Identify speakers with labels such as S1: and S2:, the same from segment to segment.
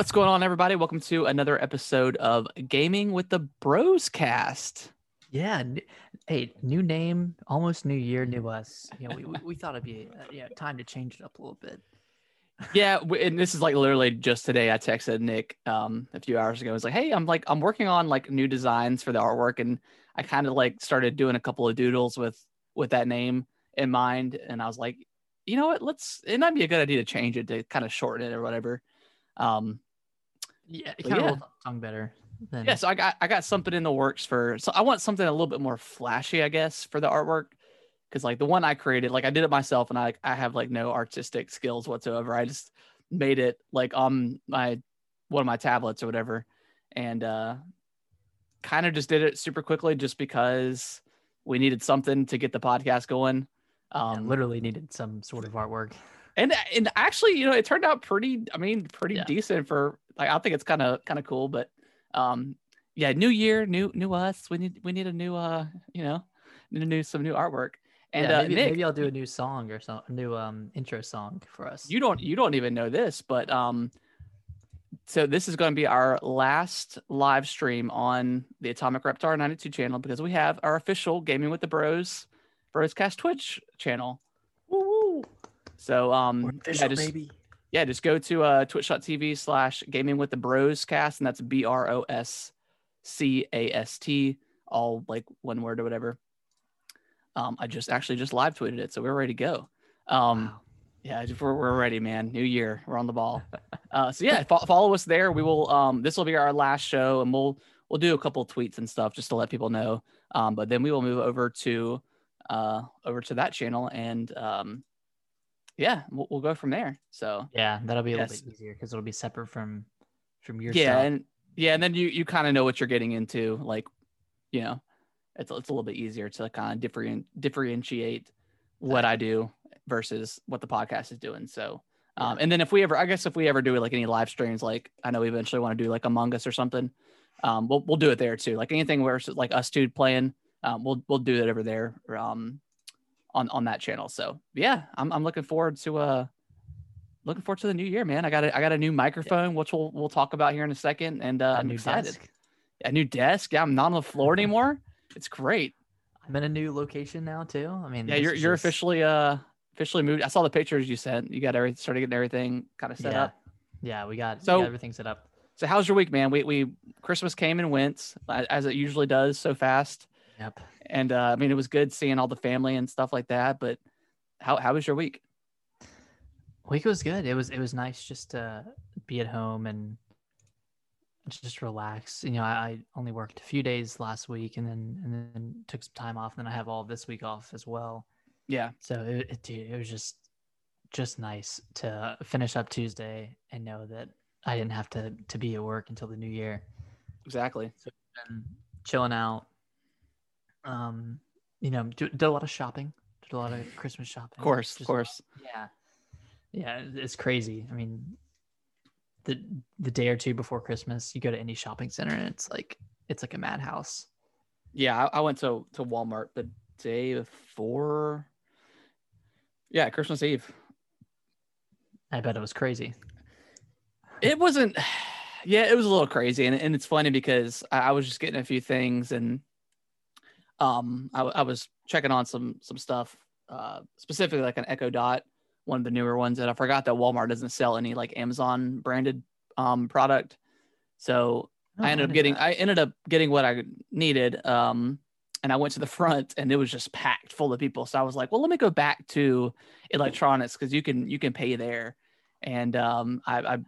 S1: What's going on, everybody? Welcome to another episode of Gaming with the Bros Cast.
S2: Yeah. Hey, new name, almost new year, new us. You know, we, we, thought it'd be uh, yeah time to change it up a little bit.
S1: Yeah, and this is like literally just today. I texted Nick um, a few hours ago. I was like, "Hey, I'm like I'm working on like new designs for the artwork, and I kind of like started doing a couple of doodles with with that name in mind." And I was like, "You know what? Let's. It might be a good idea to change it to kind of shorten it or whatever." Um,
S2: Yeah, it kind of
S1: yeah.
S2: rolls off tongue better. Than,
S1: yeah, so I got I got something in the works for. So I want something a little bit more flashy, I guess, for the artwork. Because like the one I created, like I did it myself, and I I have like no artistic skills whatsoever. I just made it like on my one of my tablets or whatever, and uh, kind of just did it super quickly, just because we needed something to get the podcast going.
S2: yeah,
S1: Um,
S2: literally needed some sort of artwork.
S1: and and actually, you know, it turned out pretty. I mean, pretty
S2: Yeah.
S1: decent for like. I think it's kind of kind of cool, but um, yeah, new year, new new us. We need we need a new uh, you know, need a new some new artwork. And
S2: yeah,
S1: uh,
S2: maybe,
S1: Nick,
S2: maybe I'll do a new song or some new um intro song for us.
S1: you don't you don't even know this, but um, so this is going to be our last live stream on the Atomic Reptar 92 channel because we have our official Gaming with the Bros Broscast Twitch channel. Woo woo. So um,
S2: We're
S1: yeah,
S2: official,
S1: just-
S2: baby.
S1: Yeah, just go to uh, twitch.tv slash gaming with the bros cast, and that's B R O S C A S T, all like one word or whatever. Um, I just actually just live tweeted it, so we're ready to go. Um,
S2: Wow.
S1: yeah, we're, we're ready, man. New year, we're on the ball. Uh, so yeah, fo- follow us there. We will. Um, this will be our last show, and we'll we'll do a couple tweets and stuff just to let people know. Um, but then we will move over to uh over to that channel, and um, yeah, we'll, we'll go from there. So
S2: Yeah, that'll be a
S1: Yes.
S2: little bit easier because it'll be separate from from your
S1: yeah
S2: stuff.
S1: and yeah and then you you kind of know what you're getting into like you know it's, it's a little bit easier to kind of different differentiate what i do versus what the podcast is doing so um, and then if we ever i guess if we ever do like any live streams like i know we eventually want to do like among us or something um, we'll, we'll do it there too like anything where it's like us two playing um, we'll we'll do it over there um, on on that channel so yeah i'm, I'm looking forward to uh looking forward to the new year, man. I got a, I got a new microphone, which we'll we'll talk about here in a second, and uh,
S2: A
S1: I'm
S2: new
S1: excited.
S2: desk.
S1: A new desk. Yeah, I'm not on the floor anymore. It's great.
S2: I'm in a new location now too. I mean,
S1: Yeah, you're you're
S2: just-
S1: officially uh officially moved. I saw the pictures you sent. You got everything started getting everything kind of set
S2: yeah.
S1: up.
S2: Yeah, we got, we
S1: So-
S2: got everything set up.
S1: So how's your week, man? We we Christmas came and went as it usually does, so fast.
S2: Yep.
S1: And uh, I mean, it was good seeing all the family and stuff like that. But how how was your week?
S2: Week was good. It was it was nice just to be at home and just relax. You know, I, I only worked a few days last week and then and then took some time off. And then I have all this week off as well.
S1: Yeah,
S2: So it, it dude, it was just just nice to finish up Tuesday and know that I didn't have to to be at work until the new year.
S1: exactly.
S2: And chilling out. Um, you know, do, did a lot of shopping. Did a lot of Christmas shopping.
S1: Of course, of course.
S2: yeah. Yeah, it's crazy. I mean, the the day or two before Christmas, you go to any shopping center and it's like it's like a madhouse.
S1: Yeah, I, I went to to Walmart the day before. Yeah, Christmas Eve.
S2: I bet it was crazy.
S1: It wasn't. Yeah, it was a little crazy, and, and it's funny because I, I was just getting a few things, and um, I, I was checking on some some stuff, uh, specifically like an Echo Dot, one of the newer ones, and I forgot that Walmart doesn't sell any like Amazon branded um product, so
S2: Oh,
S1: I ended up getting
S2: know
S1: I ended up getting what I needed. Um, and I went to the front and it was just packed full of people. So I was like, well, let me go back to electronics because you can you can pay there. And um, I, I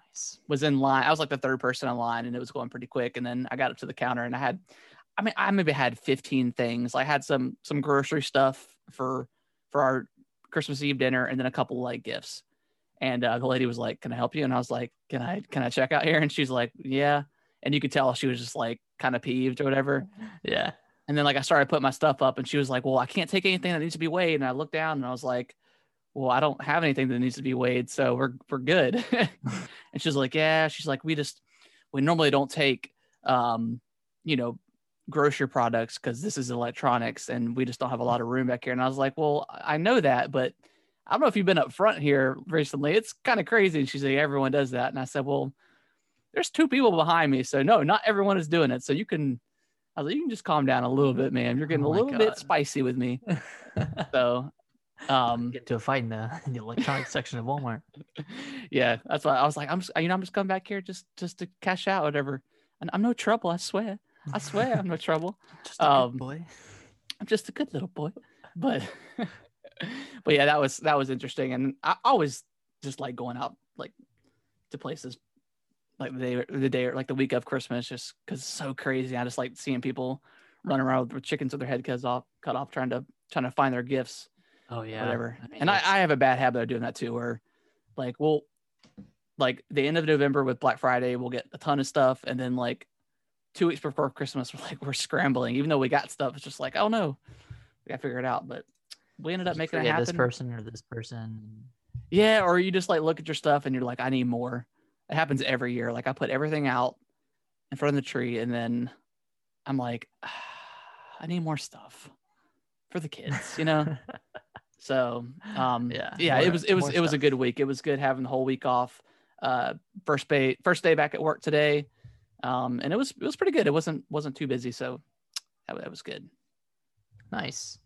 S1: was in line. I was like the third person in line, and it was going pretty quick. And then I got up to the counter, and I had, I mean, I maybe had 15 things. I had some some grocery stuff for for our Christmas Eve dinner, and then a couple like gifts. And uh, the lady was like, "Can I help you?" And I was like, "Can I can I check out here?" And she's like, "Yeah." And you could tell she was just like kind of peeved or whatever.
S2: Yeah.
S1: And then like I started putting my stuff up, and she was like, "Well, I can't take anything that needs to be weighed." And I looked down, and I was like, "Well, I don't have anything that needs to be weighed, so we're we're good." and she's like, "Yeah." She's like, "We just we normally don't take, um, you know, grocery products because this is electronics, and we just don't have a lot of room back here." And I was like, "Well, I know that, but I don't know if you've been up front here recently. It's kind of crazy. And she's like, everyone does that. And I said, well, there's two people behind me. So no, not everyone is doing it. So you can, I was like, you can just calm down a little bit, man. You're getting
S2: Oh
S1: a little bit spicy with me. So, um,
S2: Get to a fight in the, in the electronics section of Walmart.
S1: yeah, that's why I was like, I'm just, you know, I'm just coming back here just, just to cash out, whatever. And I'm no trouble. I swear. I swear I'm no trouble.
S2: Just a good
S1: Um,
S2: boy.
S1: I'm just a good little boy. But but yeah, that was that was interesting. And I always just like going out like to places like the day the day or like the week of Christmas just because it's so crazy. I just like seeing people running around with chickens with their head cut off cut off trying to trying to find their gifts,
S2: Oh yeah.
S1: whatever.
S2: I mean,
S1: and I, I have a bad habit of doing that too, where like we'll like the end of November with Black Friday, we'll get a ton of stuff, and then like two weeks before Christmas, we're like we're scrambling, even though we got stuff. It's just like, oh no, we gotta figure it out. But we ended up making it happen.
S2: This person or this person.
S1: Yeah, or you just like look at your stuff and you're like, I need more. It happens every year. Like I put everything out in front of the tree, and then I'm like, "Ah, I need more stuff for the kids, you know. So um
S2: Yeah,
S1: yeah,
S2: more-
S1: it was it was it was a good week. It was good having the whole week off. Uh first day first day back at work today. Um and it was it was pretty good. It wasn't wasn't too busy, so that, that was good.
S2: Nice.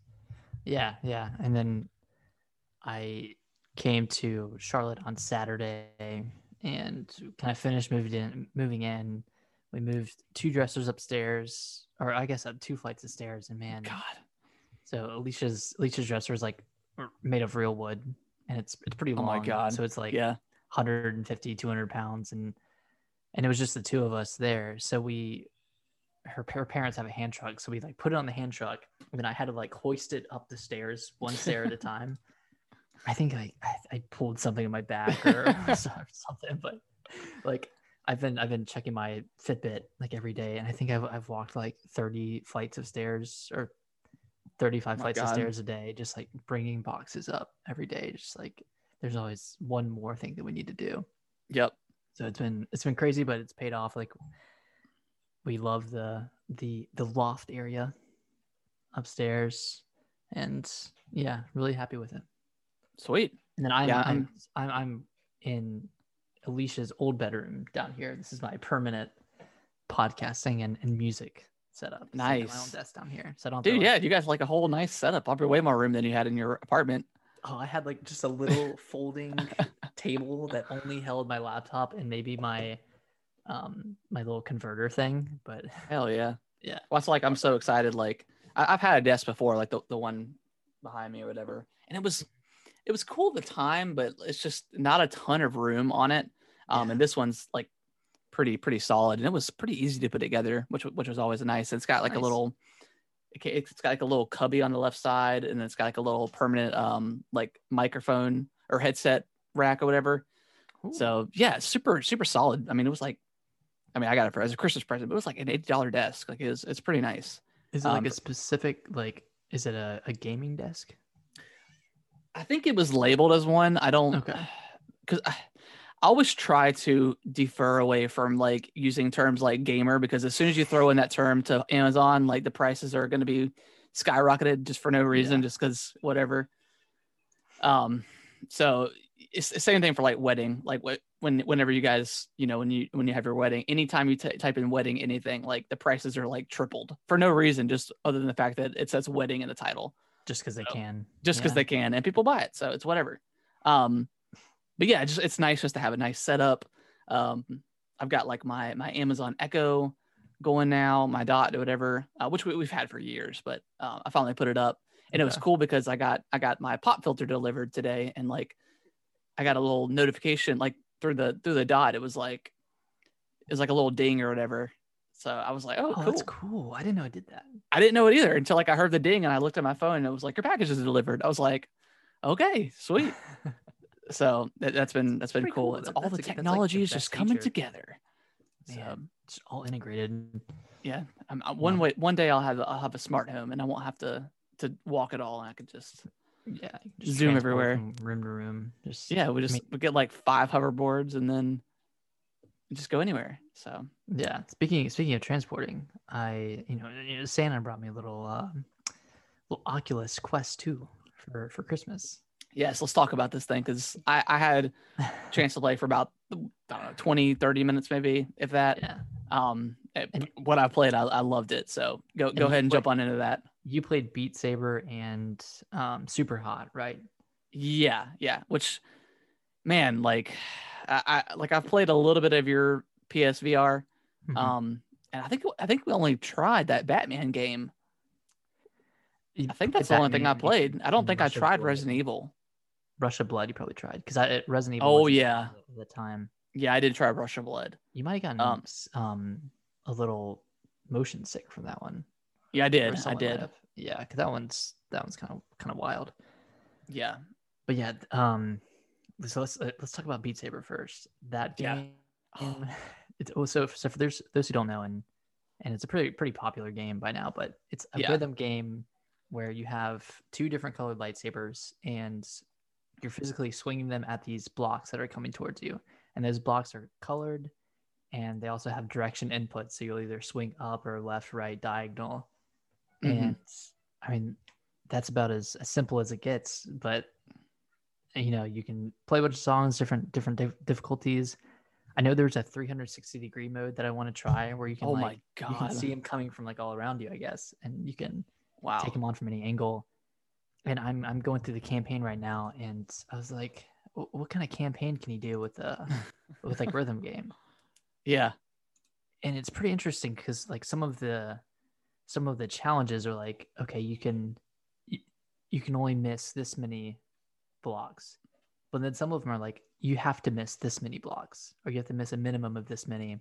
S2: Yeah, yeah. And then I came to Charlotte on Saturday and kind of finished moving in moving in. We moved two dressers upstairs, or I guess up two flights of stairs, and man,
S1: God.
S2: so Alicia's Alicia's dresser is like made of real wood and it's it's pretty long.
S1: Oh my God.
S2: So it's like
S1: Yeah.
S2: 150 200 pounds and and it was just the two of us there. So we her, her parents have a hand truck. So we like put it on the hand truck and then i had to like hoist it up the stairs one stair at a time. I think I, I i pulled something in my back or something but like i've been i've been checking my fitbit like every day and i think i've, I've walked like 30 flights of stairs or 35
S1: My
S2: flights of stairs a day just like bringing boxes up every day just like there's always one more thing that we need to do.
S1: Yep.
S2: So it's been it's been crazy but it's paid off like we love the the the loft area upstairs and yeah really happy with it
S1: Sweet.
S2: and then i'm
S1: Yeah,
S2: I'm, I'm i'm in alicia's old bedroom down here this is my permanent podcasting and, and music setup So my own
S1: Nice.
S2: desk down here so i don't
S1: Dude, yeah, you guys like a whole nice setup. Probably way more room than you had in your apartment.
S2: Oh i had like just a little folding table that only held my laptop and maybe my um my little converter thing but
S1: Hell yeah.
S2: Yeah.
S1: Well, it's like I'm so excited. Like I, I've had a desk before, like the, the one behind me or whatever. And it was it was cool at the time, but it's just not a ton of room on it. Um,
S2: Yeah.
S1: and this one's like pretty pretty solid, and it was pretty easy to put together, which which was always nice. It's got like a little, it's got like a little cubby on the left side, and then it's got like a little permanent um like microphone or headset rack or whatever. So yeah, super super solid. I mean, it was like, I mean, I got it for as a Christmas present, but it was like an eighty dollar desk. Like it was, it's pretty nice.
S2: Is it like
S1: Um,
S2: a specific like? Is it a, a gaming desk?
S1: I think it was labeled as one. I don't
S2: Okay.
S1: because I, always try to defer away from like using terms like gamer because as soon as you throw in that term to Amazon, like the prices are going to be skyrocketed just for no reason, just because whatever. Um, so it's the same thing for like wedding, like what when whenever you guys you know when you when you have your wedding, anytime you t- type in wedding anything, like the prices are like tripled for no reason, just other than the fact that it says wedding in the title
S2: Just because they
S1: So,
S2: can.
S1: just because
S2: Yeah.
S1: they can and people buy it so it's whatever um but yeah just it's nice just to have a nice setup um i've got like my my amazon echo going now my dot or whatever uh, which we, we've had for years but uh, i finally put it up and it was cool because i got i got my pop filter delivered today and like i got a little notification like through the through the dot it was like it was like a little ding or whatever so i was like oh,
S2: Oh,
S1: cool
S2: that's cool. I didn't know it did that.
S1: I didn't know it either until like I heard the ding and I looked at my phone and it was like your package is delivered. I was like, okay, sweet. So that, that's been that's been cool.
S2: cool.
S1: It's
S2: That-
S1: all
S2: that's
S1: the
S2: a- that's, like, the
S1: technology is
S2: best
S1: just coming
S2: feature.
S1: together. So
S2: it's all integrated.
S1: yeah, I'm, i one
S2: Love
S1: way one day I'll have I'll have a smart home and I won't have to to walk at all and I could just
S2: Yeah. you can
S1: Zoom everywhere.
S2: room to room. Just
S1: yeah we just
S2: mean-
S1: we get like five hoverboards and then just go anywhere. So
S2: Yeah. Speaking speaking of transporting, I you know, Santa brought me a little um, little Oculus Quest 2 for for Christmas.
S1: Yes, let's talk about this thing because I, I had a chance to play for about I don't know 20, 30 minutes maybe, if that.
S2: yeah.
S1: Um,
S2: And-
S1: what I played, I, I loved it. So go go ahead and jump on into that.
S2: You played Beat Saber and um, Super Hot, right?
S1: Yeah, yeah. Which, man, like, I, I like I've played a little bit of your PSVR.
S2: Mhm.
S1: Um, and I think I think we only tried that Batman game. I think that's the only thing I played. I don't think I tried. Resident Evil.
S2: Rush of Blood. You probably tried because I at Resident Evil.
S1: Oh, yeah.
S2: at the time.
S1: Yeah, I did try Rush of Blood.
S2: You might have gotten
S1: Um,
S2: um, um a little motion sick from that one.
S1: Yeah, I did. I did.
S2: have. Yeah, because that one's that one's kind of kind of wild.
S1: Yeah.
S2: But yeah, um, so let's uh, let's talk about Beat Saber first. That
S1: Yeah.
S2: game, it's also so for those those who don't know, and and it's a pretty pretty popular game by now, but it's a
S1: Yeah.
S2: rhythm game where you have two different colored lightsabers and you're physically swinging them at these blocks that are coming towards you, and those blocks are colored, and they also have direction input, so you'll either swing up or left, right, diagonal,
S1: Mhm.
S2: and I mean that's about as, as simple as it gets. But you know, you can play a bunch of songs, different different dif- difficulties. I know there's a 360 degree mode that I want to try where you can
S1: Oh
S2: like
S1: my
S2: you can see him coming from like all around you, I guess, and you can
S1: Wow.
S2: take him on from any angle. And I'm I'm going through the campaign right now, and I was like, what kind of campaign can you do with a with like rhythm game?
S1: Yeah.
S2: and it's pretty interesting because like some of the some of the challenges are like okay you can you, you can only miss this many blocks but then some of them are like you have to miss this many blocks or you have to miss a minimum of this many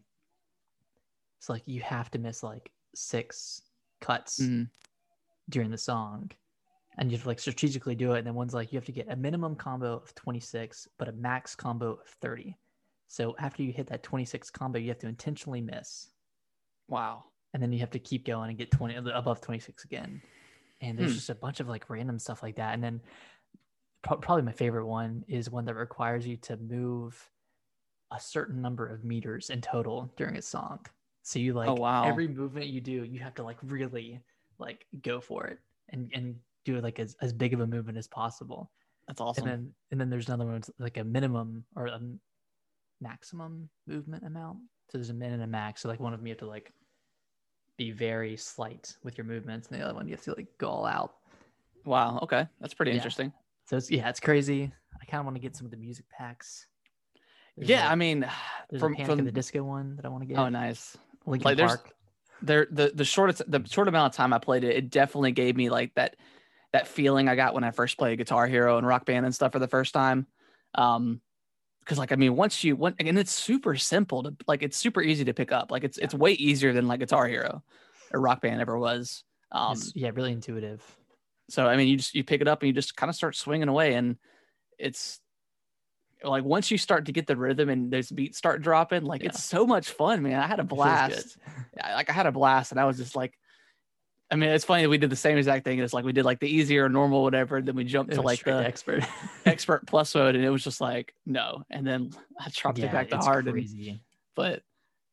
S2: it's like you have to miss like six cuts
S1: Mhm.
S2: during the song and you have to like strategically do it and then one's like you have to get a minimum combo of 26 but a max combo of 30 so after you hit that 26 combo you have to intentionally miss
S1: Wow.
S2: and then you have to keep going and get 20 above 26 again and there's
S1: Hmm.
S2: just a bunch of like random stuff like that and then pro- probably my favorite one is one that requires you to move a certain number of meters in total during a song so you like
S1: Oh, wow.
S2: every movement you do you have to like really like go for it and and do it like as, as big of a movement as possible
S1: That's awesome.
S2: and then and then there's another one it's like a minimum or a maximum movement amount so there's a min and a max so like one of them you have to like be very slight with your movements and the other one you have to like go all out
S1: wow. Okay. That's pretty
S2: Yeah.
S1: interesting.
S2: so it's yeah it's crazy i kind of want to get some of the music packs There's
S1: yeah. I mean,
S2: there's
S1: from from
S2: the disco one that i want to get
S1: oh, nice.
S2: Linkin
S1: like, there's-
S2: Park.
S1: there the the shortest the short amount of time I played it, it definitely gave me like that that feeling I got when I first played Guitar Hero and Rock Band and stuff for the first time. Um, because like I mean, once you want, and it's super simple to like, it's super easy to pick up. Like it's it's way easier than like Guitar Hero or Rock Band ever was. Um,
S2: It's- yeah really intuitive
S1: so I mean, you just you pick it up and you just kind of start swinging away, and it's like once you start to get the rhythm and those beats start dropping, like
S2: Yeah.
S1: it's so much fun, man. I had a
S2: It feels good.
S1: blast. Like I had a blast, and I was just like, I mean, it's funny that we did the same exact thing. It's like we did like the easier, normal, whatever. Then we jumped to like the
S2: expert
S1: expert plus mode, and it was just like no. And then I dropped it back to hard, and,
S2: crazy
S1: but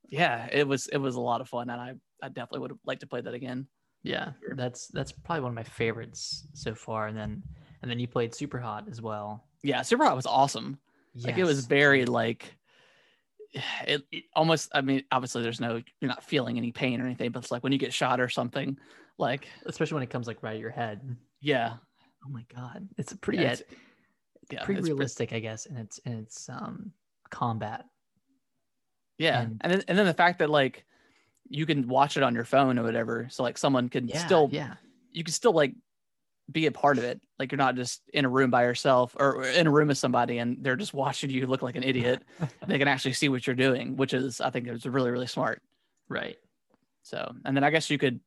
S1: yeah, it was it was a lot of fun, and I I definitely would like to play that again.
S2: Yeah, that's that's probably one of my favorites so far. And then and then you played Super Hot as well.
S1: Yeah, Super Hot was awesome. Like it was very like it, it almost I mean obviously there's no you're not feeling any pain or anything but it's like when you get shot or something like
S2: especially when it comes like right at your head.
S1: yeah
S2: Oh my god, it's a pretty
S1: yeah, it's, yeah,
S2: pretty
S1: it's
S2: realistic, I guess, and it's and it's um combat.
S1: yeah
S2: and-
S1: and then and then the fact that like you can watch it on your phone or whatever so like someone can
S2: Yeah,
S1: still
S2: yeah,
S1: you can still like be a part of it like you're not just in a room by yourself or in a room with somebody and they're just watching you look like an idiot they can actually see what you're doing which is I think is really really smart
S2: right.
S1: So, and then I guess you could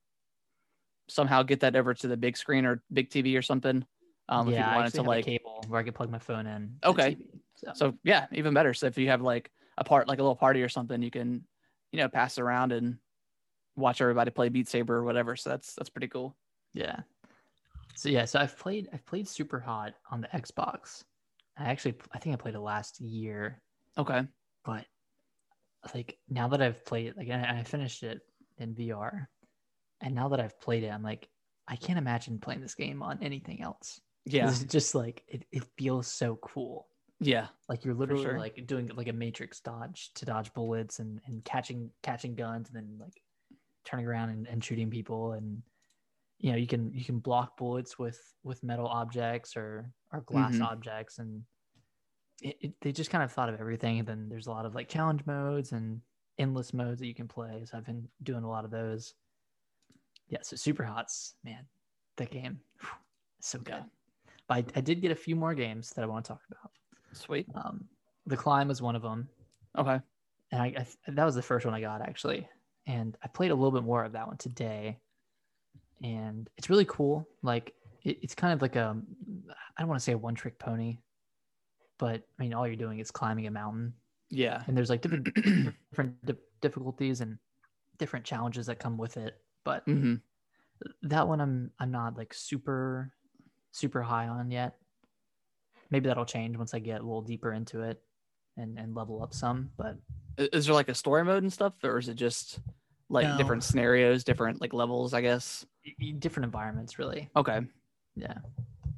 S1: somehow get that over to the big screen or big TV or something. Um,
S2: yeah,
S1: if you wanted to like,
S2: cable where I could plug my phone in.
S1: Okay.
S2: TV, so.
S1: so yeah, even better. So if you have like a part, like a little party or something, you can, you know, pass it around and watch everybody play Beat Saber or whatever. So that's that's pretty cool.
S2: Yeah. So yeah, so I've played I've played Super Hot on the Xbox. I actually I think I played it last year,
S1: Okay.
S2: but like now that I've played like and I finished it in VR, and now that I've played it, I'm like I can't imagine playing this game on anything else.
S1: Yeah.
S2: It's just like it, it feels so cool.
S1: Yeah.
S2: Like you're literally
S1: sure.
S2: like doing like a matrix dodge to dodge bullets and, and catching catching guns and then like turning around and, and shooting people and you know you can you can block bullets with with metal objects or or glass
S1: Mhm.
S2: objects and it, it, they just kind of thought of everything and then there's a lot of like challenge modes and endless modes that you can play so i've been doing a lot of those yeah so super hots man that game so good
S1: Yeah.
S2: but I, I did get a few more games that i want to talk about
S1: Sweet.
S2: um, the climb was one of them,
S1: Okay.
S2: and I, I that was the first one I got actually, and I played a little bit more of that one today, and it's really cool. Like it, it's kind of like a I don't want to say a one trick pony, but I mean all you're doing is climbing a mountain,
S1: Yeah.
S2: and there's like different different di- difficulties and different challenges that come with it. But
S1: hmm
S2: that one I'm I'm not like super super high on yet. Maybe that'll change once I get a little deeper into it and and level up some. But
S1: Is there like a story mode and stuff, or is it just like
S2: No.
S1: different scenarios, different like levels? I guess.
S2: different environments, really.
S1: Okay.
S2: Yeah.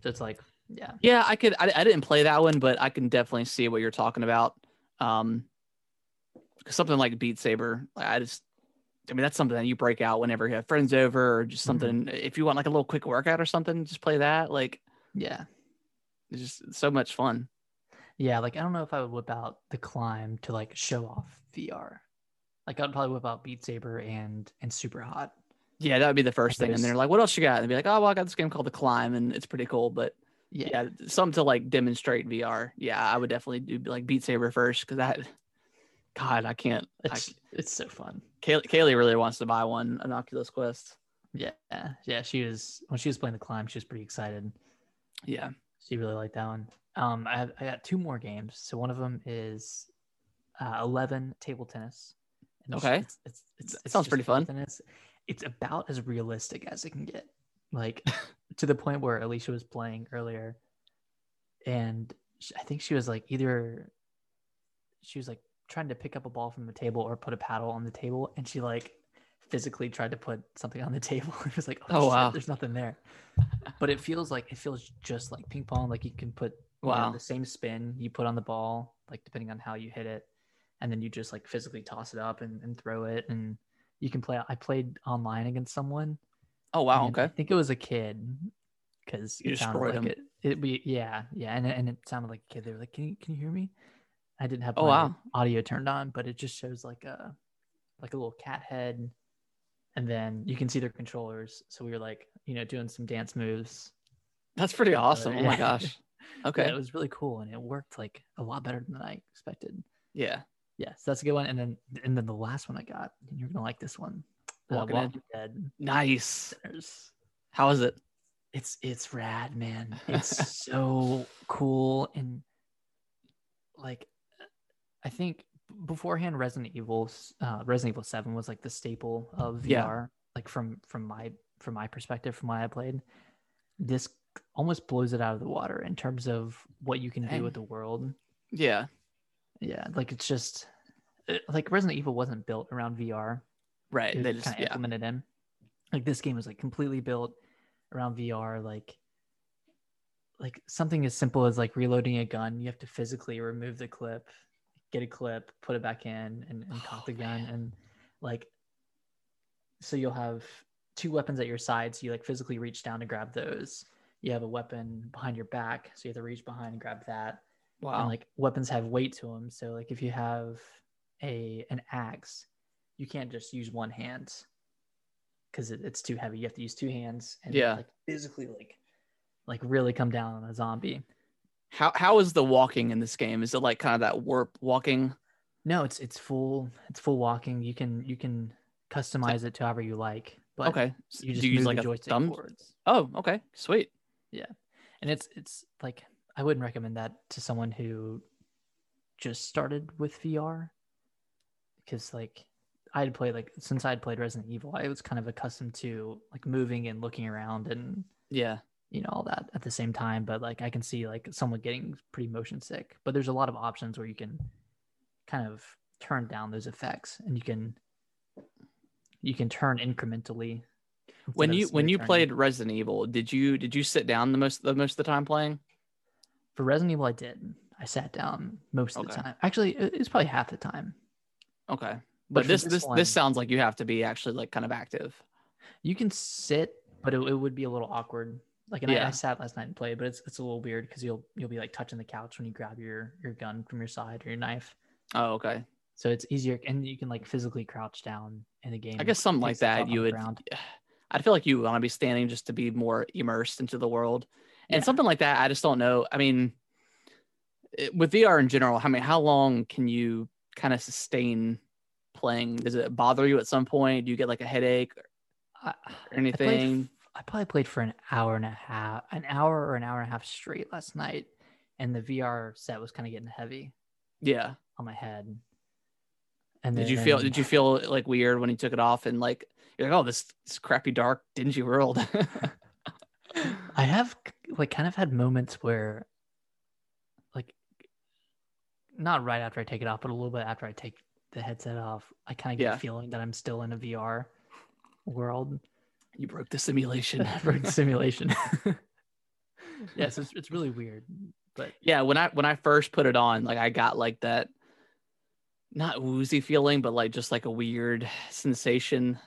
S2: So it's like, yeah,
S1: Yeah, I could. I, I didn't play that one, but I can definitely see what you're talking about. Um, something like Beat Saber, like, I just, I mean, that's something that you break out whenever you have friends over, or just mm-hmm. something. If you want like a little quick workout or something, just play that. Like,
S2: yeah,
S1: it's just so much fun.
S2: yeah. Like I don't know if I would whip out the climb to like show off VR. Like I'd probably whip out Beat Saber and and Super Hot.
S1: Yeah, that would be the first thing. And they're like, "What else you got?" And they'd be like, "Oh, well, I got this game called The Climb, and it's pretty cool." But
S2: Yeah,
S1: yeah, something to like demonstrate VR. Yeah, I would definitely do like Beat Saber first because that. God, I can't. I,
S2: it's it's so fun.
S1: Kay- Kaylee really wants to buy one, an Oculus Quest.
S2: Yeah, yeah. She was when she was playing the climb, she was pretty excited.
S1: Yeah.
S2: She really liked that one. Um, I have, I got two more games. So one of them is uh, Eleven Table Tennis. And
S1: Okay.
S2: it's, it's, it's, it's
S1: sounds pretty fun.
S2: Tennis. It's about as realistic as it can get, like to the point where Alicia was playing earlier, and sh I think she was like either she was like trying to pick up a ball from the table or put a paddle on the table, and she like physically tried to put something on the table. it was like,
S1: Oh,
S2: oh, shit,
S1: wow.
S2: there's nothing there. But it feels like it feels just like ping pong. Like you can put you know, the same spin you put on the ball, like depending on how you hit it, and then you just like physically toss it up and, and throw it, and you can play. I played online against someone.
S1: Oh wow.
S2: okay. I think it was a kid because
S1: You
S2: it sounded
S1: destroyed
S2: like
S1: him.
S2: it. It be yeah yeah, and it- and it sounded like a kid. They were like, "Can you can you hear me?" I didn't have
S1: Oh, wow.
S2: audio turned on, but it just shows like a like a little cat head, and then you can see their controllers. So we were like, you know, doing some dance moves.
S1: That's pretty awesome. Oh my
S2: yeah.
S1: gosh.
S2: Yeah,
S1: Okay.
S2: it was really cool, and it worked like a lot better than I expected.
S1: Yeah.
S2: Yeah, so that's a good one. And then and then the last one I got, and you're gonna like this one. Uh,
S1: Walking
S2: Walking Dead
S1: Nice.
S2: Sinners.
S1: How is it?
S2: It's it's rad, man. It's so cool and like I think beforehand Resident Evil uh Resident Evil 7 was like the staple of VR
S1: Yeah.
S2: like from from my from my perspective from what I played. This almost blows it out of the water in terms of what you can do with the world.
S1: Yeah.
S2: Yeah, like it's just like Resident Evil wasn't built around VR.
S1: Right.
S2: It
S1: They just
S2: kind of
S1: yeah.
S2: implemented in. Like this game was like completely built around VR. Like like something as simple as like reloading a gun, you have to physically remove the clip, get a clip, put it back in, and, and cock
S1: Oh,
S2: the gun,
S1: man.
S2: and like so you'll have two weapons at your side. So you like physically reach down to grab those. You have a weapon behind your back, so you have to reach behind and grab that
S1: Wow.
S2: and like weapons have weight to them so like if you have a an axe you can't just use one hand because it, it's too heavy you have to use two hands and
S1: Yeah.
S2: like physically like like really come down on a zombie
S1: how how is the walking in this game? Is it like kind of that warp walking?
S2: no it's it's full it's full walking you can you can customize it to however you like but
S1: okay. S-
S2: you just
S1: you use like a
S2: joystick
S1: thumb?
S2: forwards
S1: Oh, okay. Sweet.
S2: Yeah, and it's it's like I wouldn't recommend that to someone who just started with VR because like I had played like since I'd played Resident Evil, I was kind of accustomed to like moving and looking around and
S1: Yeah.
S2: You know all that at the same time. But like I can see like someone getting pretty motion sick. But there's a lot of options where you can kind of turn down those effects and you can you can turn incrementally
S1: when you when you
S2: turning.
S1: played Resident Evil, did you did you sit down the most the most of the time playing?
S2: for Resident Evil, I did. I sat down most of the time. Actually, it it was probably half the time.
S1: Okay, but,
S2: But
S1: this
S2: this
S1: this
S2: one-
S1: this sounds like you have to be actually like kind of active.
S2: You can sit, but it, it would be a little awkward. Like, and I,
S1: Yeah.
S2: I sat last night and played, but it's it's a little weird because you'll you'll be like touching the couch when you grab your your gun from your side or your knife.
S1: Oh, okay.
S2: So it's easier, and you can like physically crouch down in the game.
S1: I guess something like that you would. I feel like you want to be standing just to be more immersed into the world, and
S2: Yeah.
S1: something like that. I just don't know. I mean, it- with VR in general, I mean, how long can you kind of sustain playing? Does it bother you at some point? Do you get like a headache or
S2: I, I
S1: anything?
S2: I probably played for an hour and a half, an hour or an hour and a half straight last night, and the VR set was kind of getting heavy
S1: yeah.
S2: on my head. And
S1: Did you feel? Did you feel like weird when you took it off and like you're like, oh, this, this crappy dark dingy world?
S2: I have like kind of had moments where, like, not right after I take it off, but a little bit after I take the headset off, I kind of get
S1: Yeah.
S2: a feeling that I'm still in a VR world.
S1: You broke the simulation.
S2: for the simulation. yes, it's, it's really weird, but
S1: yeah when i when i first put it on like i got like that not woozy feeling but like just like a weird sensation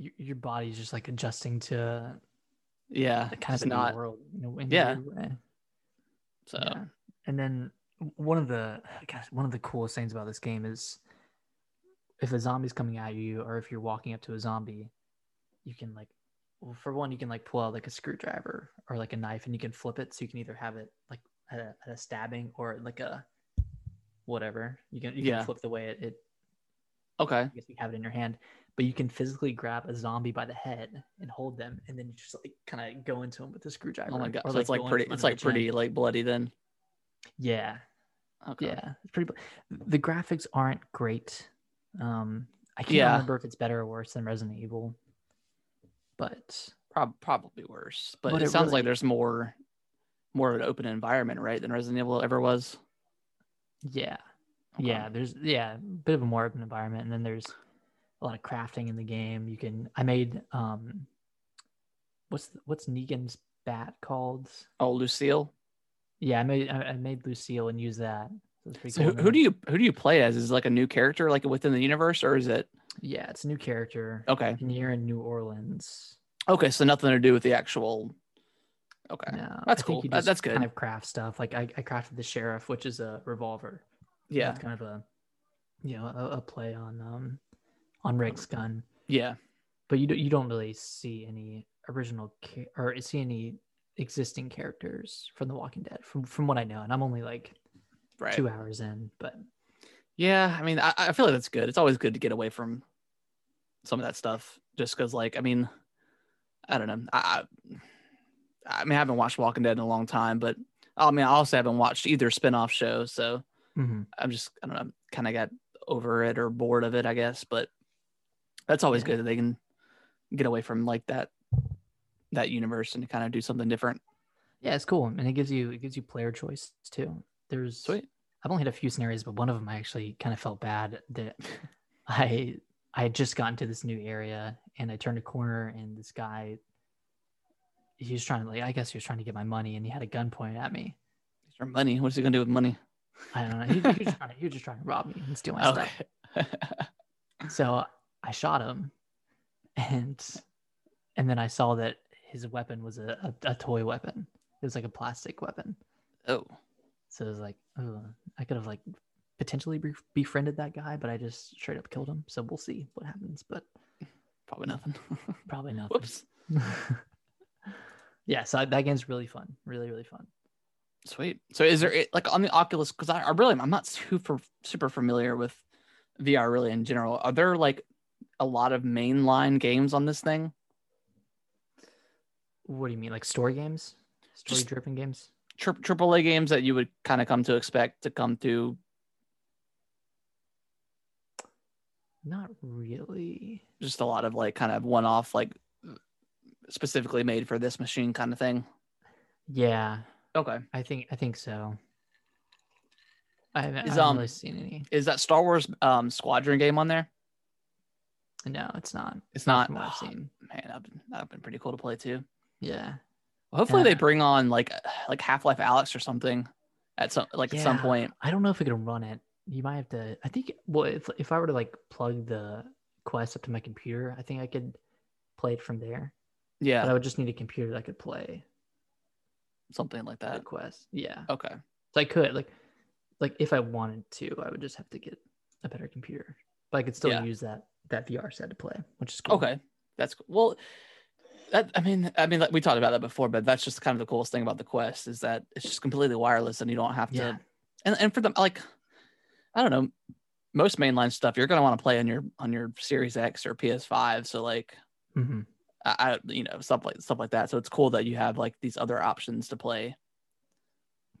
S2: your, your body's just like adjusting to
S1: yeah
S2: kind of new
S1: not
S2: world, you know, in
S1: Yeah. so
S2: Yeah. And then one of the gosh, one of the coolest things about this game is if a zombie's coming at you or if you're walking up to a zombie, you can like well, for one, you can like pull out like a screwdriver or like a knife and you can flip it so you can either have it like at a, at a stabbing or like a whatever. You can you
S1: Yeah.
S2: can flip the way it, it
S1: okay
S2: I guess you have it in your hand, but you can physically grab a zombie by the head and hold them, and then you just like kind of go into them with a screwdriver.
S1: oh my god
S2: or,
S1: so it's like pretty it's like pretty like bloody then
S2: Yeah,
S1: okay
S2: yeah, it's pretty. The graphics aren't great. Um, I can't
S1: Yeah.
S2: remember if it's better or worse than Resident Evil, but
S1: Prob- probably worse but,
S2: But
S1: it,
S2: it
S1: sounds
S2: really-
S1: like there's more more of an open environment right than resident evil ever was
S2: yeah,
S1: Okay.
S2: yeah. There's yeah, a bit of a more open environment, and then there's a lot of crafting in the game. You can. I made um, what's the, what's Negan's bat called?
S1: oh lucille
S2: Yeah, I made I made Lucille and used that. So,
S1: so
S2: cool.
S1: who, who do you who do you play as is it like a new character like within the universe or is it
S2: Yeah, it's a new character.
S1: okay
S2: And you're in New Orleans.
S1: okay so nothing to do with the actual okay
S2: No,
S1: That's
S2: I
S1: cool. That- that's good.
S2: Kind of craft stuff. Like I, I crafted the sheriff, which is a revolver.
S1: yeah
S2: it's kind of a, you know, a, a play on um, on Rick's gun.
S1: yeah
S2: But you don't you don't really see any original or see any existing characters from The Walking Dead, from from what I know. And I'm only like
S1: right
S2: two hours in, but
S1: Yeah, I mean, I, I feel like that's good. It's always good to get away from some of that stuff, just because, like, I mean, I don't know. I, I, mean, I haven't watched Walking Dead in a long time, but I mean, I also haven't watched either spin-off show, so
S2: Mhm.
S1: I'm just, I don't know, kind of got over it or bored of it, I guess. But that's always
S2: Yeah.
S1: good that they can get away from like that that universe and kind of do something different.
S2: yeah, it's cool, and it gives you it gives you player choice too. There's
S1: Sweet.
S2: I've only had a few scenarios, but one of them I actually kind of felt bad that I I had just gotten to this new area and I turned a corner and this guy he was trying to like I guess he was trying to get my money and he had a gun pointed at me.
S1: Or money. What's he gonna do with money?
S2: I don't know. He, he was just trying to, he was just trying to rob me and steal my stuff. So I shot him and and then I saw that his weapon was a, a, a toy weapon. It was like a plastic weapon.
S1: oh,
S2: So it was like, oh, I could have like potentially befriended that guy, but I just straight up killed him. So we'll see what happens, but
S1: probably nothing.
S2: probably nothing.
S1: Whoops.
S2: yeah, so that game's really fun, really really fun.
S1: Sweet. So is there like on the Oculus? Because I, I really I'm not super super familiar with VR really in general. Are there like a lot of mainline games on this thing?
S2: What do you mean, like story games, story driven games?
S1: Tri- AAA games that you would kind of come to expect to come to.
S2: Not really.
S1: Just a lot of like kind of one off like specifically made for this machine kind of thing.
S2: Yeah,
S1: Okay.
S2: I think I think so. I haven't,
S1: Is,
S2: I haven't
S1: um,
S2: really seen any.
S1: Is that Star Wars um, Squadron game on there?
S2: No, it's not.
S1: It's not.
S2: what I've
S1: oh,
S2: seen.
S1: man, that'd that'd been pretty cool to play too.
S2: Yeah.
S1: Well, hopefully they bring on like like Half Life Alyx or something at some like at some point.
S2: I don't know if we can run it. You might have to. I think. Well, if if I were to like plug the Quest up to my computer, I think I could play it from there.
S1: Yeah, But
S2: I would just need a computer that could play
S1: something like that.
S2: Quest. Yeah.
S1: Okay.
S2: So I could like, like if I wanted to, I would just have to get a better computer. But I could still
S1: Yeah.
S2: use that that VR set to play, which is cool.
S1: Okay, that's cool. well. That I mean, I mean, like, we talked about that before, but that's just kind of the coolest thing about the Quest is that it's just completely wireless and you don't have to.
S2: Yeah.
S1: And and for them, like, I don't know, most mainline stuff you're gonna want to play on your on your Series X or PS5. So like,
S2: hmm
S1: I, I you know stuff like stuff like that. So it's cool that you have like these other options to play.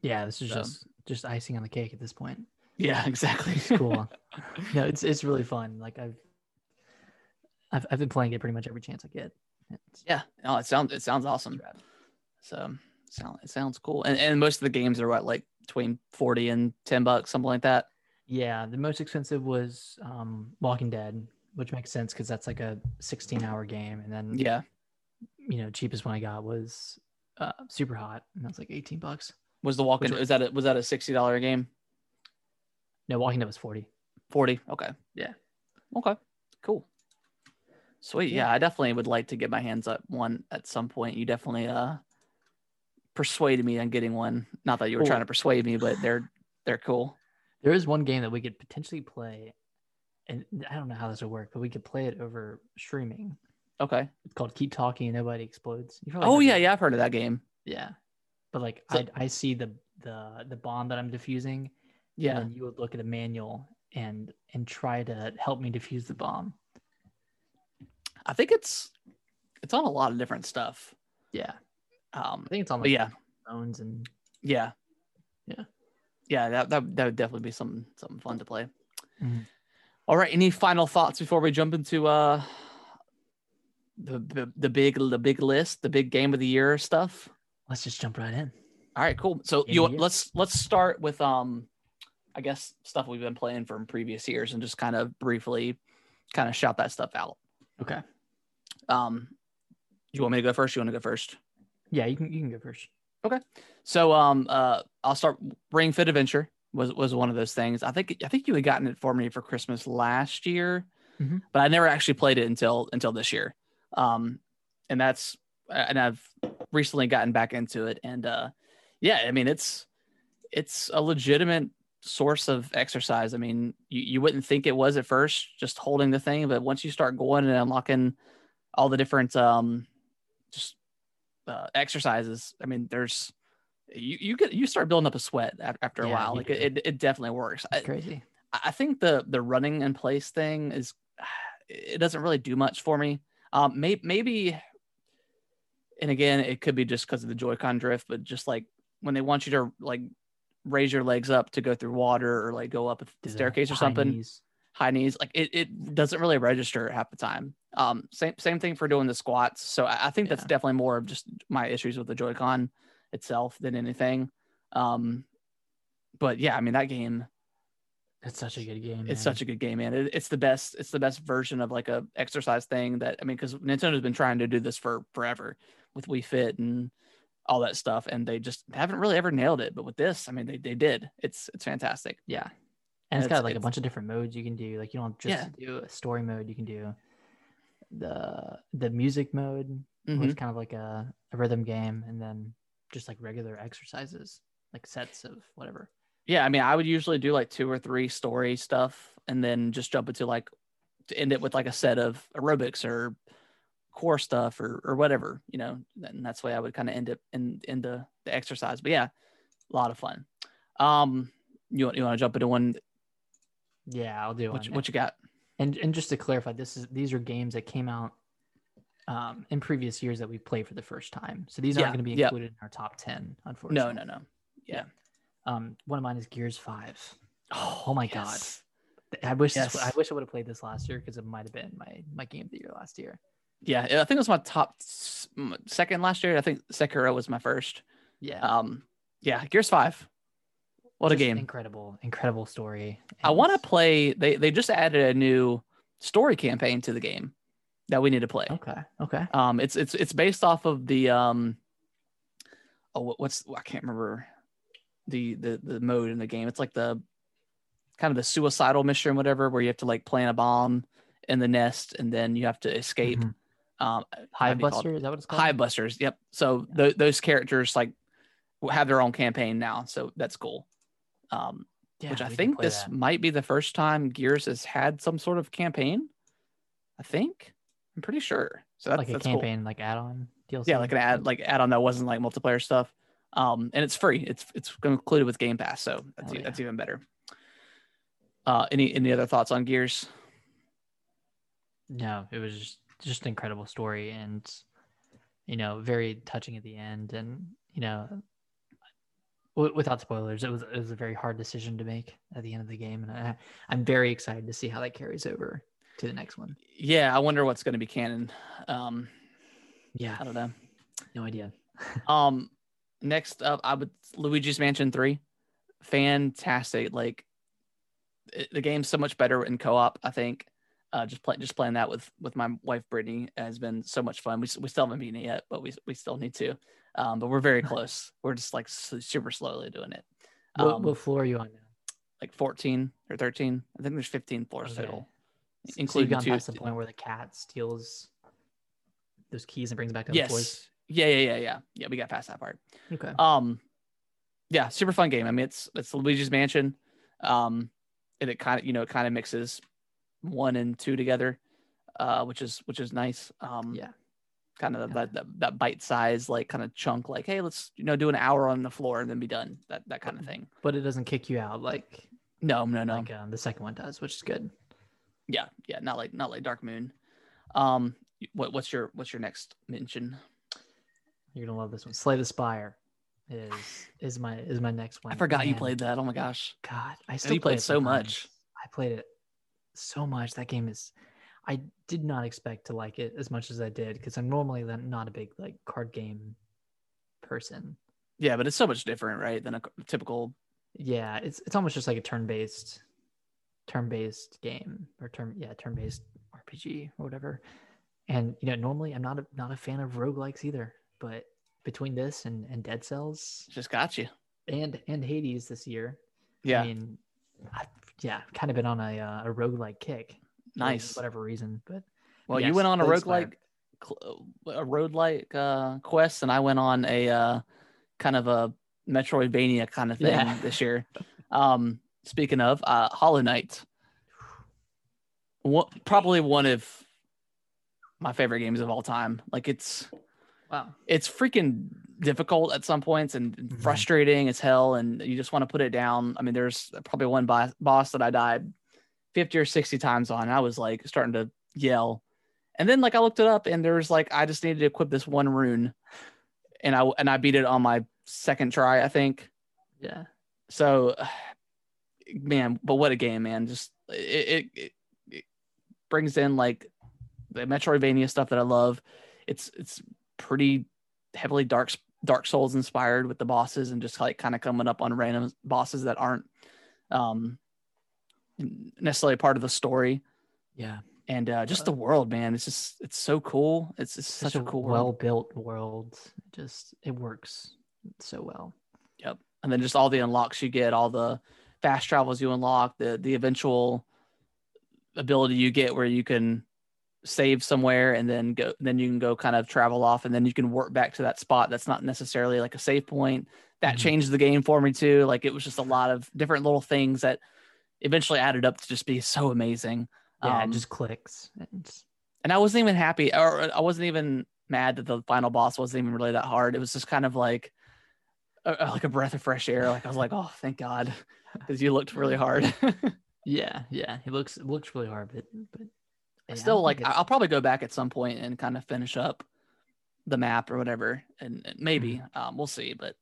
S2: Yeah. This is
S1: So-
S2: just just icing on the cake at this point.
S1: Yeah, exactly.
S2: It's cool. no, it's it's really fun. Like I've I've I've been playing it pretty much every chance I get. It's,
S1: yeah, no, it sounds it sounds awesome. So sound it sounds cool. And and most of the games are what like between forty and ten bucks, something like that.
S2: Yeah, the most expensive was um, Walking Dead, which makes sense because that's like a 16 hour game. And then,
S1: Yeah.
S2: you know, cheapest one I got was uh, Super Hot, and that's like 18 bucks.
S1: Was the walking is that a, was that a sixty dollar game?
S2: No, Walking Dead was 40.
S1: Forty. Okay.
S2: Yeah.
S1: Okay. Cool. Sweet. Yeah.
S2: Yeah.
S1: I definitely would like to get my hands up one at some point. You definitely uh persuaded me on getting one. Not that you were
S2: Cool.
S1: trying to persuade me, but they're they're cool.
S2: There is one game that we could potentially play, and I don't know how this would work, but we could play it over streaming.
S1: Okay.
S2: It's called Keep Talking and Nobody Explodes.
S1: Oh yeah, yeah. I've heard of that game.
S2: Yeah. But like
S1: So-
S2: I, I see the the the bomb that I'm diffusing,
S1: Yeah.
S2: and you would look at a manual and and try to help me defuse the bomb.
S1: I think it's it's on a lot of different stuff.
S2: Yeah,
S1: Um
S2: I think it's on like
S1: yeah,
S2: phones and
S1: yeah.
S2: Yeah.
S1: Yeah, that, that that would definitely be something something fun to play.
S2: Mhm.
S1: All right. Any final thoughts before we jump into uh the, the the big the big list, the big game of the year stuff?
S2: let's just jump right in.
S1: All right, cool. So
S2: Game
S1: you
S2: of the year.
S1: let's let's start with um I guess stuff we've been playing from previous years and just kind of briefly kind of shout that stuff out.
S2: Okay.
S1: Um you want me to go first? You want to go first?
S2: Yeah, you can you can go first.
S1: So um uh I'll start Ring Fit Adventure was was one of those things. I think I think you had gotten it for me for Christmas last year,
S2: Mhm.
S1: but I never actually played it until until this year. Um and that's and I've recently gotten back into it and uh yeah, I mean it's it's a legitimate source of exercise. I mean, you, you wouldn't think it was at first just holding the thing, but once you start going and unlocking all the different um just uh, exercises, I mean, there's you you get you start building up a sweat after a
S2: Yeah,
S1: while. Like it, it definitely works. I,
S2: It's crazy.
S1: I think the the running in place thing is it doesn't really do much for me. Um, may, maybe, and again, it could be just because of the Joy-Con drift, but just like when they want you to like raise your legs up to go through water or like go up a
S2: the
S1: staircase or something,
S2: knees.
S1: high knees, like it, it doesn't really register half the time. Um, same same thing for doing the squats. So I, I think that's definitely more of just my issues with the Joy-Con itself than anything. Um, but yeah, I mean that game
S2: It's such a good game.
S1: it's such a good game, man. It, it's the best. It's the best version of like a exercise thing that I mean, because Nintendo's been trying to do this for forever with Wii Fit and all that stuff, and they just haven't really ever nailed it. But with this, I mean, they they did. It's it's fantastic.
S2: yeah. And it's
S1: it's-
S2: got like a bunch of different modes you can do. Like you don't just
S1: Yeah.
S2: do a story mode. You can do the the music mode, which
S1: Mhm.
S2: is kind of like a, a rhythm game, and then just like regular exercises, like sets of whatever.
S1: Yeah, I mean, I would usually do like two or three story stuff, and then just jump into like to end it with like a set of aerobics or core stuff or or whatever, you know. And that's the way I would kind of end it in in the the exercise. But yeah, a lot of fun. Um, you want you want to jump into one?
S2: Yeah, I'll do
S1: What you, what you got?
S2: And and just to clarify, this is these are games that came out um, in previous years that we played for the first time. So these
S1: Yeah,
S2: aren't going to be
S1: yeah.
S2: included in our top ten, unfortunately.
S1: No, no, no. Yeah.
S2: Um, one of mine is Gears Five. Oh my God. I wish this, I wish I would have played this last year because it might have been my my game of the year last year.
S1: Yeah, I think it was my top second last year. I think Sekiro was my first.
S2: Yeah,
S1: Um, yeah, Gears Five. What a game!
S2: Incredible, incredible story.
S1: I want to play. They they just added a new story campaign to the game that we need to play.
S2: Okay. Okay.
S1: Um, it's it's it's based off of the um, oh, what- what's I can't remember the the the mode in the game. It's like the kind of the suicidal mission, whatever, where you have to like plant a bomb in the nest and then you have to escape.
S2: Mhm.
S1: Um,
S2: Hive
S1: called?
S2: Buster, is that what it's called?
S1: Hive Busters. Yep. So th- those characters like have their own campaign now, so that's cool. Um,
S2: Yeah,
S1: which I think this
S2: that.
S1: might be the first time Gears has had some sort of campaign. I think I'm pretty sure. So that's,
S2: like a
S1: that's cool.
S2: campaign, like add-on DLC.
S1: Yeah, like an ad, like add on that wasn't like multiplayer stuff. Um, and it's free. It's it's included with Game Pass, so that's e-
S2: yeah.
S1: that's even better. Uh, any any other thoughts on Gears?
S2: No, it was just just an incredible story and you know very touching at the end and you know w- without spoilers it was it was a very hard decision to make at the end of the game and I, I'm very excited to see how that carries over to the next one.
S1: Yeah, I wonder what's going to be canon. Um,
S2: Yeah,
S1: I don't know.
S2: no idea.
S1: Um, next up, I would Luigi's Mansion Three, fantastic. Like it, the game's so much better in co-op. I think. Uh, just play, just playing that with with my wife Brittany has been so much fun. We we still haven't beaten it yet, but we we still need to. Um, but we're very close. We're just like super slowly doing it.
S2: What,
S1: Um,
S2: what floor are you on now?
S1: like 14 or 13. I think there's 15 floors
S2: Okay.
S1: total,
S2: So
S1: including two.
S2: past the point where the cat steals those keys and brings back floors.
S1: Yes. Yeah, yeah, yeah, yeah. Yeah, we got past that part.
S2: Okay.
S1: Um, yeah, super fun game. I mean, it's it's Luigi's Mansion. Um, and it kind of you know it kind of mixes one and two together, uh, which is which is nice. Um,
S2: yeah.
S1: Kind of
S2: Yeah.
S1: that, that that bite size like kind of chunk. Like, hey, let's you know do an hour on the floor and then be done. That that kind of thing.
S2: But it doesn't kick you out like
S1: No, no, no.
S2: like um, the second one does, which is good.
S1: yeah, yeah. Not like not like Dark Moon. Um, what what's your what's your next mention?
S2: You're gonna love this one. Slay the Spire is is my is my next one.
S1: I forgot you played that. Oh my gosh.
S2: God, I still
S1: played
S2: it
S1: so much.
S2: I played it so much. That game is. I did not expect to like it as much as I did because I'm normally not a big like card game person.
S1: Yeah, but it's so much different, right, than a typical.
S2: Yeah, it's it's almost just like a turn-based turn-based game or turn yeah, turn-based RPG or whatever. And you know, normally I'm not a not a fan of roguelikes either, but between this and, and Dead Cells
S1: Just got you.
S2: and and Hades this year,
S1: Yeah,
S2: I mean, I've, yeah, kind of been on a uh, a roguelike kick. For
S1: nice.
S2: whatever reason, but
S1: Well, you went on a
S2: Slay the Spire.
S1: roguelike, cl- a roguelike uh, quest, and I went on a uh, kind of a Metroidvania kind of thing
S2: Yeah.
S1: this year. Um, speaking of uh, Hollow Knight, what probably one of my favorite games of all time. Like it's
S2: wow,
S1: it's freaking difficult at some points and and
S2: Mhm.
S1: frustrating as hell and you just want to put it down i mean there's probably one boss, boss that i died 50 or 60 times on and i was like starting to yell. And then like i looked it up and there was like i just needed to equip this one rune and i and i beat it on my second try i think.
S2: Yeah,
S1: so man but what a game man. Just it it, it, brings in like the metroidvania stuff that i love. It's it's pretty heavily dark dark souls inspired with the bosses and just like kind of coming up on random bosses that aren't um necessarily part of the story
S2: yeah.
S1: and uh just the world man it's just it's so cool it's just such, a cool
S2: well built world. It Just it works so well.
S1: Yep. And then just all the unlocks you get, all the fast travels you unlock, the the eventual ability you get where you can save somewhere and then go then you can go kind of travel off and then you can work back to that spot that's not necessarily like a save point. That
S2: Mhm.
S1: changed the game for me too. Like it was just a lot of different little things that eventually added up to just be so amazing.
S2: Yeah,
S1: Um,
S2: it just clicks. And
S1: and I wasn't even happy, or I wasn't even mad that the final boss wasn't even really that hard. It was just kind of like, uh, like a breath of fresh air. Like I was like, oh, thank God, because you looked really hard.
S2: yeah, yeah, it looks it looks really hard, but but
S1: I
S2: yeah,
S1: still like. I'll probably go back at some point and kind of finish up the map or whatever, and, and maybe um, we'll see. But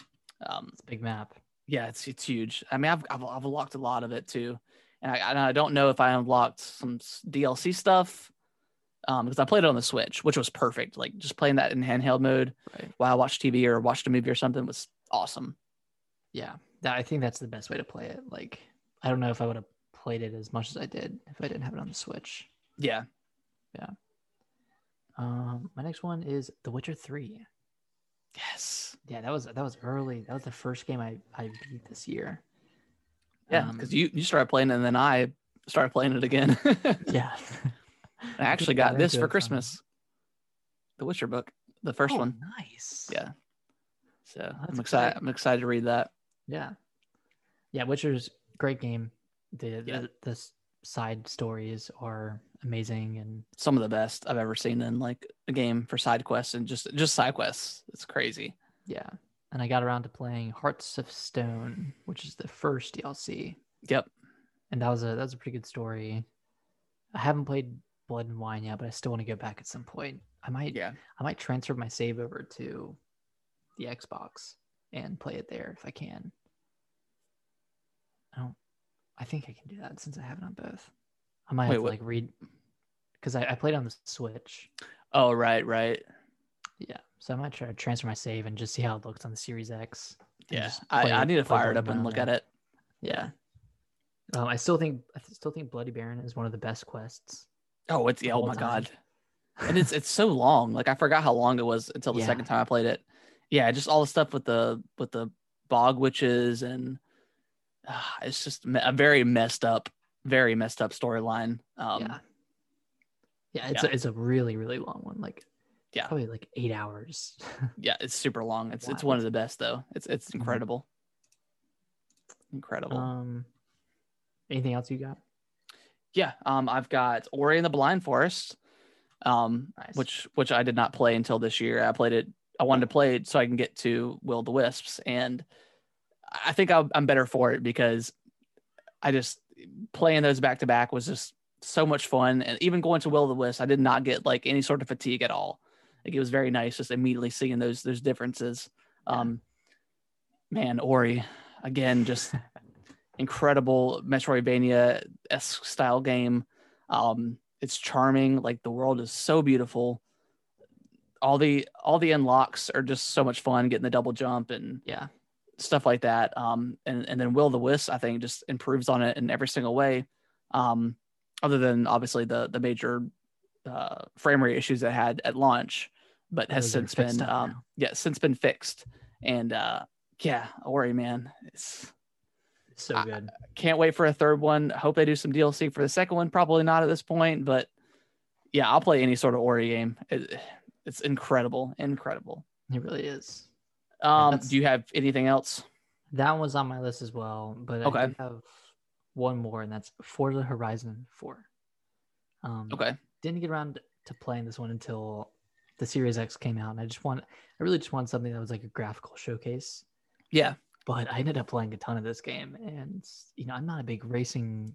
S1: um,
S2: it's a big map.
S1: yeah, it's it's huge. I mean, I've I've, I've unlocked a lot of it too, and I and I don't know if I unlocked some DLC stuff. Um, because I played it on the Switch, which was perfect. Like just playing that in handheld mode
S2: Right.
S1: while I watched TV or watched a movie or something was awesome.
S2: Yeah, that, I think that's the best way to play it. Like, I don't know if I would have played it as much as I did if I didn't have it on the Switch.
S1: Yeah, yeah.
S2: Um, my next one is The Witcher Three.
S1: Yes.
S2: Yeah, that was that was early. That was the first game I I beat this year.
S1: Yeah,
S2: Um,
S1: because you you started playing it and then I started playing it again.
S2: yeah.
S1: I actually
S2: got
S1: this for Christmas. The Witcher book, the first
S2: Oh,
S1: one.
S2: Nice.
S1: Yeah. So I'm excited.
S2: great.
S1: I'm excited to read that.
S2: Yeah. Yeah, Witcher's great game. The,
S1: Yeah.
S2: the the side stories are amazing and
S1: Some of the best I've ever seen in like a game for side quests and just just side quests. It's crazy.
S2: yeah. And I got around to playing Hearts of Stone, which is the first DLC.
S1: Yep.
S2: And that was a that was a pretty good story. I haven't played Blood and Wine yet, but I still want to go back at some point. I might
S1: Yeah.
S2: I might transfer my save over to the Xbox and play it there if I can. I don't. I think I can do that since I have it on both. I might
S1: Wait,
S2: have to
S1: what-
S2: like read because I, I played on the Switch.
S1: Oh right, right.
S2: Yeah, so I might try to transfer my save and just see how it looks on the Series X.
S1: Yeah. I, I need to fire it up and look
S2: on
S1: at it.
S2: Yeah. Um, I still think I still think Bloody Baron is one of the best quests.
S1: Oh, it's yeah, oh my
S2: time.
S1: god. and it's it's so long. Like I forgot how long it was until the
S2: Yeah.
S1: second time I played it. Yeah, just all the stuff with the with the bog witches and uh, it's just a very messed up, very messed up storyline. Um,
S2: yeah. Yeah, it's
S1: yeah.
S2: A, it's a really really long one. Like
S1: Yeah.
S2: probably like eight hours.
S1: yeah, it's super long. It's it's one of the best though. It's it's
S2: Mhm.
S1: incredible, incredible.
S2: um, anything else you got?
S1: yeah, um, I've got Ori and the Blind Forest, um,
S2: Nice.
S1: which which I did not play until this year. I played it. I wanted to play it so I can get to Will the Wisps, and I think I'll, I'm better for it because I just playing those back to back was just so much fun. And even going to Will the Wisps, I did not get like any sort of fatigue at all. Like it was very nice just immediately seeing those those differences. Um, man, Ori again, just incredible Metroidvania esque style game. Um, it's charming. Like the world is so beautiful. All the all the unlocks are just so much fun. Getting the double jump and
S2: Yeah.
S1: stuff like that. Um, and and then Will the Wisp, I think, just improves on it in every single way. Um, other than obviously the the major uh, frame rate issues it had at launch, but has since been um, yeah since been fixed. And uh, yeah, Ori man, it's
S2: So good.
S1: I- can't wait for a third one. Hope they do some DLC for the second one. Probably not at this point, but yeah, I'll play any sort of Ori game. It, it's incredible, incredible.
S2: It really is.
S1: Um, do you have anything else?
S2: That was on my list as well, but I
S1: Okay.
S2: do have one more, and that's Forza Horizon 4. Um,
S1: Okay,
S2: Didn't get around to playing this one until the Series X came out, and I just want, I really just wanted something that was like a graphical showcase.
S1: yeah,
S2: But I ended up playing a ton of this game, and you know, I'm not a big racing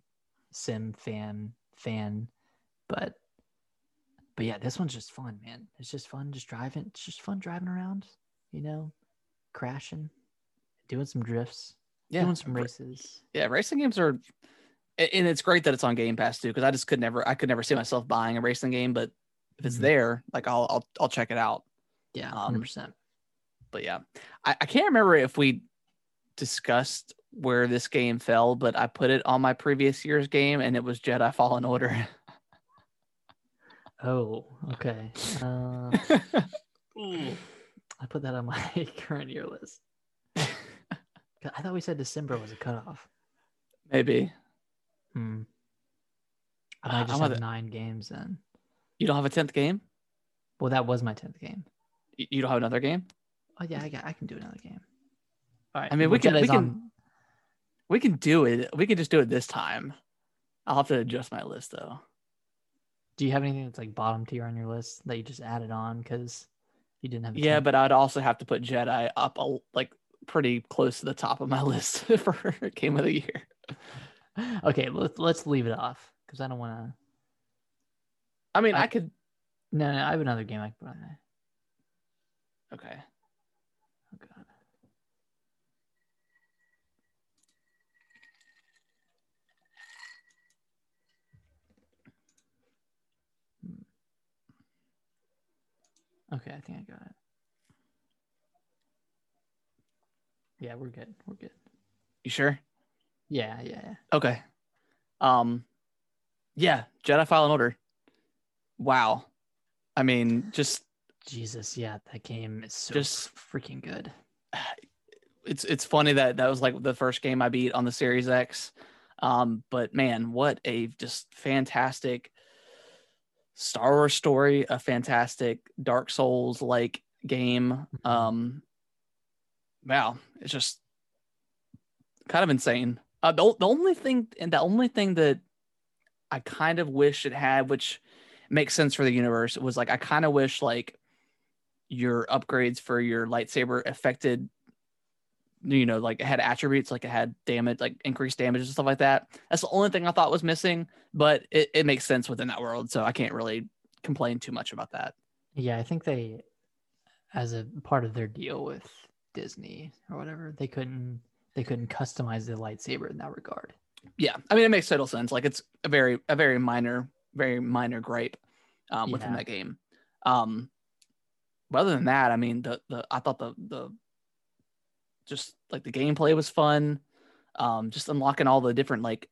S2: sim fan fan, but but yeah, this one's just fun, man. It's just fun, just driving. It's just fun driving around, you know, crashing, doing some drifts,
S1: yeah,
S2: doing some races.
S1: yeah. Racing games are, and it's great that it's on Game Pass too, because I just could never, I could never see myself buying a racing game, but if it's
S2: Mhm.
S1: there, like I'll, I'll, I'll check it out.
S2: Yeah,
S1: Um,
S2: hundred percent.
S1: but yeah, I, I can't remember if we discussed where this game fell, but I put it on my previous year's game, and it was Jedi Fallen Order.
S2: Oh, okay. Uh, I put that on my current year list. I thought we said December was a cutoff.
S1: Maybe
S2: Hmm. I
S1: Uh,
S2: might
S1: I'm
S2: just have nine games then.
S1: you don't have a tenth game.
S2: Well, that was my tenth game.
S1: You don't have another game.
S2: Oh yeah, I got. I can do another game. All right.
S1: I mean, we can- we can-
S2: on-
S1: We can do it. We can just do it this time. I'll have to adjust my list though.
S2: Do you have anything that's like bottom tier on your list that you just added on because you didn't have?
S1: Yeah,
S2: 10th?
S1: but I'd also have to put Jedi up a, like pretty close to the top of my list for game of the year.
S2: okay, let's let's leave it off because I don't want to.
S1: I mean, I,
S2: I-
S1: could.
S2: No, no, I have another game I can put on there.
S1: Okay.
S2: Oh god. Hmm. Okay, I think I got it. Yeah, we're good. We're good.
S1: You sure?
S2: Yeah, yeah, yeah.
S1: Okay. Um. Yeah, Jedi Fallen Order. wow. I mean, just
S2: Jesus, yeah, that game is so
S1: Just-
S2: freaking good.
S1: it's it's funny that that was like the first game I beat on the Series X. Um, but man, what a just fantastic Star Wars story, a fantastic Dark Souls like game.
S2: Mhm.
S1: Um, wow, it's just kind of insane. Uh, the, the only thing and the only thing that I kind of wish it had, which makes sense for the universe, was like I kind of wish like your upgrades for your lightsaber affected you know like it had attributes like it had damage like increased damage and stuff like that. That's the only thing i thought was missing but it, it makes sense within that world so i can't really complain too much about that.
S2: Yeah, I think they, as a part of their deal with Disney or whatever, they couldn't they couldn't customize the lightsaber in that regard.
S1: yeah i mean it makes total sense. Like it's a very a very minor very minor gripe um, within
S2: Yeah.
S1: that game. Um but other than that i mean the the i thought the the just like the gameplay was fun. Um just unlocking all the different like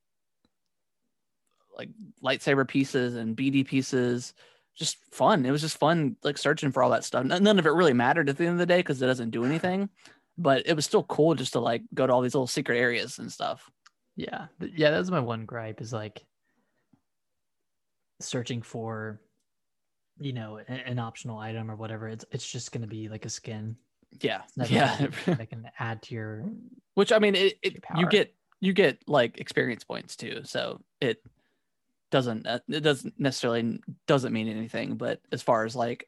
S1: like lightsaber pieces and bd pieces. Just fun. It was just fun like searching for all that stuff. None of it really mattered at the end of the day because it doesn't do anything but it was still cool just to like go to all these little secret areas and stuff
S2: Yeah, yeah, that's my one gripe is like searching for, you know, a- an optional item or whatever. It's it's just gonna be like a skin.
S1: yeah yeah
S2: that can add to your.
S1: which i mean it, it you get you get like experience points too so it doesn't uh, it doesn't necessarily doesn't mean anything but as far as like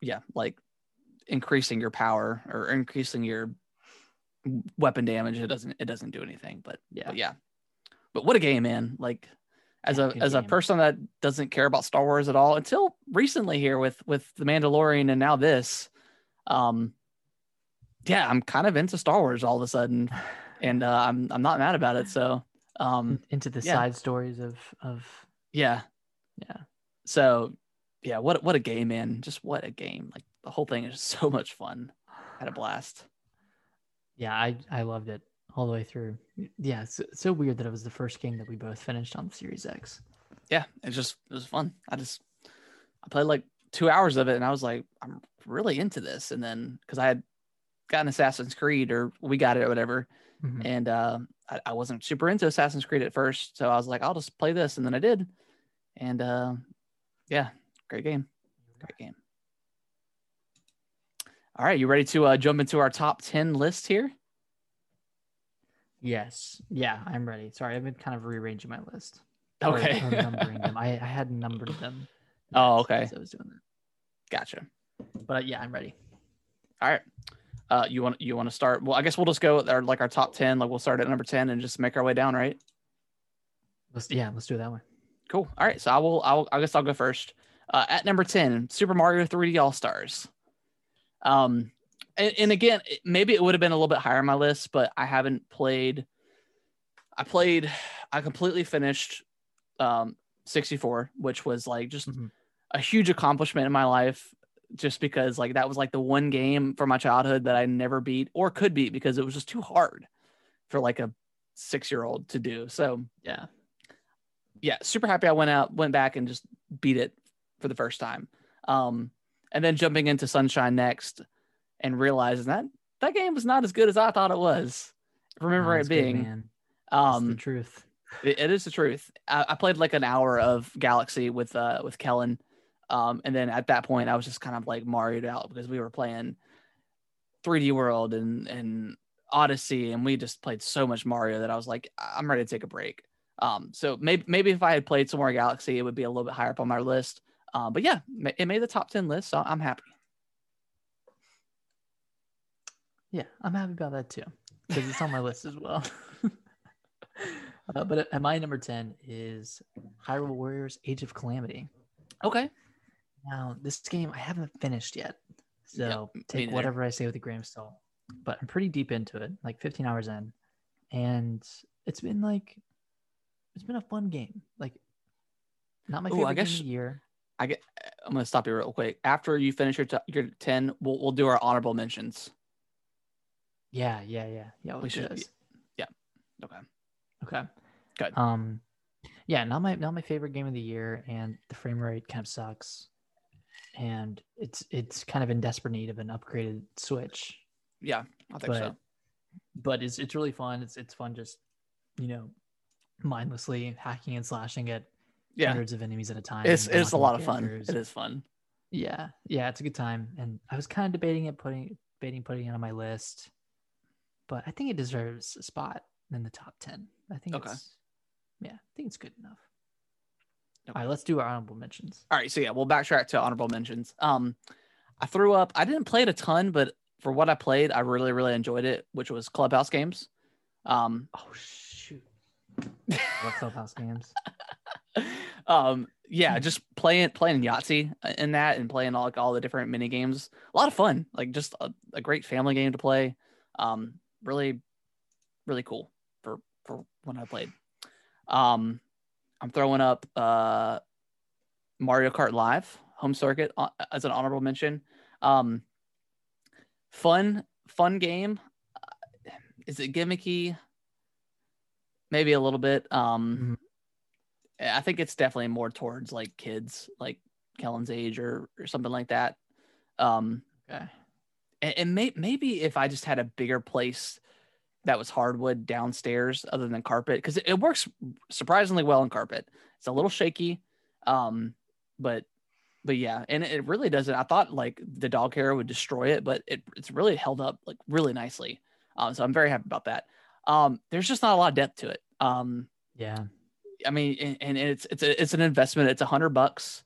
S1: yeah like increasing your power or increasing your weapon damage it doesn't it doesn't do anything but
S2: Yeah,
S1: but yeah. But what a game man. Like as a
S2: good
S1: as a person that doesn't care about star wars at all until recently here with with the mandalorian and now this um yeah i'm kind of into star wars all of a sudden. And uh, i'm i'm not mad about it so um
S2: into the
S1: yeah.
S2: side stories of of
S1: yeah.
S2: Yeah.
S1: so yeah what what a game man. Just what a game. Like the whole thing is so much fun. Had a blast.
S2: Yeah, I I loved it all the way through. Yeah, it's, it's so weird that it was the first game that we both finished on the Series X.
S1: yeah it's just it was fun. I just i played like two hours of it and i was like i'm really into this. And then because i had gotten assassin's creed or we got it or whatever
S2: Mhm.
S1: and uh, I, I wasn't super into assassin's creed at first so i was like i'll just play this and then i did. And uh, yeah great game. Great game all right you ready to uh, jump into our top 10 list here
S2: Yes, yeah, I'm ready. Sorry, I've been kind of rearranging my list.
S1: okay
S2: or numbering them. I, I had numbered them.
S1: Oh, okay.
S2: I was doing that.
S1: gotcha
S2: But uh, yeah, I'm ready.
S1: all right uh, you want you want to start well i guess we'll just go with our like our top 10 like we'll start at number 10 and just make our way down right
S2: Let's yeah, let's do it that way.
S1: Cool. All right. So I will. I'll, I guess I'll go first. Uh, at number ten, Super Mario 3D All Stars. Um, and, and again, maybe it would have been a little bit higher on my list, but I haven't played. I played. I completely finished um 64, which was like just
S2: Mhm.
S1: a huge accomplishment in my life. Just because like that was like the one game from my childhood that I never beat or could beat because it was just too hard for like a six year old to do. So
S2: Yeah.
S1: yeah, super happy I went out, went back and just beat it for the first time. Um, and then jumping into Sunshine next and realizing that that game was not as good as I thought it was. Remember it
S2: it's good,
S1: being,
S2: man. That's the
S1: um,
S2: truth.
S1: it- it is the truth. I, I played like an hour of Galaxy with uh with Kellen, um, and then at that point I was just kind of like Marioed out because we were playing 3D World and and Odyssey, and we just played so much Mario that I was like, I'm ready to take a break. Um, so maybe maybe if I had played some more Galaxy, it would be a little bit higher up on my list. Um, but yeah, it made the top ten list, so I'm happy.
S2: Yeah, I'm happy about that too because it's on my list as well. uh, but at my number ten is Hyrule Warriors: Age of Calamity.
S1: Okay.
S2: Now, this game I haven't finished yet, so
S1: me
S2: take whatever I say with a grain of salt. But I'm pretty deep into it, like 15 hours in, and it's been like, it's been a fun game. Like, not my
S1: Ooh, I
S2: favorite
S1: guess-
S2: game of the year.
S1: I get. I'm gonna stop you real quick. After you finish your t- your ten, we'll we'll do our honorable mentions.
S2: Yeah, yeah, yeah, yeah.
S1: We should-
S2: this.
S1: Okay.
S2: Okay.
S1: Good.
S2: Um, yeah, not my not my favorite game of the year, and the frame rate kind of sucks, and it's it's kind of in desperate need of an upgraded Switch.
S1: Yeah, I think
S2: but
S1: so.
S2: but it's it's really fun. It's it's fun just you know mindlessly hacking and slashing at
S1: Yeah,
S2: hundreds of enemies at a time.
S1: it's it's a lot of fun. It is fun.
S2: Yeah, yeah, it's a good time, and I was kind of debating it, putting debating putting it on my list, but I think it deserves a spot in the top ten. I think
S1: Okay.
S2: it's yeah, I think it's good enough.
S1: Okay.
S2: All right, let's do our honorable mentions.
S1: All right, so yeah, we'll backtrack to honorable mentions. Um, I threw up. I didn't play it a ton, but for what I played, I really really enjoyed it, which was Clubhouse games. Um,
S2: Oh shoot, what Clubhouse games?
S1: um, yeah, just playing playing Yahtzee in that and playing all like all the different mini games. A lot of fun. Like just a, a great family game to play. Um, really, really cool for for when I played. Um, I'm throwing up uh Mario Kart Live home circuit uh, as an honorable mention. Um, fun fun game. Uh, Is it gimmicky? Maybe a little bit. Um, I think it's definitely more towards like kids, like Kellen's age or or something like that. Um,
S2: Okay.
S1: and, and may, maybe if I just had a bigger place that was hardwood downstairs other than carpet, because it, it works surprisingly well in carpet. It's a little shaky, um, but but yeah, and it really doesn't. I thought like the dog hair would destroy it, but it, it's really held up like really nicely. Um, so I'm very happy about that. Um, there's just not a lot of depth to it. Um,
S2: Yeah.
S1: I mean, and, and it's it's a, it's an investment. It's a hundred bucks.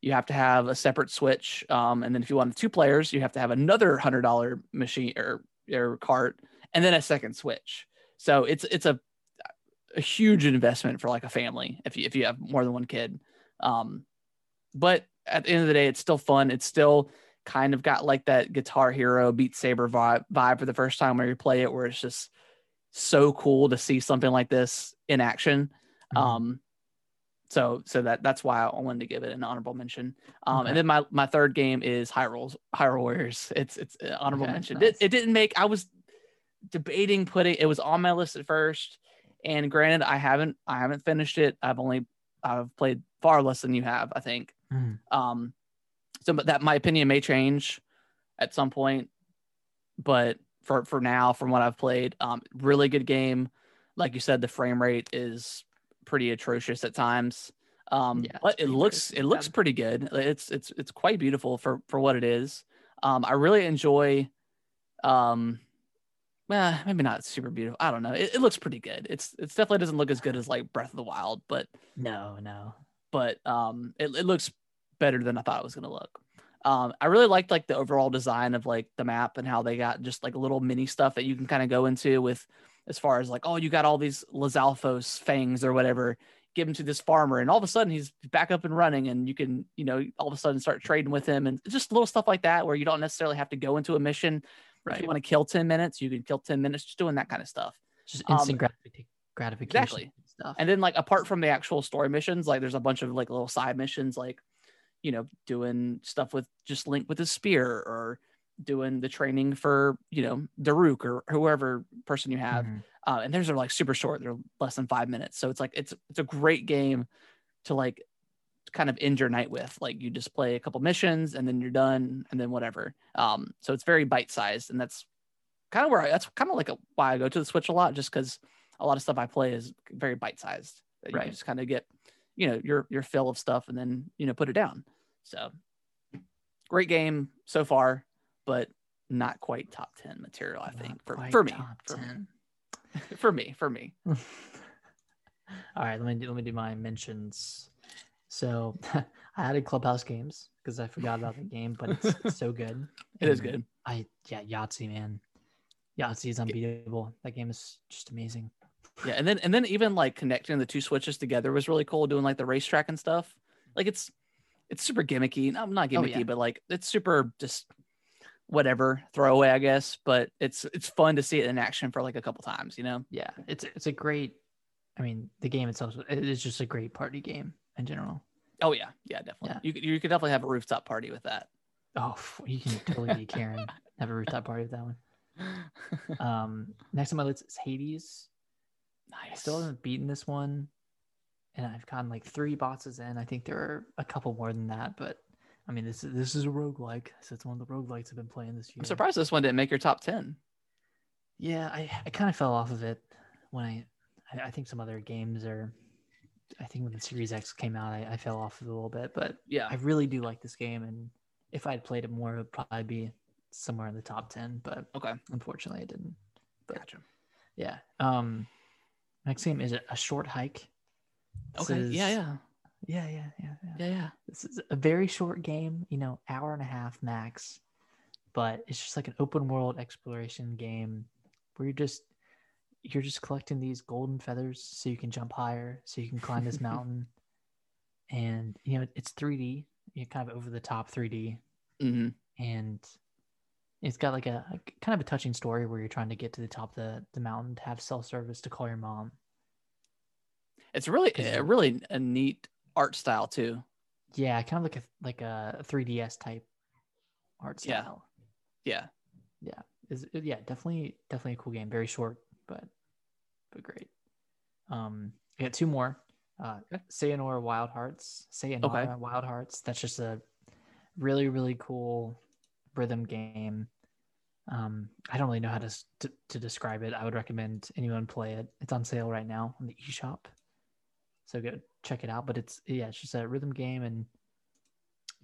S1: You have to have a separate switch, um, and then if you want two players, you have to have another hundred dollar machine or or cart, and then a second switch. So it's it's a a huge investment for like a family if you if you have more than one kid. Um, but at the end of the day, it's still fun. It's still kind of got like that Guitar Hero Beat Saber vibe, vibe for the first time where you play it, where it's just so cool to see something like this in action.
S2: Mhm.
S1: Um, so so that that's why I wanted to give it an honorable mention. Um,
S2: Okay.
S1: and then my my third game is Hyrule Hyrule Warriors. It's it's honorable
S2: Okay,
S1: mention.
S2: nice.
S1: It, it didn't make. I was debating putting. It was on my list at first, and granted, I haven't I haven't finished it. I've only I've played far less than you have. I think.
S2: Mhm.
S1: Um, so but that my opinion may change at some point, but for for now, from what I've played, um, really good game. Like you said, the frame rate is pretty atrocious at times. Um,
S2: Yeah,
S1: but it looks it looks
S2: Yeah.
S1: pretty good. It's it's it's quite beautiful for for what it is. Um, I really enjoy. Um, well, maybe not super beautiful. I don't know. It, it looks pretty good. It's it's definitely doesn't look as good as like Breath of the Wild, but
S2: No, no.
S1: but um it, it looks better than I thought it was gonna look. Um I really liked like the overall design of like the map and how they got just like little mini stuff that you can kind of go into with as far as like, oh, you got all these Lizalfos fangs or whatever, give them to this farmer, and all of a sudden he's back up and running, and you can, you know, all of a sudden start trading with him and just little stuff like that where you don't necessarily have to go into a mission. If
S2: Right.
S1: you want to kill 10 minutes, you can kill 10 minutes just doing that kind of stuff.
S2: Just
S1: Um,
S2: instant gratific- gratification
S1: exactly.
S2: stuff.
S1: And then like apart from the actual story missions, like there's a bunch of like little side missions, like you know, doing stuff with just Link with his spear or doing the training for you know Daruk or whoever person you have.
S2: Mhm.
S1: Uh, and theirs are like super short; they're less than five minutes. So it's like it's it's a great game to like kind of end your night with. Like you just play a couple missions and then you're done, and then whatever. Um, so it's very bite sized, and that's kind of where I, that's kind of like a, why I go to the Switch a lot, just because a lot of stuff I play is very bite sized. That you
S2: Right.
S1: just kind of get, you know, your your fill of stuff and then you know put it down. So great game so far, but not quite top ten material. I
S2: Not
S1: think for for me,
S2: top
S1: for me, for me, for me.
S2: All right, let me do, let me do my mentions. So I added Clubhouse games because I forgot about the game, but it's, it's so good.
S1: It is
S2: And
S1: good.
S2: I yeah, Yahtzee man, Yahtzee is unbeatable. That game is just amazing.
S1: Yeah, and then and then even like connecting the two switches together was really cool. Doing like the racetrack and stuff. Like it's it's super gimmicky. No, not
S2: Oh,
S1: gimmicky,
S2: yeah.
S1: but like it's super just whatever throwaway, I guess. But it's it's fun to see it in action for like a couple times. You know.
S2: Yeah, it's it's a great. I mean, the game itself it is just a great party game in general.
S1: Oh yeah, yeah, definitely.
S2: Yeah.
S1: You could you could definitely have a rooftop party with that.
S2: Oh, you can totally be Karen. Have a rooftop party with that one. Um, next on my list is Hades. I still haven't beaten this one, and I've gotten like three bosses in. I think there are a couple more than that, but I mean, this is this is a roguelike, so it's one of the roguelikes I've been playing this year.
S1: I'm surprised this one didn't make your top ten.
S2: Yeah, I, I kind of fell off of it when I, I I think some other games are. I think when the Series X came out, I, I fell off of it a little bit, but
S1: Yeah,
S2: I really do like this game, and if I'd played it more, it would probably be somewhere in the top ten. But
S1: okay,
S2: unfortunately, it didn't. But
S1: gotcha.
S2: yeah, um, next game is it a short hike. This
S1: Okay, yeah, yeah,
S2: yeah, yeah, yeah, yeah.
S1: yeah, yeah.
S2: This is a very short game, you know, hour and a half max, but it's just like an open world exploration game where you're just you're just collecting these golden feathers so you can jump higher, so you can climb this mountain. And you know, it's 3D, you know, kind of over the top 3D,
S1: hmm
S2: and it's got like a, a kind of a touching story where you're trying to get to the top of the, the mountain to have self service to call your mom.
S1: It's really, a really a neat art style too.
S2: Yeah, kind of like a like a 3DS type art style.
S1: Yeah.
S2: style.
S1: Yeah,
S2: is yeah definitely definitely a cool game very short but but great um i got two more uh
S1: Okay.
S2: Sayonara Wild Hearts Sayonara
S1: Okay.
S2: Wild Hearts that's just a really really cool rhythm game um i don't really know how to, to to describe it i would recommend anyone play it it's on sale right now on the eShop so go check it out but it's yeah it's just a rhythm game and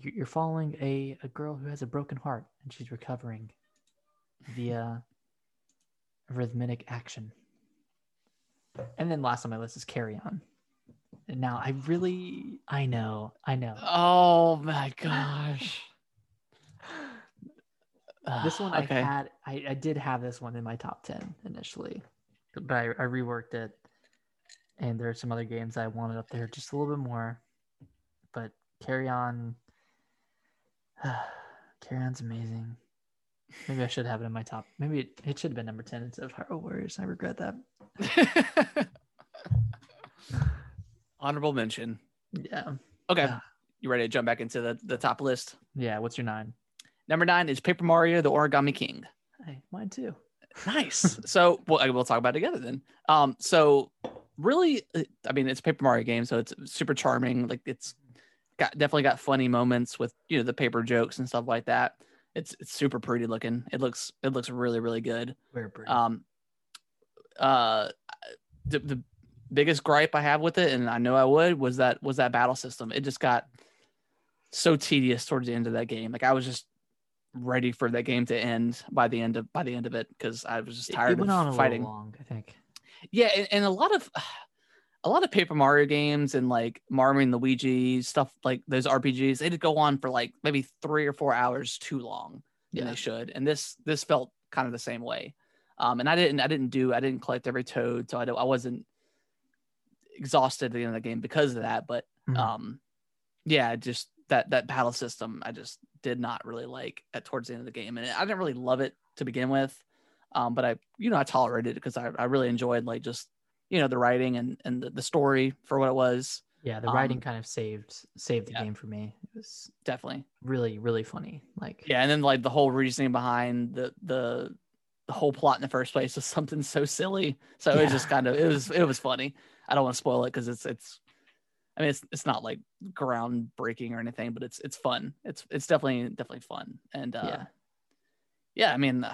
S2: you- you're following a, a girl who has a broken heart and she's recovering via rhythmic action. And then last on my list is Carrion. And now I really, I know, I know.
S1: Oh my gosh.
S2: This one
S1: okay.
S2: I had, I, I did have this one in my top 10 initially, but I, I reworked it. And there are some other games I wanted up there just a little bit more. But Carrion, Carrion's amazing. Maybe I should have it in my top. Maybe it, it should have been number 10 instead of Hyrule Warriors. I regret that.
S1: Honorable mention.
S2: Yeah.
S1: Okay,
S2: Yeah.
S1: you ready to jump back into the, the top list?
S2: Yeah. What's your nine?
S1: Number nine is Paper Mario: The Origami King.
S2: Hey, mine too.
S1: Nice. so well, we'll talk about it together then. Um, so really, uh, I mean, it's a Paper Mario game, so it's super charming. Like it's got definitely got funny moments with you know the paper jokes and stuff like that. It's it's super pretty looking. It looks it looks really really good.
S2: We're pretty.
S1: Um, uh, the, the biggest gripe I have with it, and I know I would, was that was that battle system. It just got so tedious towards the end of that game. Like I was just ready for that game to end by the end of by the end of it because I was just
S2: It- it
S1: tired
S2: went on a
S1: of fighting.
S2: long, I think.
S1: Yeah, and, and a lot of a lot of Paper Mario games and like Mario and Luigi stuff like those RPGs, they'd go on for like maybe three or four hours too long than
S2: Yeah.
S1: they should. And this this felt kind of the same way. Um, and I didn't I didn't do I didn't collect every toad, so I don't, I wasn't exhausted at the end of the game because of that. But
S2: Mhm.
S1: um, yeah, just that that battle system I just did not really like at towards the end of the game, and I didn't really love it to begin with. Um, but I you know I tolerated it because I, I really enjoyed like just you know the writing and and the, the story for what it was
S2: yeah, the writing
S1: um,
S2: kind of saved saved the
S1: yeah.
S2: game for me. It was
S1: definitely
S2: really really funny. Like
S1: yeah and then like the whole reasoning behind the the the whole plot in the first place was something so silly so it was just kind of it was it was funny i don't want to spoil it because it's it's i mean it's it's not like groundbreaking or anything but it's it's fun it's it's definitely definitely fun and uh
S2: Yeah.
S1: yeah, i mean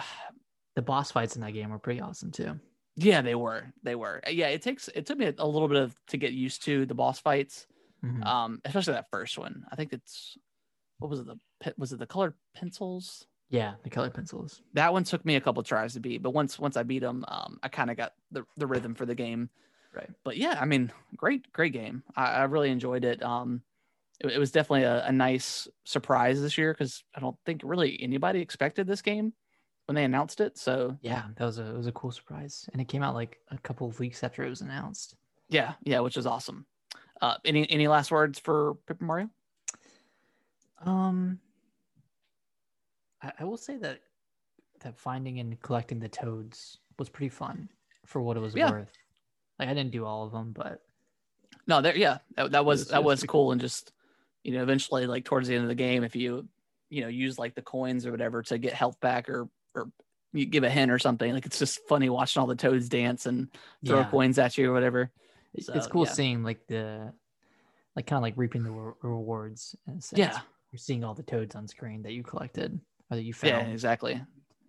S2: the boss fights in that game were pretty awesome too.
S1: yeah they were they were yeah it takes it took me a little bit of to get used to the boss fights
S2: Mhm.
S1: um especially that first one i think it's what was it the was it the colored pencils
S2: yeah, the colored pencils.
S1: that one took me a couple tries to beat, but once once I beat them, um, I kind of got the, the rhythm for the game.
S2: Right.
S1: But yeah, I mean, great great game. I, I really enjoyed it. Um, it, it was definitely a, a nice surprise this year because I don't think really anybody expected this game when they announced it. So
S2: Yeah, that was a it was a cool surprise, and it came out like a couple of weeks after it was announced.
S1: yeah, yeah, which is awesome. Uh, any any last words for Paper Mario?
S2: Um, I, I will say that that finding and collecting the toads was pretty fun for what it was
S1: Yeah.
S2: worth. Like I didn't do all of them, but
S1: No, there, yeah, that, that was
S2: was-
S1: that
S2: was
S1: was cool, and just you know, eventually, like towards the end of the game, if you you know use like the coins or whatever to get health back or or you give a hint or something, like it's just funny watching all the toads dance and throw
S2: yeah,
S1: coins at you or whatever. So,
S2: it's cool
S1: yeah.
S2: seeing like the, like kind of like reaping the re- rewards. In a sense.
S1: Yeah.
S2: You're seeing all the toads on screen that you collected or that you found.
S1: Yeah, exactly,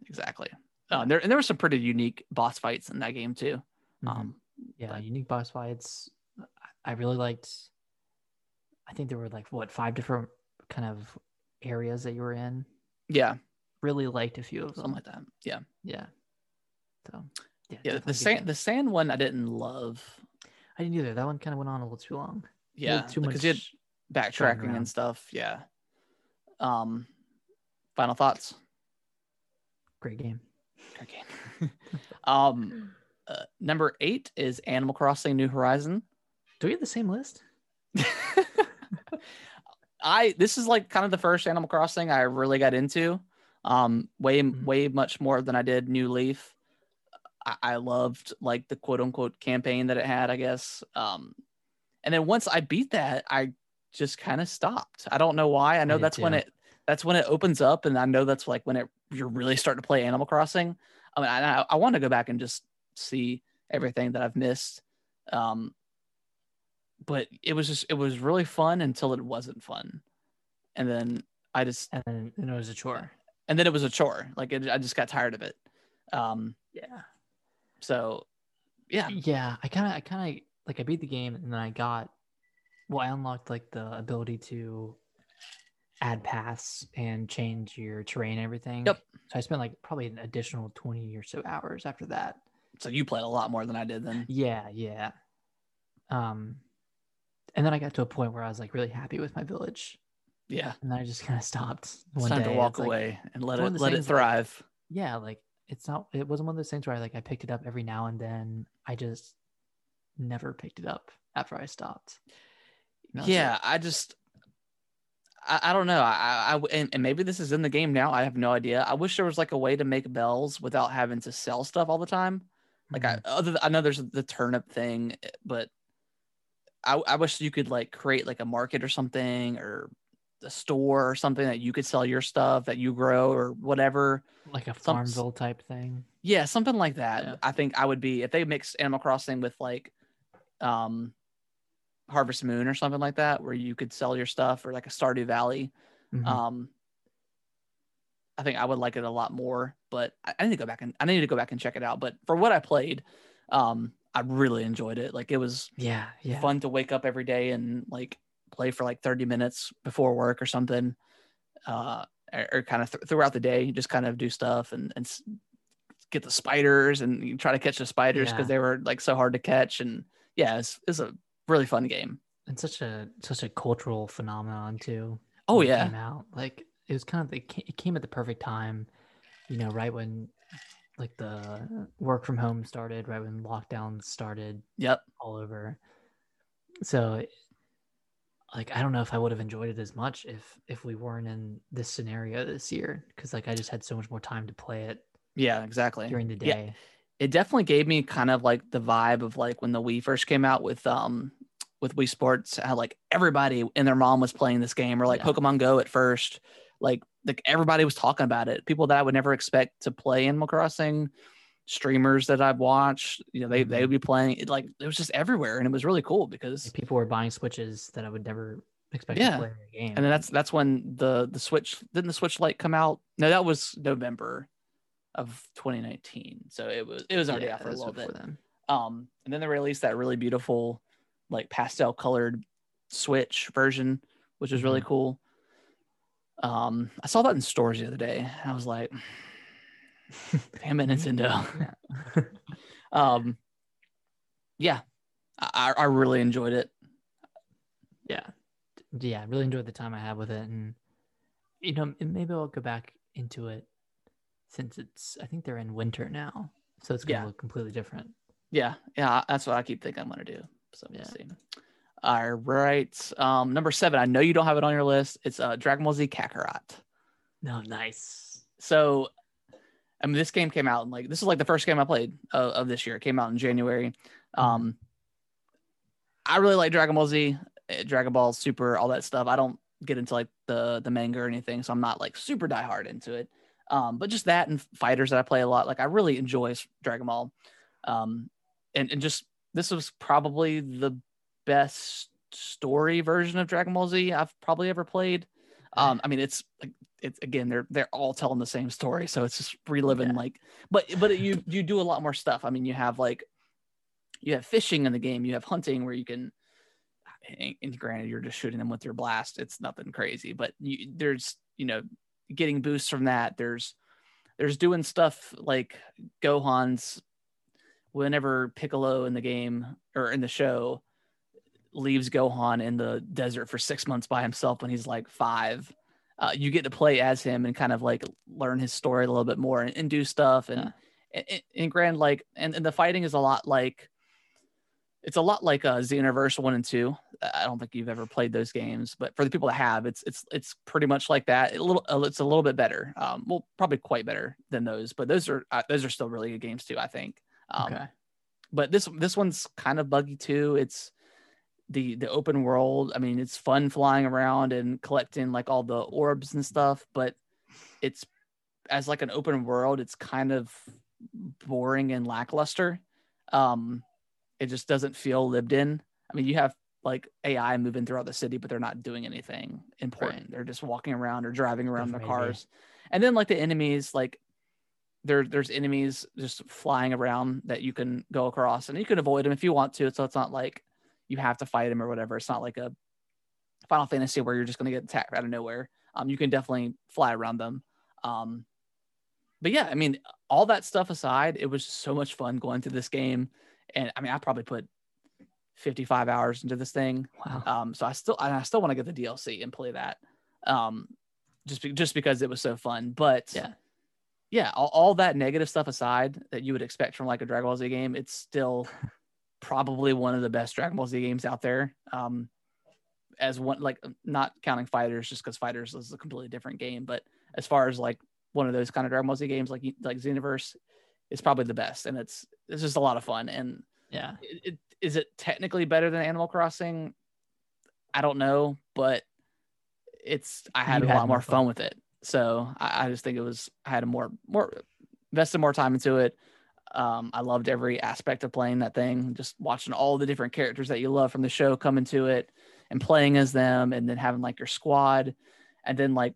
S1: exactly. Uh, there and there were some pretty unique boss fights in that game too.
S2: Mhm.
S1: Um,
S2: yeah,
S1: but-
S2: unique boss fights. I really liked. I think there were like what five different kind of areas that you were in.
S1: yeah,
S2: Really liked a few of
S1: something
S2: them.
S1: like that. Yeah,
S2: Yeah. So. Yeah.
S1: yeah. The sand, the sand one, I didn't love.
S2: I didn't either. That one kind of went on a little too long.
S1: Yeah,
S2: too
S1: because
S2: much.
S1: you had backtracking and stuff. Yeah. Um, final thoughts.
S2: Great game.
S1: Great game. um, uh, number eight is Animal Crossing: New Horizon.
S2: Do we have the same list?
S1: I this is like kind of the first Animal Crossing I really got into. Um, way
S2: Mhm.
S1: way much more than I did New Leaf. I, I loved like the quote unquote campaign that it had, I guess. Um, and then once I beat that, I just kind of stopped. I don't know why. I know that's when it that's when it opens up, and I know that's like when it you're really starting to play Animal Crossing. I mean, I I want to go back and just see everything that I've missed. Um, but it was just it was really fun until it wasn't fun, and then I just
S2: And then and it was a chore.
S1: And then it was a chore. Like it, I just got tired of it. Um,
S2: Yeah.
S1: so yeah,
S2: Yeah. I kind of, I kind of like I beat the game and then I got, well, I unlocked like the ability to add paths and change your terrain and everything.
S1: Yep.
S2: So I spent like probably an additional 20 or so hours after that.
S1: so you played a lot more than I did then.
S2: Yeah. Yeah. Um, and then I got to a point where I was like really happy with my village,
S1: Yeah,
S2: and I just kind of stopped.
S1: it's time to walk
S2: It's like,
S1: away and let it let it
S2: things like-
S1: thrive.
S2: yeah like it's not it wasn't one of those things where i like i picked it up every now and then i just never picked it up after i stopped And that's it.
S1: yeah, I just I, I don't know. I, I, and, and maybe this is in the game now. I have no idea. I wish there was like a way to make bells without having to sell stuff all the time. Like
S2: Mhm.
S1: I other I know there's the turnip thing, but I I wish you could like create like a market or something or a store or something that you could sell your stuff that you grow or whatever.
S2: like a
S1: some-
S2: farmville type thing
S1: Yeah, something like that.
S2: Yeah.
S1: I think I would be if they mixed Animal Crossing with like um Harvest Moon or something like that, where you could sell your stuff or like a Stardew Valley.
S2: Mhm.
S1: Um I think I would like it a lot more, but I, I need to go back and I need to go back and check it out. But for what I played, um, I really enjoyed it. Like it was
S2: yeah yeah
S1: fun to wake up every day and like play for like 30 minutes before work or something uh or, or kind of th- throughout the day just kind of do stuff and and s- get the spiders and you try to catch the spiders because
S2: Yeah.
S1: they were like so hard to catch and yeah it's, it's a really fun game
S2: and such a such a cultural phenomenon too
S1: oh yeah
S2: came out like it was kind of it ca- it came at the perfect time you know right when like the work from home started right when lockdowns started
S1: yep
S2: all over. So like I don't know if I would have enjoyed it as much if if we weren't in this scenario this year cuz like I just had so much more time to play it
S1: yeah exactly
S2: during the
S1: Yeah.
S2: day.
S1: it definitely gave me kind of like the vibe of like when the Wii first came out with um with Wii Sports, how like everybody and their mom was playing this game, or like
S2: Yeah.
S1: Pokemon Go at first, like like everybody was talking about it. People that I would never expect to play Animal Crossing, streamers that I've watched, you know, they they
S2: Mhm.
S1: would be playing it. Like it was just everywhere, and it was really cool because
S2: people were buying switches that I would never expect
S1: Yeah.
S2: to play in a game.
S1: and then that's that's when the the Switch didn't the Switch Lite come out? No, that was November of 2019. So it was it was already
S2: Yeah,
S1: out for a little bit.
S2: then.
S1: Um, and then they released that really beautiful, like pastel colored Switch version, which was really cool. Um, I saw that in stores the other day. I was like, damn it, Nintendo.
S2: Yeah.
S1: Um, yeah, I, I really enjoyed it.
S2: yeah. Yeah, I really enjoyed the time I had with it and you know, maybe I'll go back into it since it's I think they're in winter now. So it's going to
S1: Yeah.
S2: look completely different.
S1: Yeah, yeah, that's what I keep thinking I'm gonna do. So we'll
S2: Yeah.
S1: see. All right. Um, number seven. I know you don't have it on your list. It's uh Dragon Ball Z Kakarot.
S2: No, nice.
S1: so I mean, this game came out and like this is like the first game I played of, of this year. It came out in January. Um, I really like Dragon Ball Z, eh, Dragon Ball Super, all that stuff. I don't get into like the the manga or anything, so I'm not like super diehard into it. Um, but just that and fighters that I play a lot, like I really enjoy Dragon Ball. Um, and and just this was probably the best story version of Dragon Ball Z I've probably ever played. Um, I mean, it's like it's again they're they're all telling the same story, so it's just reliving
S2: Yeah.
S1: like, but but you you do a lot more stuff. I mean, you have like you have fishing in the game, you have hunting where you can. And granted, you're just shooting them with your blast. It's nothing crazy, but you, there's you know getting boosts from that. There's there's doing stuff like Gohan's whenever Piccolo in the game or in the show leaves Gohan in the desert for six months by himself when he's like five. Uh, you get to play as him and kind of like learn his story a little bit more and, and do stuff and, and and grand like and, and the fighting is a lot like it's a lot like uh Xenoverse one and two. I don't think you've ever played those games, but for the people that have, it's it's it's pretty much like that. A little, it's a little bit better. Um, well, probably quite better than those, but those are uh, those are still really good games too. I think. Um,
S2: okay.
S1: but this this one's kind of buggy too. It's the the open world. I mean, it's fun flying around and collecting like all the orbs and stuff, but it's as like an open world, it's kind of boring and lackluster. Um, it just doesn't feel lived in. I mean, you have like AI moving throughout the city, but they're not doing anything important. They're just walking around or driving around in their cars. And then like the enemies, like there there's enemies just flying around that you can go across and you can avoid them if you want to. So it's not like you have to fight them or whatever. It's not like a Final Fantasy where you're just gonna get attacked out of nowhere. Um, you can definitely fly around them. Um, but yeah, I mean, all that stuff aside, it was so much fun going through this game. And I mean, I probably put 55 hours into this thing.
S2: Wow.
S1: Um, so I still I still want to get the DLC and play that. Um, just be, just because it was so fun. But
S2: Yeah.
S1: yeah, all, all that negative stuff aside that you would expect from like a Dragon Ball Z game, it's still probably one of the best Dragon Ball Z games out there. Um, as one like not counting fighters, just because fighters is a completely different game. But as far as like one of those kind of Dragon Ball Z games, like like Xenoverse, it's probably the best, and it's it's just a lot of fun. And
S2: Yeah.
S1: it, it, is it technically better than Animal Crossing? I don't know, but it's I had
S2: You
S1: a
S2: had
S1: lot more
S2: more
S1: fun
S2: fun.
S1: with it. So I, I just think it was I had a more more invested more time into it. Um, I loved every aspect of playing that thing, just watching all the different characters that you love from the show come into it and playing as them, and then having like your squad, and then like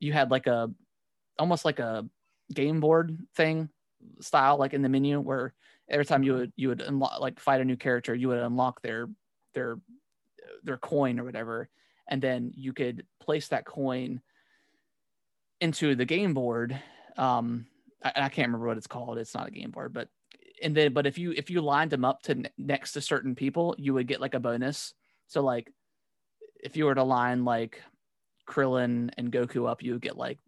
S1: you had like a almost like a game board thing style, like in the menu where every time you would you would unlock like fight a new character, you would unlock their their their coin or whatever, and then you could place that coin into the game board. Um, I, I can't remember what it's called. It's not a game board, but and then but if you if you lined them up to ne- next to certain people, you would get like a bonus. So like if you were to line like Krillin and Goku up, you would get like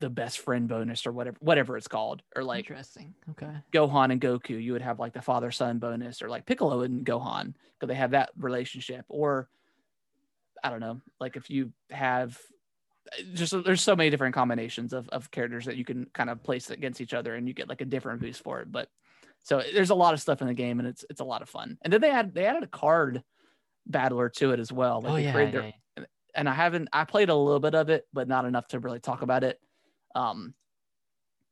S1: the best friend bonus or whatever whatever it's called or like
S2: Interesting. Okay.
S1: Gohan and Goku, you would have like the father son bonus, or like Piccolo and Gohan, because they have that relationship. Or I don't know, like if you have just there's so many different combinations of, of characters that you can kind of place against each other, and you get like a different boost for it. But so there's a lot of stuff in the game, and it's it's a lot of fun. And then they had they added a card battler to it as well. Like
S2: oh yeah.
S1: their-
S2: yeah.
S1: and I haven't I played a little bit of it, but not enough to really talk about it. Um,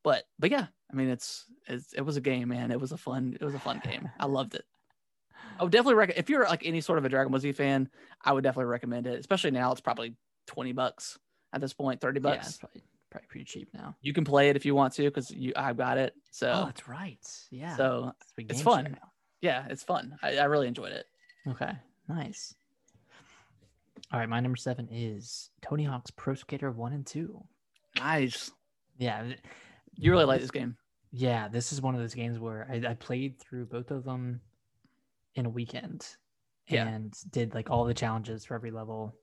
S1: but but yeah, I mean it's, it's it was a game, man. It was a fun it was a fun game. I loved it. I would definitely recommend if you're like any sort of a Dragon Ball Z fan, I would definitely recommend it. Especially now, it's probably twenty bucks at this point, thirty bucks.
S2: it's probably probably pretty cheap now.
S1: You can play it if you want to because you I've got it. So
S2: Oh, that's right. Yeah.
S1: so
S2: it's,
S1: it's fun. yeah, it's fun. I, I really enjoyed it.
S2: Okay, nice. All right, my number seven is Tony Hawk's Pro Skater One and Two.
S1: Nice.
S2: Yeah,
S1: You really like this game.
S2: yeah. This is one of those games where I, I played through both of them in a weekend,
S1: Yeah.
S2: and did like all the challenges for every level,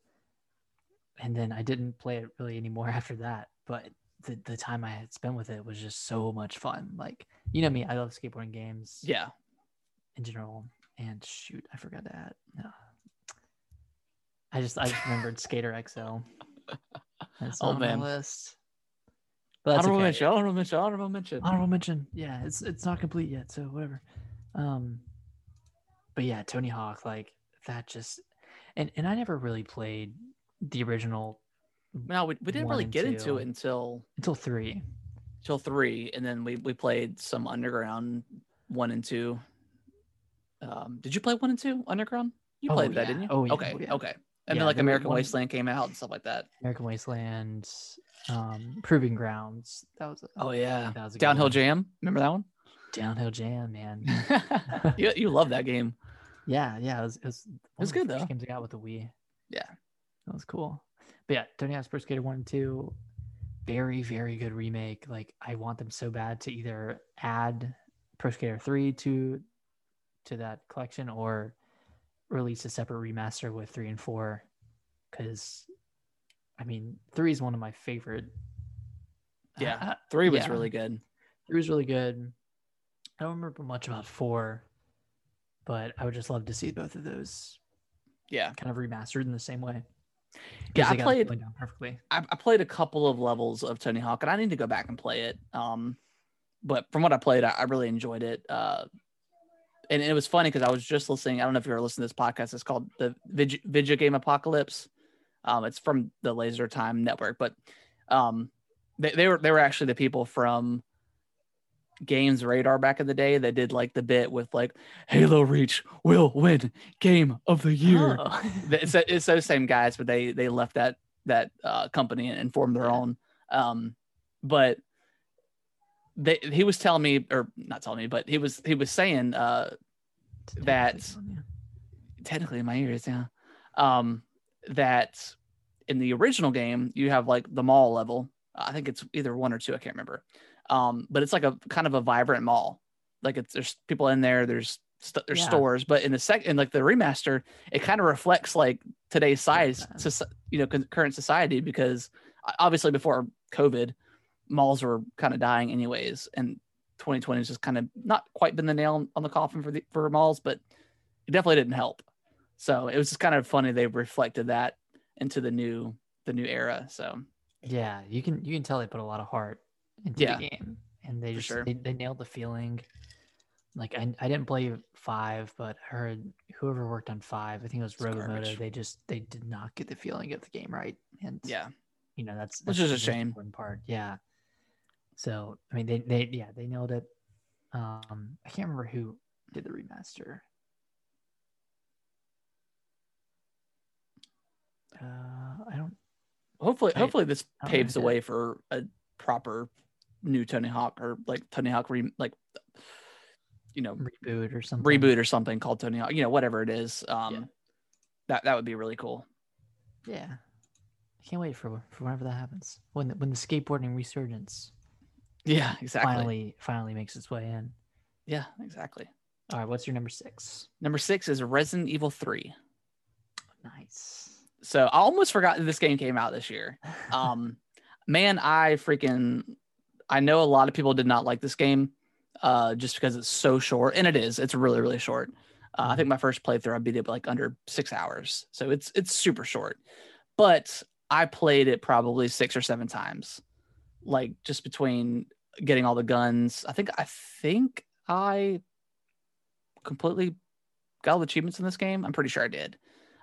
S2: and then I didn't play it really anymore after that. But the the time I had spent with it was just so much fun. Like you know me, I love skateboarding games.
S1: Yeah.
S2: in general. And shoot, I forgot to add. No. I just I just remembered Skater XL. It's
S1: Oh,
S2: on
S1: man.
S2: the list. But that's
S1: honorable
S2: okay.
S1: mention. Honorable mention. Honorable mention.
S2: Honorable mention. Yeah, it's it's not complete yet, so whatever. Um, but yeah, Tony Hawk, like that just, and and I never really played the original
S1: No, we, we didn't really get into it until
S2: until three.
S1: till three, and then we we played some underground one and two. um, did you play one and two Underground? You
S2: Oh,
S1: played that, didn't you?
S2: Oh, yeah.
S1: Okay,
S2: Oh, yeah.
S1: okay. And
S2: Yeah,
S1: then like American
S2: one-
S1: Wasteland came out and stuff like that.
S2: American Wasteland, um, Proving Grounds. That was a,
S1: Oh yeah,
S2: that was a
S1: Downhill. Jam. Remember that one?
S2: Downhill Jam, man.
S1: you you love that game.
S2: yeah, yeah. It was it was, one
S1: was good, though.
S2: Games I got with the Wii.
S1: Yeah.
S2: That was cool. But yeah, Tony Hawk's Pro Skater One and Two, very very good remake. Like I want them so bad to either add Pro Skater Three to to that collection or release a separate remaster with three and four, because I mean three is one of my favorite.
S1: Yeah,
S2: uh,
S1: Three was
S2: yeah.
S1: really good.
S2: Three was really good. I don't remember much about four, but I would just love to see both of those
S1: Yeah,
S2: kind of remastered in the same way.
S1: Yeah, I
S2: they got it
S1: played-
S2: down perfectly.
S1: I, I played a couple of levels of Tony Hawk, and I need to go back and play it. Um, but from what I played, I, I really enjoyed it. Uh, and it was funny because I was just listening. I don't know if you were listening to this podcast. It's called the Vid- Video Game Apocalypse. Um, it's from the Laser Time Network, but um, they, they were they were actually the people from Games Radar back in the day that did like the bit with like Halo Reach will win Game of the Year
S2: Oh.
S1: it's, it's those same guys, but they they left that that uh, company and formed their own. Um, but they he was telling me, or not telling me, but he was he was saying uh, that- technically in my ears, yeah, um, that in the original game you have like the mall level. I think it's either one or two. I can't remember. Um, but it's like a kind of a vibrant mall. Like it's there's people in there. There's st- there's
S2: Yeah.
S1: stores, but in the second, in like the remaster, it kind of reflects like today's size, soci- you know, current society because obviously before COVID, malls were kind of dying anyways, and 2020 has just kind of not quite been the nail on the coffin for the for malls, but it definitely didn't help. So it was just kind of funny they reflected that into the new the new era. So
S2: Yeah, you can you can tell they put a lot of heart into
S1: Yeah.
S2: the game, and they
S1: For
S2: just
S1: sure.
S2: they, they nailed the feeling. Like I, I didn't play five, but I heard whoever worked on five, I think it was
S1: Robomodo.
S2: They just they did not get the feeling of the game right, and
S1: yeah,
S2: you know that's
S1: Which is a shame.
S2: part. Yeah. So I mean, they they yeah they nailed it. Um, I can't remember who did the remaster. Uh, I don't.
S1: hopefully
S2: I-
S1: hopefully this
S2: I
S1: paves the way for a proper new Tony Hawk or like Tony Hawk re- like you know
S2: reboot or something.
S1: reboot or something called Tony Hawk, you know whatever it is. Um,
S2: Yeah.
S1: that that would be really cool.
S2: Yeah, I can't wait for for whenever that happens. When the, when the skateboarding resurgence
S1: Yeah, exactly.
S2: finally finally makes its way in.
S1: Yeah, exactly.
S2: All right, what's your number six?
S1: Number six is Resident Evil Three.
S2: Nice.
S1: So I almost forgot this game came out this year. um man i freaking i know a lot of people did not like this game uh just because it's so short and it is it's really really short. Uh, i think my first playthrough i beat it like under six hours so it's it's super short. But i played it probably six or seven times like just between getting all the guns. I think i think i completely got all the achievements in this game. I'm pretty sure i did.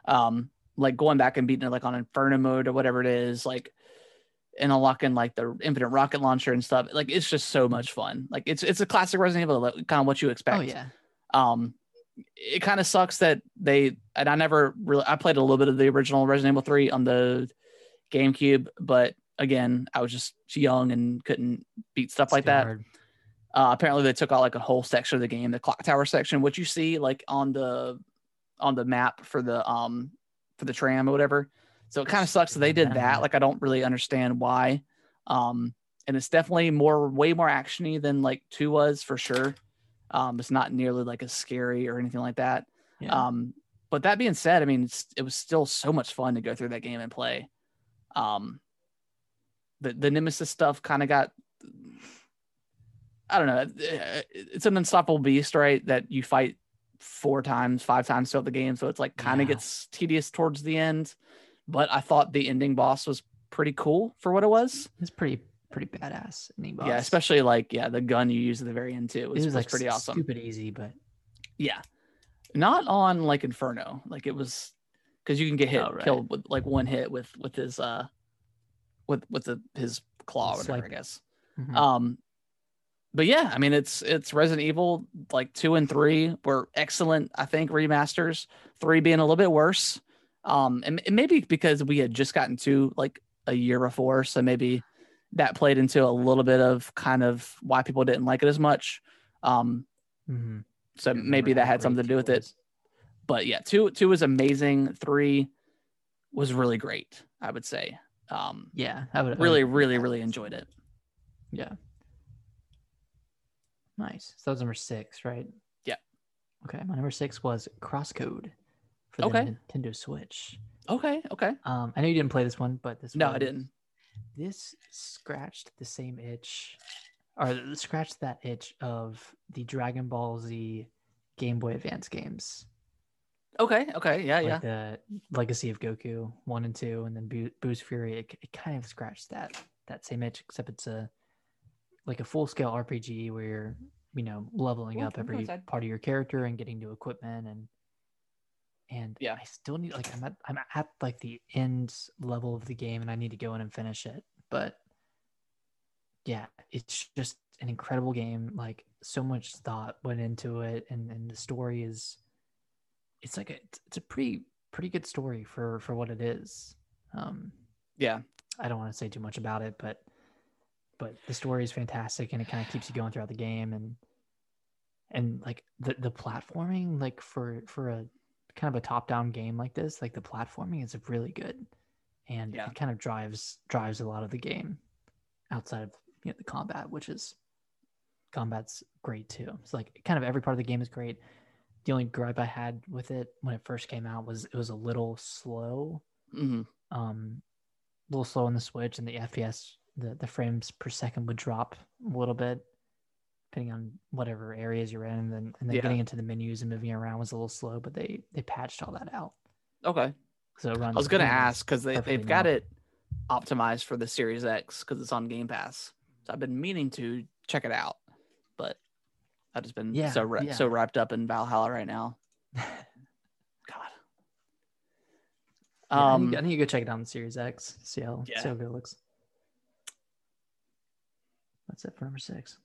S1: Um like going back and beating it like on inferno mode or whatever it is like and unlocking like the infinite rocket launcher and stuff like it's just so much fun like it's it's a classic resident evil like, kind of what you expect
S2: Oh yeah.
S1: um it kind of sucks that they and i never really i played a little bit of the original resident evil 3 on the gamecube but again i was just young and couldn't beat stuff
S2: It's
S1: like that uh, apparently they took out like a whole section of the game, the clock tower section, which you see like on the on the map for the um for the tram or whatever. So it kind of sucks that they did that. Like I don't really understand why. Um, and it's definitely more way more actiony than like two was for sure. Um, it's not nearly like as scary or anything like that.
S2: Yeah.
S1: Um, but that being said, I mean, it's, it was still so much fun to go through that game and play. Um, the the Nemesis stuff kind of got, I don't know, it's an unstoppable beast, right? That you fight four times, five times throughout the game, so it's like kind of
S2: Yeah.
S1: gets tedious towards the end. But I thought the ending boss was pretty cool for what it was.
S2: it's pretty pretty badass. ending boss.
S1: Yeah, especially like yeah, the gun you use at the very end too
S2: it
S1: was,
S2: was,
S1: was
S2: like
S1: pretty awesome.
S2: Stupid easy, but
S1: Yeah. Not on like Inferno. Like it was because you can get hit
S2: Oh, right.
S1: killed with like one hit with with his uh with with the his claw or whatever, I
S2: Swipe.
S1: guess.
S2: Mhm.
S1: Um but yeah, I mean it's it's Resident Evil like two and three were excellent, I think, remasters. Three being a little bit worse. Um, and, and maybe because we had just gotten to like a year before, so maybe that played into a little bit of kind of why people didn't like it as much. Um,
S2: Mhm.
S1: so
S2: I
S1: maybe that had something to do with it. But yeah, two two was amazing. Three was really great, I would say. Um,
S2: Yeah, I would I would
S1: really,
S2: agree
S1: really, really enjoyed it.
S2: Yeah. Nice. So that was number six, right?
S1: Yeah.
S2: Okay. My number six was Crosscode for the
S1: Okay.
S2: Nintendo Switch.
S1: Okay, okay.
S2: Um, I know you didn't play this one, but this one.
S1: No, I didn't.
S2: This scratched the same itch, or scratched that itch of the Dragon Ball Z Game Boy Advance games,
S1: Okay, okay, yeah,
S2: like
S1: yeah.
S2: the Legacy of Goku one and two, and then Boo- Buu's Fury. It, it kind of scratched that that same itch, except it's a like a full scale RPG where you're you know leveling
S1: Ooh,
S2: up
S1: can we go
S2: every part of your character and getting new equipment and and
S1: Yeah.
S2: I still need like I'm at I'm at like the end level of the game and I need to go in and finish it. But yeah, it's just an incredible game. Like so much thought went into it and, and the story is it's like a it's- it's a pretty pretty good story for for what it is. Um
S1: Yeah.
S2: I don't want to say too much about it, but but the story is fantastic and it kind of keeps you going throughout the game and and like the the platforming like for for a kind of a top down game like this, like the platforming is really good and
S1: Yeah.
S2: it kind of drives drives a lot of the game outside of you know the combat, which is combat's great too. It's like kind of every part of the game is great. The only gripe I had with it when it first came out was it was a little slow
S1: hmm
S2: um a little slow on the switch and the fps the, the frames per second would drop a little bit depending on whatever areas you're in and then, and then
S1: Yeah.
S2: getting into the menus and moving around was a little slow but they they patched all that out
S1: Okay.
S2: so it runs
S1: I was gonna ask because they, they've got it optimized for the Series X because it's on Game Pass. So I've been meaning to check it out, but I've just been
S2: Yeah,
S1: so wra-
S2: yeah.
S1: so wrapped up in Valhalla right now. God.
S2: Yeah, I,
S1: Um,
S2: need, I need to go check it out on the series x see how see how good it looks that's it for number six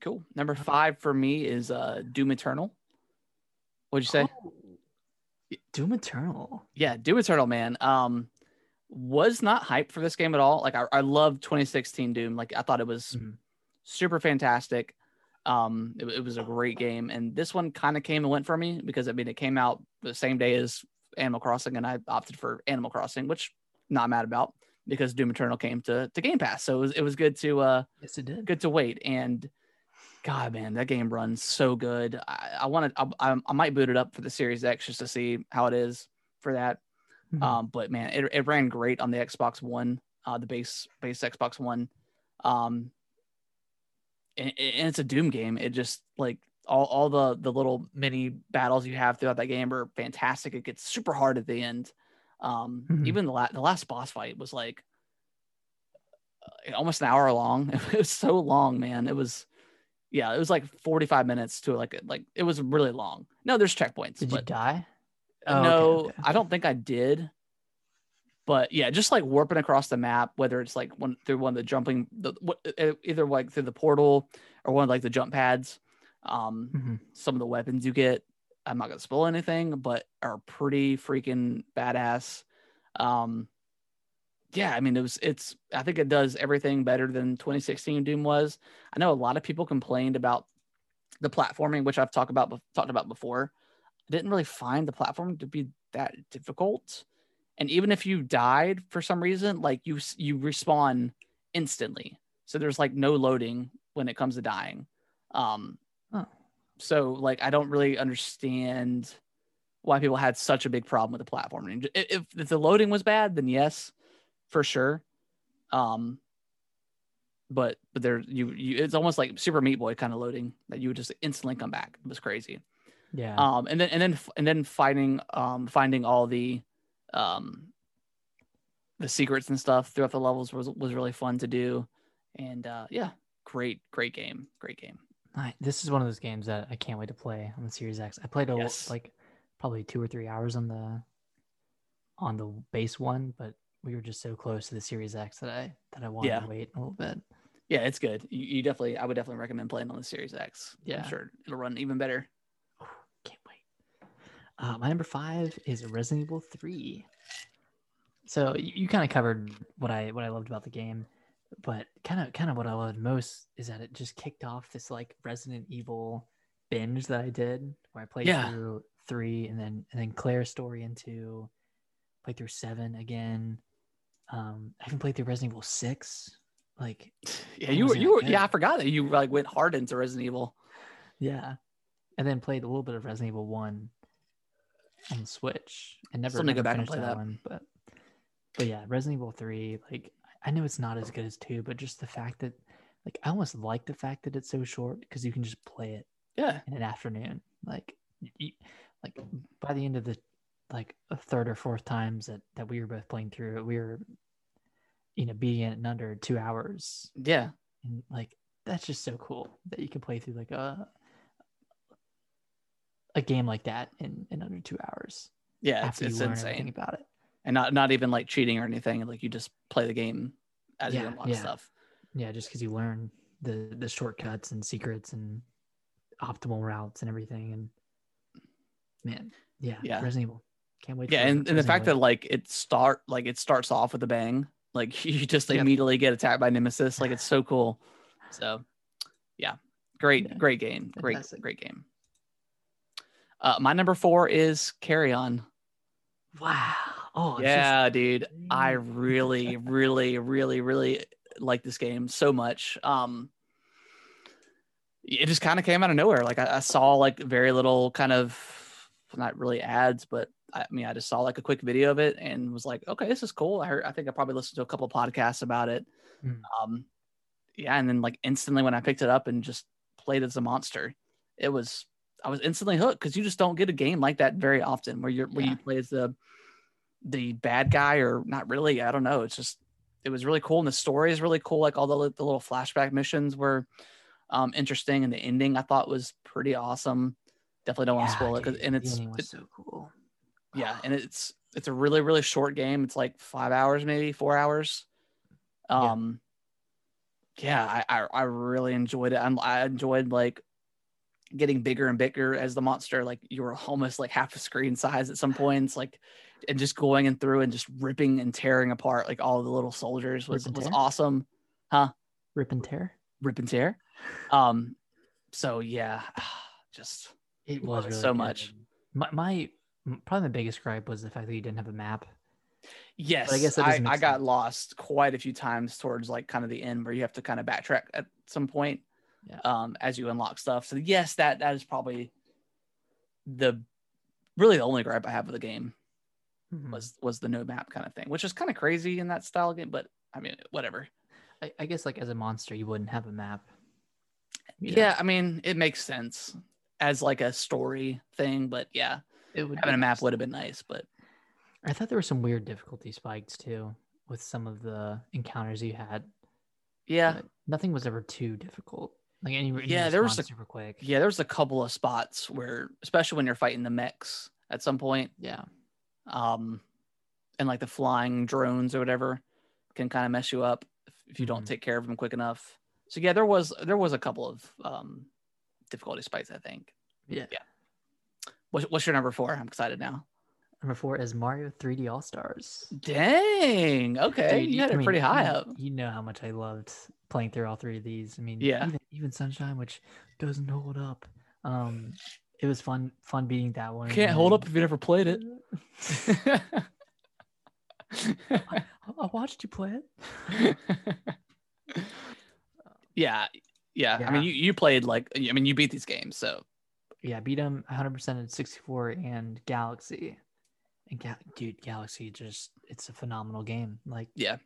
S1: cool. Number five for me is uh Doom Eternal. What'd you say?
S2: Oh, doom eternal
S1: Yeah, Doom Eternal, man. Um, was not hyped for this game at all. Like I, I loved 2016 Doom. Like I thought it was
S2: Mhm.
S1: super fantastic. Um, it, it was a great game, and this one kind of came and went for me because I mean it came out the same day as Animal Crossing, and I opted for Animal Crossing, which not mad about because Doom Eternal came to to Game Pass. So it was it was good to uh
S2: yes it did
S1: good to wait and. God, man, that game runs so good. I, I want to. I, I might boot it up for the Series X just to see how it is for that.
S2: Mhm.
S1: Um, but man, it, it ran great on the Xbox One, uh, the base base Xbox One. Um, and, and it's a Doom game. It just like all, all the the little mini battles you have throughout that game are fantastic. It gets super hard at the end. Um,
S2: Mhm.
S1: even the la- the last boss fight was like uh, almost an hour long. It was so long, man. It was yeah, it was like 45 minutes to like like it was really long. No, there's checkpoints.
S2: did you die Oh, okay,
S1: no,
S2: okay.
S1: I don't think I did. But yeah, just like warping across the map, whether it's like one through one of the jumping, the what, either like through the portal or one of like the jump pads. Um,
S2: Mhm.
S1: some of the weapons you get, I'm not gonna spoil anything, but are pretty freaking badass. Um, yeah, I mean it was it's I think it does everything better than 2016 Doom was. I know a lot of people complained about the platforming, which I've talked about talked about before. I didn't really find the platform to be that difficult. And even if you died for some reason, like you you respawn instantly. So there's like no loading when it comes to dying. Um so like I don't really understand why people had such a big problem with the platforming. If, if the loading was bad, then yes, for sure. Um but but there you you it's almost like Super Meat Boy kind of loading that you would just instantly come back. It was crazy
S2: yeah
S1: um and then and then and then finding um finding all the um the secrets and stuff throughout the levels was was really fun to do and uh yeah great great game great game
S2: I, this is one of those games that I can't wait to play on the Series X. I played a,
S1: Yes.
S2: like probably two or three hours on the on the base one, but we were just so close to the Series X that I that I wanted
S1: Yeah.
S2: to wait a little bit.
S1: Yeah, it's good. You, you definitely, I would definitely recommend playing on the Series X.
S2: Yeah.
S1: I'm sure it'll run even better.
S2: Can't wait. Uh, my number five is Resident Evil Three. So you, you kind of covered what I what I loved about the game, but kind of kind of what I loved most is that it just kicked off this like Resident Evil binge that I did, where I played
S1: Yeah.
S2: through three and then and then Claire's story into played through seven again. Um, I haven't played through Resident Evil six. Like
S1: Yeah, you were, you were,
S2: good.
S1: yeah, I forgot that you like went hard into Resident Evil.
S2: Yeah. And then played a little bit of Resident Evil 1 on the Switch. And never,
S1: Still
S2: never
S1: go back and play that.
S2: one. But but yeah, Resident Evil 3, like I know it's not as good as 2, but just the fact that like I almost like the fact that it's so short because you can just play it
S1: Yeah,
S2: in an afternoon. Like you, like by the end of the like a third or fourth times that that we were both playing through it, we were you know beating it in under 2 hours
S1: yeah,
S2: and like that's just so cool that you can play through like a a game like that in in under two hours
S1: yeah. It's, it's
S2: you
S1: insane,
S2: about it.
S1: and not not even like cheating or anything. Like you just play the game as you
S2: Yeah,
S1: unlock
S2: yeah.
S1: stuff.
S2: Yeah, just because you learn the the shortcuts and secrets and optimal routes and everything. And man, yeah,
S1: Yeah.
S2: Resident Evil. Can't wait.
S1: Yeah, and, and the fact that like it start like it starts off with a bang. Like you just
S2: Yep.
S1: immediately get attacked by Nemesis. Like it's so cool. So yeah, great,
S2: Yeah.
S1: great game. Great,
S2: Fantastic.
S1: great game. Uh, my number four is Carrion.
S2: Wow. Oh it's just-
S1: yeah, dude. I really, really, really, really like this game so much. Um, it just kind of came out of nowhere. Like I, I saw like very little kind of not really ads, but I mean, I just saw like a quick video of it and was like, okay, this is cool. I heard, I think I probably listened to a couple podcasts about it.
S2: Mm.
S1: Um, yeah, and then like instantly when I picked it up and just played as a monster, it was I was instantly hooked because you just don't get a game like that very often where you're where
S2: Yeah.
S1: you play as the the bad guy or not really. I don't know. It's just it was really cool and the story is really cool. Like all the the little flashback missions were um interesting and the ending I thought was pretty awesome. Definitely don't want to
S2: Yeah,
S1: spoil it 'cause-
S2: dude,
S1: and it's
S2: ending was
S1: it-
S2: so cool.
S1: Yeah, and it's it's a really really short game. It's like five hours, maybe four hours.
S2: Yeah.
S1: Um, yeah, I I, I really enjoyed it. I'm, I enjoyed like getting bigger and bigger as the monster. Like you were almost like half a screen size at some points. Like and just going and through and just ripping and tearing apart like all the little soldiers was
S2: Rip
S1: was awesome, huh?
S2: Rip and tear.
S1: Rip and tear. Um, so yeah, just
S2: It was really
S1: so
S2: good.
S1: much.
S2: My, my m- probably my biggest gripe was the fact that you didn't have a map.
S1: Yes,
S2: I guess
S1: I, I got lost quite a few times towards like kind of the end where you have to kind of backtrack at some point
S2: Yeah.
S1: um, as you unlock stuff. So yes, that that is probably the really the only gripe I have with the game
S2: Mhm.
S1: was was the no map kind of thing, which is kind of crazy in that style game. But I mean, whatever.
S2: I, I guess like as a monster, you wouldn't have a map. know?
S1: Yeah, I mean, it makes sense as like a story thing. But yeah,
S2: it would.
S1: having
S2: be
S1: a map would have been nice. But
S2: I thought there were some weird difficulty spikes too with some of the encounters you had.
S1: yeah,
S2: but nothing was ever too difficult. Like any, any
S1: Yeah, there was a-
S2: super quick.
S1: yeah, there was a couple of spots where, especially when you're fighting the mechs at some point,
S2: yeah,
S1: um, and like the flying drones or whatever can kind of mess you up if, if you don't
S2: Mhm.
S1: take care of them quick enough. So yeah, there was there was a couple of um, difficulty spikes. I think.
S2: yeah.
S1: What's, what's your number four? I'm excited now.
S2: Number four is Mario 3D All Stars.
S1: Dang. Okay,
S2: Dude,
S1: you had
S2: I
S1: it
S2: mean,
S1: pretty high
S2: you,
S1: up.
S2: You know how much I loved playing through all three of these. I mean,
S1: Yeah.
S2: even, even Sunshine, which doesn't hold up. Um, it was fun, fun beating that one.
S1: Can't hold up if you never played it.
S2: I, I watched you play it.
S1: yeah, yeah. I mean, you, you played like I mean, you beat these games, so
S2: Yeah, beat him 100% at 64 and Galaxy. And Ga- dude, Galaxy just it's a phenomenal game. Like
S1: yeah.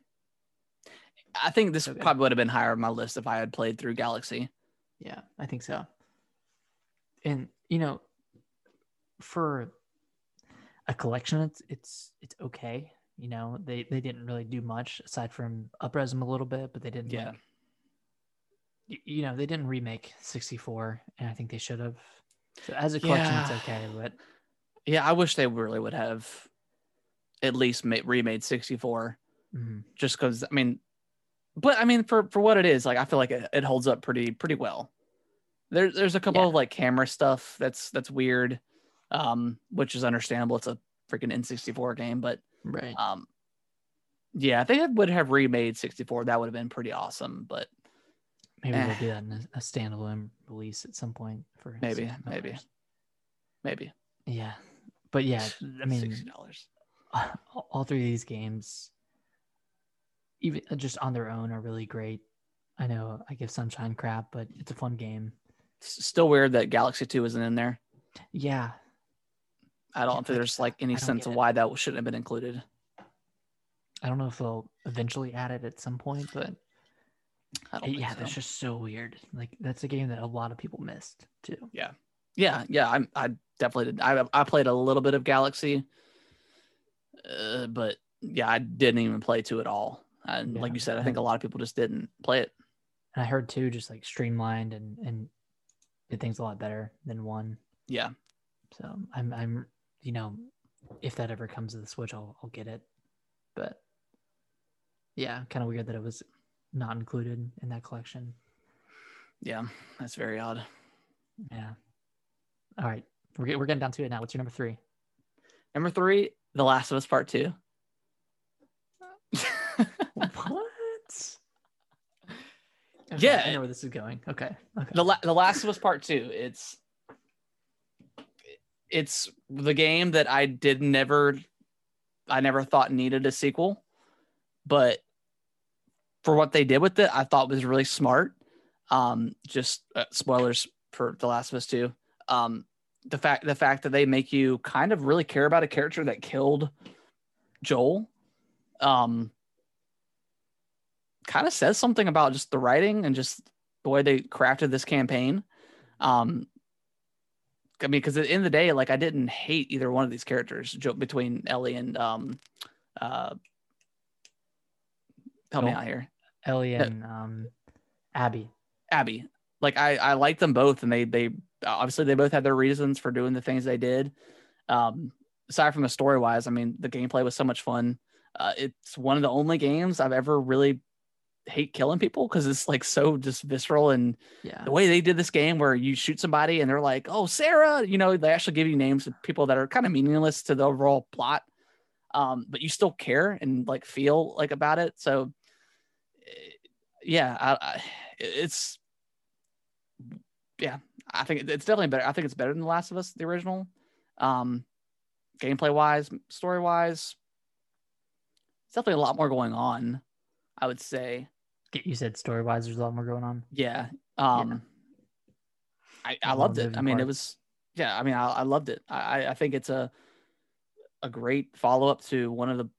S1: I think this probably would have been higher on my list if I had played through Galaxy.
S2: Yeah, I think so. And you know, for a collection, it's it's it's okay. You know, they they didn't really do much aside from upres them a little bit, but they didn't.
S1: Yeah.
S2: like- you know, they didn't remake 64, and I think they should have. So as a collection,
S1: Yeah.
S2: it's okay, but
S1: Yeah, I wish they really would have at least ma- remade 64
S2: mhm,
S1: just because, I mean, but I mean, for for what it is, like I feel like it, it holds up pretty pretty well. There, there's a couple
S2: Yeah.
S1: of like camera stuff that's that's weird, um, which is understandable. It's a freaking N64 game, but
S2: Right.
S1: um, yeah, if they would have remade 64, that would have been pretty awesome. But
S2: Maybe
S1: eh.
S2: they'll do that in a, a standalone release at some point for
S1: Maybe,
S2: $60.
S1: maybe. maybe
S2: Yeah, but yeah, I mean,
S1: sixty dollars.
S2: all, three of these games, even uh, just on their own, are really great. I know I give Sunshine crap, but it's a fun game.
S1: It's Still weird that Galaxy 2 isn't in there.
S2: Yeah,
S1: I don't think there's like any sense of why that shouldn't have been included.
S2: I don't know if they'll eventually add it at some point, but yeah,
S1: think so.
S2: that's just so weird. Like that's a game that a lot of people missed too.
S1: yeah yeah yeah. i'm i definitely did i, I played a little bit of galaxy uh, but yeah i didn't even play two at all and like you said i think a lot of people just didn't play it
S2: And I heard two just like streamlined and and did things a lot better than one.
S1: yeah
S2: So I'm I'm you know, if that ever comes to the Switch, I'll I'll get it. But yeah, kind of weird that it was not included in that collection.
S1: yeah that's very odd
S2: Yeah. All right, we're we're getting down to it now. What's your number three?
S1: number three the last of us part two
S2: what?
S1: Yeah.
S2: I know where this is going. Okay. Okay.
S1: the, La- the last of us part two it's it's the game that i did never i never thought needed a sequel but for what they did with it i thought was really smart. Um just uh, spoilers for the last of us 2 um the fact the fact that they make you kind of really care about a character that killed joel um kind of says something about just the writing and just the way they crafted this campaign. Um, I mean, because at the end of the day, like I didn't hate either one of these characters jo- between Ellie and um, uh, help me out here,
S2: Ellie and um, Abby.
S1: Abby. Like I, I like them both, and they, they obviously they both had their reasons for doing the things they did. Um, aside from the story wise, I mean, the gameplay was so much fun. Uh, it's one of the only games I've ever really hate killing people because it's like so just visceral and
S2: Yeah.
S1: the way they did this game where you shoot somebody and they're like, oh, Sarah, you know, they actually give you names of people that are kind of meaningless to the overall plot. Um, but you still care and like feel like about it. So yeah, I, I, it's, yeah, I think it's definitely better. I think it's better than The Last of Us, the original. Um, gameplay wise, story wise, it's definitely a lot more going on, I would say.
S2: You said story wise, there's a lot more going on.
S1: Yeah. Um I, I loved it. I mean, it was yeah, I mean I, I loved it. I, I- I think it's a a great follow up to one of the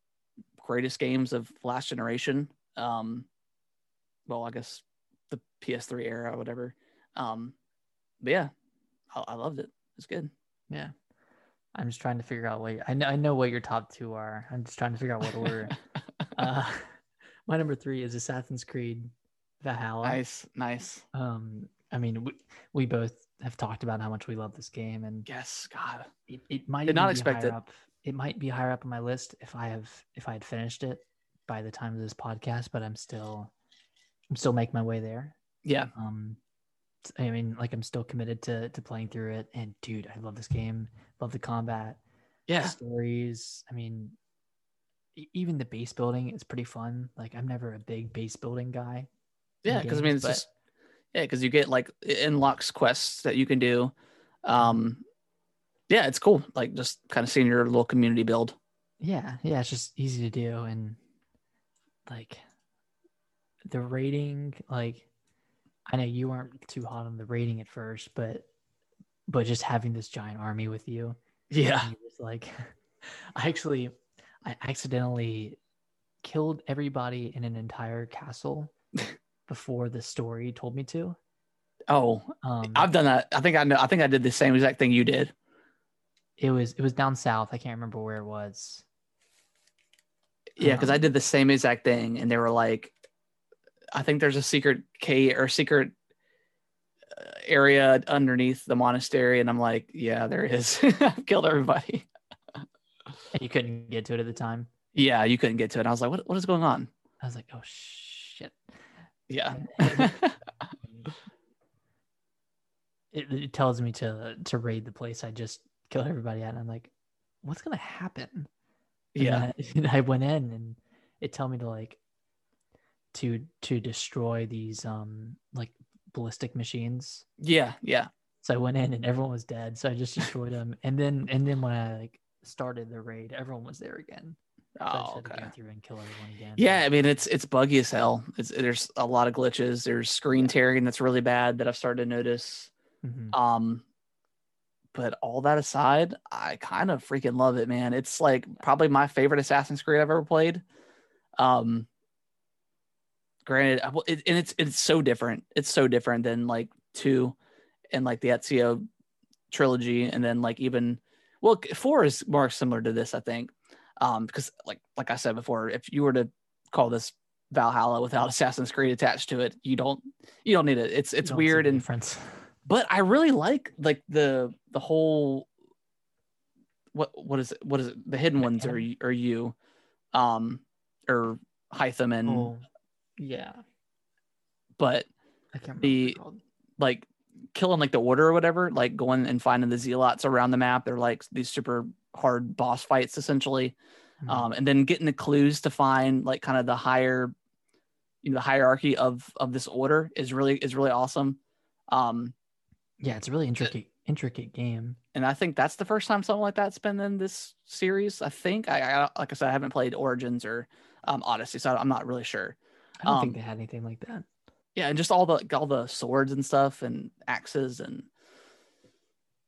S1: greatest games of last generation. Um well, I guess the PS3 era or whatever. Um but yeah, I, I loved it. It's good.
S2: Yeah. I'm just trying to figure out what I know. I know what your top two are. I'm just trying to figure out what order. uh, my number three is Assassin's Creed Valhalla.
S1: nice, nice.
S2: Um, I mean, we, we both have talked about how much we love this game, and
S1: Yes, God.
S2: it, it might
S1: Did not expect it.
S2: Up, it might be higher up on my list if I have if I had finished it by the time of this podcast. But I'm still I'm still making my way there.
S1: Yeah.
S2: Um, I mean, like I'm still committed to to playing through it. And dude, I love this game. Love the combat, the
S1: Yeah.
S2: stories. I mean, even the base building is pretty fun. Like I'm never a big base building guy.
S1: Yeah, because I mean, it's
S2: but-
S1: just yeah, because you get like it unlocks quests that you can do. Um, yeah, it's cool. Like just kind of seeing your little community build.
S2: yeah, yeah, it's just easy to do and like the rating. Like I know you weren't too hot on the rating at first, but but just having this giant army with you
S1: Yeah,
S2: was like, I actually, I accidentally killed everybody in an entire castle before the story told me to.
S1: Oh,
S2: Um,
S1: I've done that. I think I know. I think I did the same exact thing you did.
S2: it was it was down south. I can't remember where it was.
S1: Yeah, because I
S2: Um,
S1: did the same exact thing, and they were like, "I think there's a secret K or secret uh, area underneath the monastery," and I'm like, "Yeah, there is." I've killed everybody.
S2: And you couldn't get to it at the time.
S1: Yeah, you couldn't get to it. I was like, "What? What is going on?"
S2: I was like, oh shit.
S1: Yeah.
S2: it, it tells me to to raid the place I just killed everybody at. And I'm like, what's gonna happen? And
S1: yeah.
S2: I, I went in and it told me to like to to destroy these um like ballistic machines.
S1: Yeah. Yeah.
S2: So I went in and everyone was dead. So I just destroyed them. And then and then when I like started the raid, everyone was there again. So
S1: Oh, okay.
S2: through and kill everyone again.
S1: Yeah, I mean it's it's buggy as hell. It's there's a lot of glitches. There's screen tearing that's really bad that I've started to notice.
S2: Mhm.
S1: Um, but all that aside, I kind of freaking love it, man. It's like probably my favorite Assassin's Creed I've ever played. Um, granted, it, and it's it's so different. It's so different than like two, and like the Ezio trilogy, and then like even well, four is more similar to this, I think. Um, because like like I said before, if you were to call this Valhalla without Assassin's Creed attached to it, you don't you don't need it. It's it's weird and
S2: difference.
S1: but I really like like the the whole what what is it what is it the hidden ones are are you um or Hytham and
S2: Oh, yeah.
S1: but
S2: I can't
S1: The-
S2: what they're called.
S1: like killing like the order or whatever like going and finding the zealots around the map they're like these super hard boss fights essentially
S2: Mhm.
S1: um and then getting the clues to find like kind of the higher you know the hierarchy of of this order is really is really awesome um
S2: yeah, it's a really intricate intricate game.
S1: and I think that's the first time something like that's been in this series. I think I, I like I said I haven't played Origins or um, Odyssey, so I'm not really sure.
S2: I don't
S1: Um,
S2: think they had anything like that.
S1: Yeah, and just all the all the swords and stuff and axes and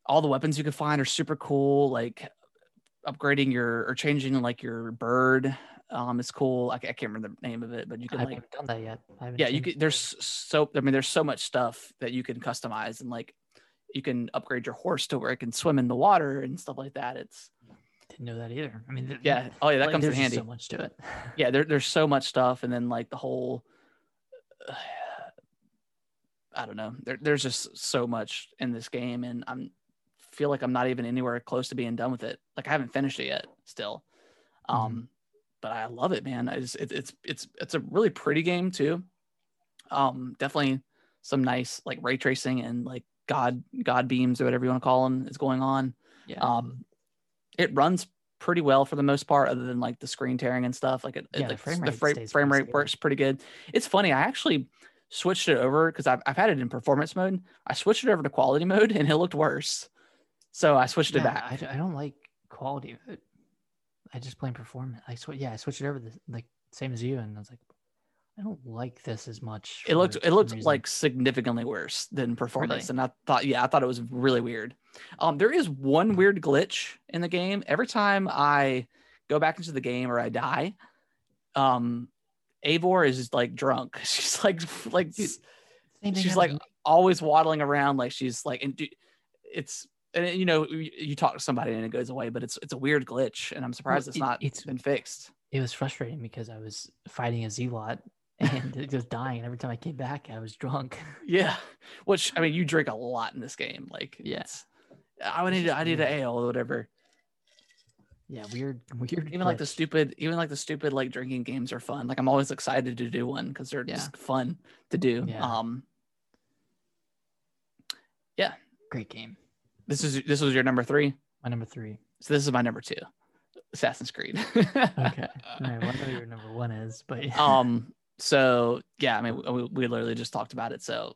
S1: all the weapons you can find are super cool. Like upgrading your or changing like your bird um is cool. I, I can't remember the name of it, but you
S2: I
S1: can
S2: haven't
S1: like
S2: done that yet. I
S1: yeah you could there's so i mean there's so much stuff that you can customize and like you can upgrade your horse to where it can swim in the water and stuff like that it's
S2: didn't know that either. I mean,
S1: yeah. oh yeah that
S2: like,
S1: comes in
S2: there's
S1: handy.
S2: so much to it.
S1: yeah there, there's so much stuff and then like the whole i don't know. There, there's just so much in this game and i'm feel like i'm not even anywhere close to being done with it. Like i haven't finished it yet still. Um but i love it man. It's it, it's it's it's a really pretty game too. Um definitely some nice like ray tracing and like god god beams or whatever you want to call them is going on.
S2: Yeah.
S1: um it runs pretty well for the most part other than like the screen tearing and stuff. Like it, it,
S2: Yeah, the frame rate
S1: frame,
S2: stays
S1: frame rate works pretty good. It's funny i actually switched it over because I've, I've had it in performance mode. I switched it over to quality mode and it looked worse. So i switched it
S2: Yeah,
S1: back.
S2: I, don't like quality it. I just play performance. I sw- yeah, I switched it over the like same as you, and I was like, I don't like this as much.
S1: it looked it looked
S2: reason.
S1: like significantly worse than performance
S2: Really?
S1: and i thought yeah i thought it was really weird um there is one weird glitch in the game every time i go back into the game or i die um Eivor is like drunk. She's like like she's
S2: happened
S1: like always waddling around like she's like and it's and you know you, talk to somebody and it goes away but it's it's a weird glitch and i'm surprised it's not it-
S2: it's-
S1: been fixed
S2: it was frustrating because I was fighting a Zealot and just dying. Every time I came back, I was drunk.
S1: yeah which i mean you drink a lot in this game like
S2: Yeah.
S1: i would need i need an ale or whatever
S2: Yeah, weird, weird.
S1: even like the stupid even like the stupid like drinking games are fun like i'm always excited to do one because they're
S2: Yeah.
S1: just fun to do
S2: Yeah.
S1: um
S2: great game.
S1: this is this was your number three
S2: My number three.
S1: so this is my number two assassin's creed
S2: Okay. All right. Well, I know your number one is, but
S1: um so yeah i mean we, we literally just talked about it. So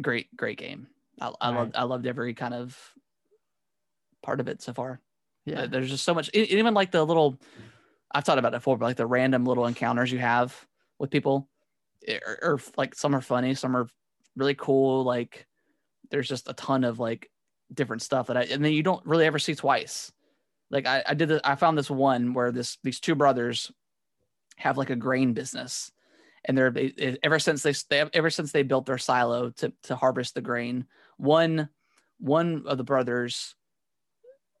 S1: great great game. I, I loved i loved every kind of part of it so far.
S2: Yeah.
S1: There's just so much even like the little i've thought about it before but like the random little encounters you have with people eh, or, or like some are funny some are really cool. Like there's just a ton of like different stuff that i and then you don't really ever see twice. Like i, I did this, i found this one where this these two brothers have like a grain business. And they're they, ever since they, they ever since they built their silo to to harvest the grain one one of the brothers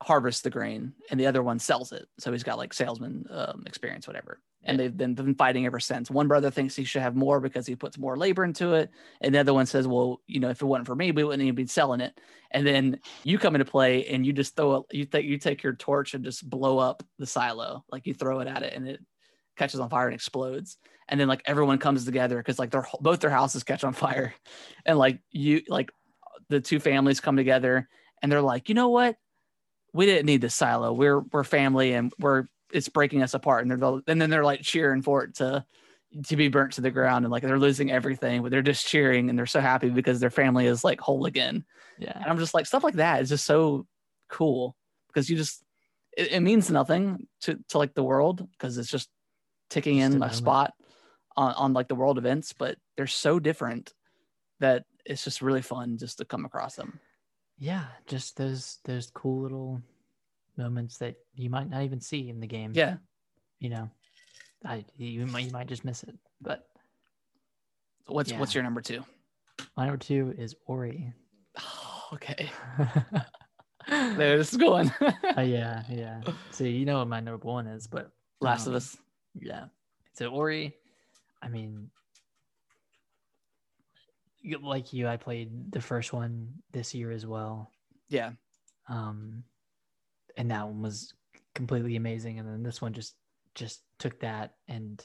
S1: harvests the grain and the other one sells it. So he's got like salesman um, experience whatever. And
S2: Yeah.
S1: they've been, been fighting ever since. One brother thinks he should have more because he puts more labor into it. And the other one says well you know if it wasn't for me we wouldn't even be selling it. And then you come into play and you just throw it you think you take your torch and just blow up the silo. Like you throw it at it and it catches on fire and explodes. And then like everyone comes together because like their both their houses catch on fire. And like you like the two families come together and they're like you know what? We didn't need this silo. We're we're family and we're it's breaking us apart. And they're and then they're like cheering for it to to be burnt to the ground and like they're losing everything but they're just cheering and they're so happy because their family is like whole again.
S2: Yeah.
S1: and i'm just like stuff like that is just so cool because you just it, it means nothing to to like the world because it's just ticking
S2: Just
S1: in a spot on, on like the world events but they're so different that it's just really fun just to come across them
S2: Yeah. Just those those cool little moments that you might not even see in the game.
S1: yeah
S2: You know, I you might you might just miss it. But
S1: what's what's your number two
S2: my number two is Ori.
S1: okay
S2: uh,
S1: there this is going
S2: yeah, yeah. So you know what my number one is, but
S1: last of
S2: um,
S1: us
S2: Yeah. So Ori, I mean, like you, I played the first one this year as well.
S1: yeah
S2: Um, and that one was completely amazing. And then this one just just took that and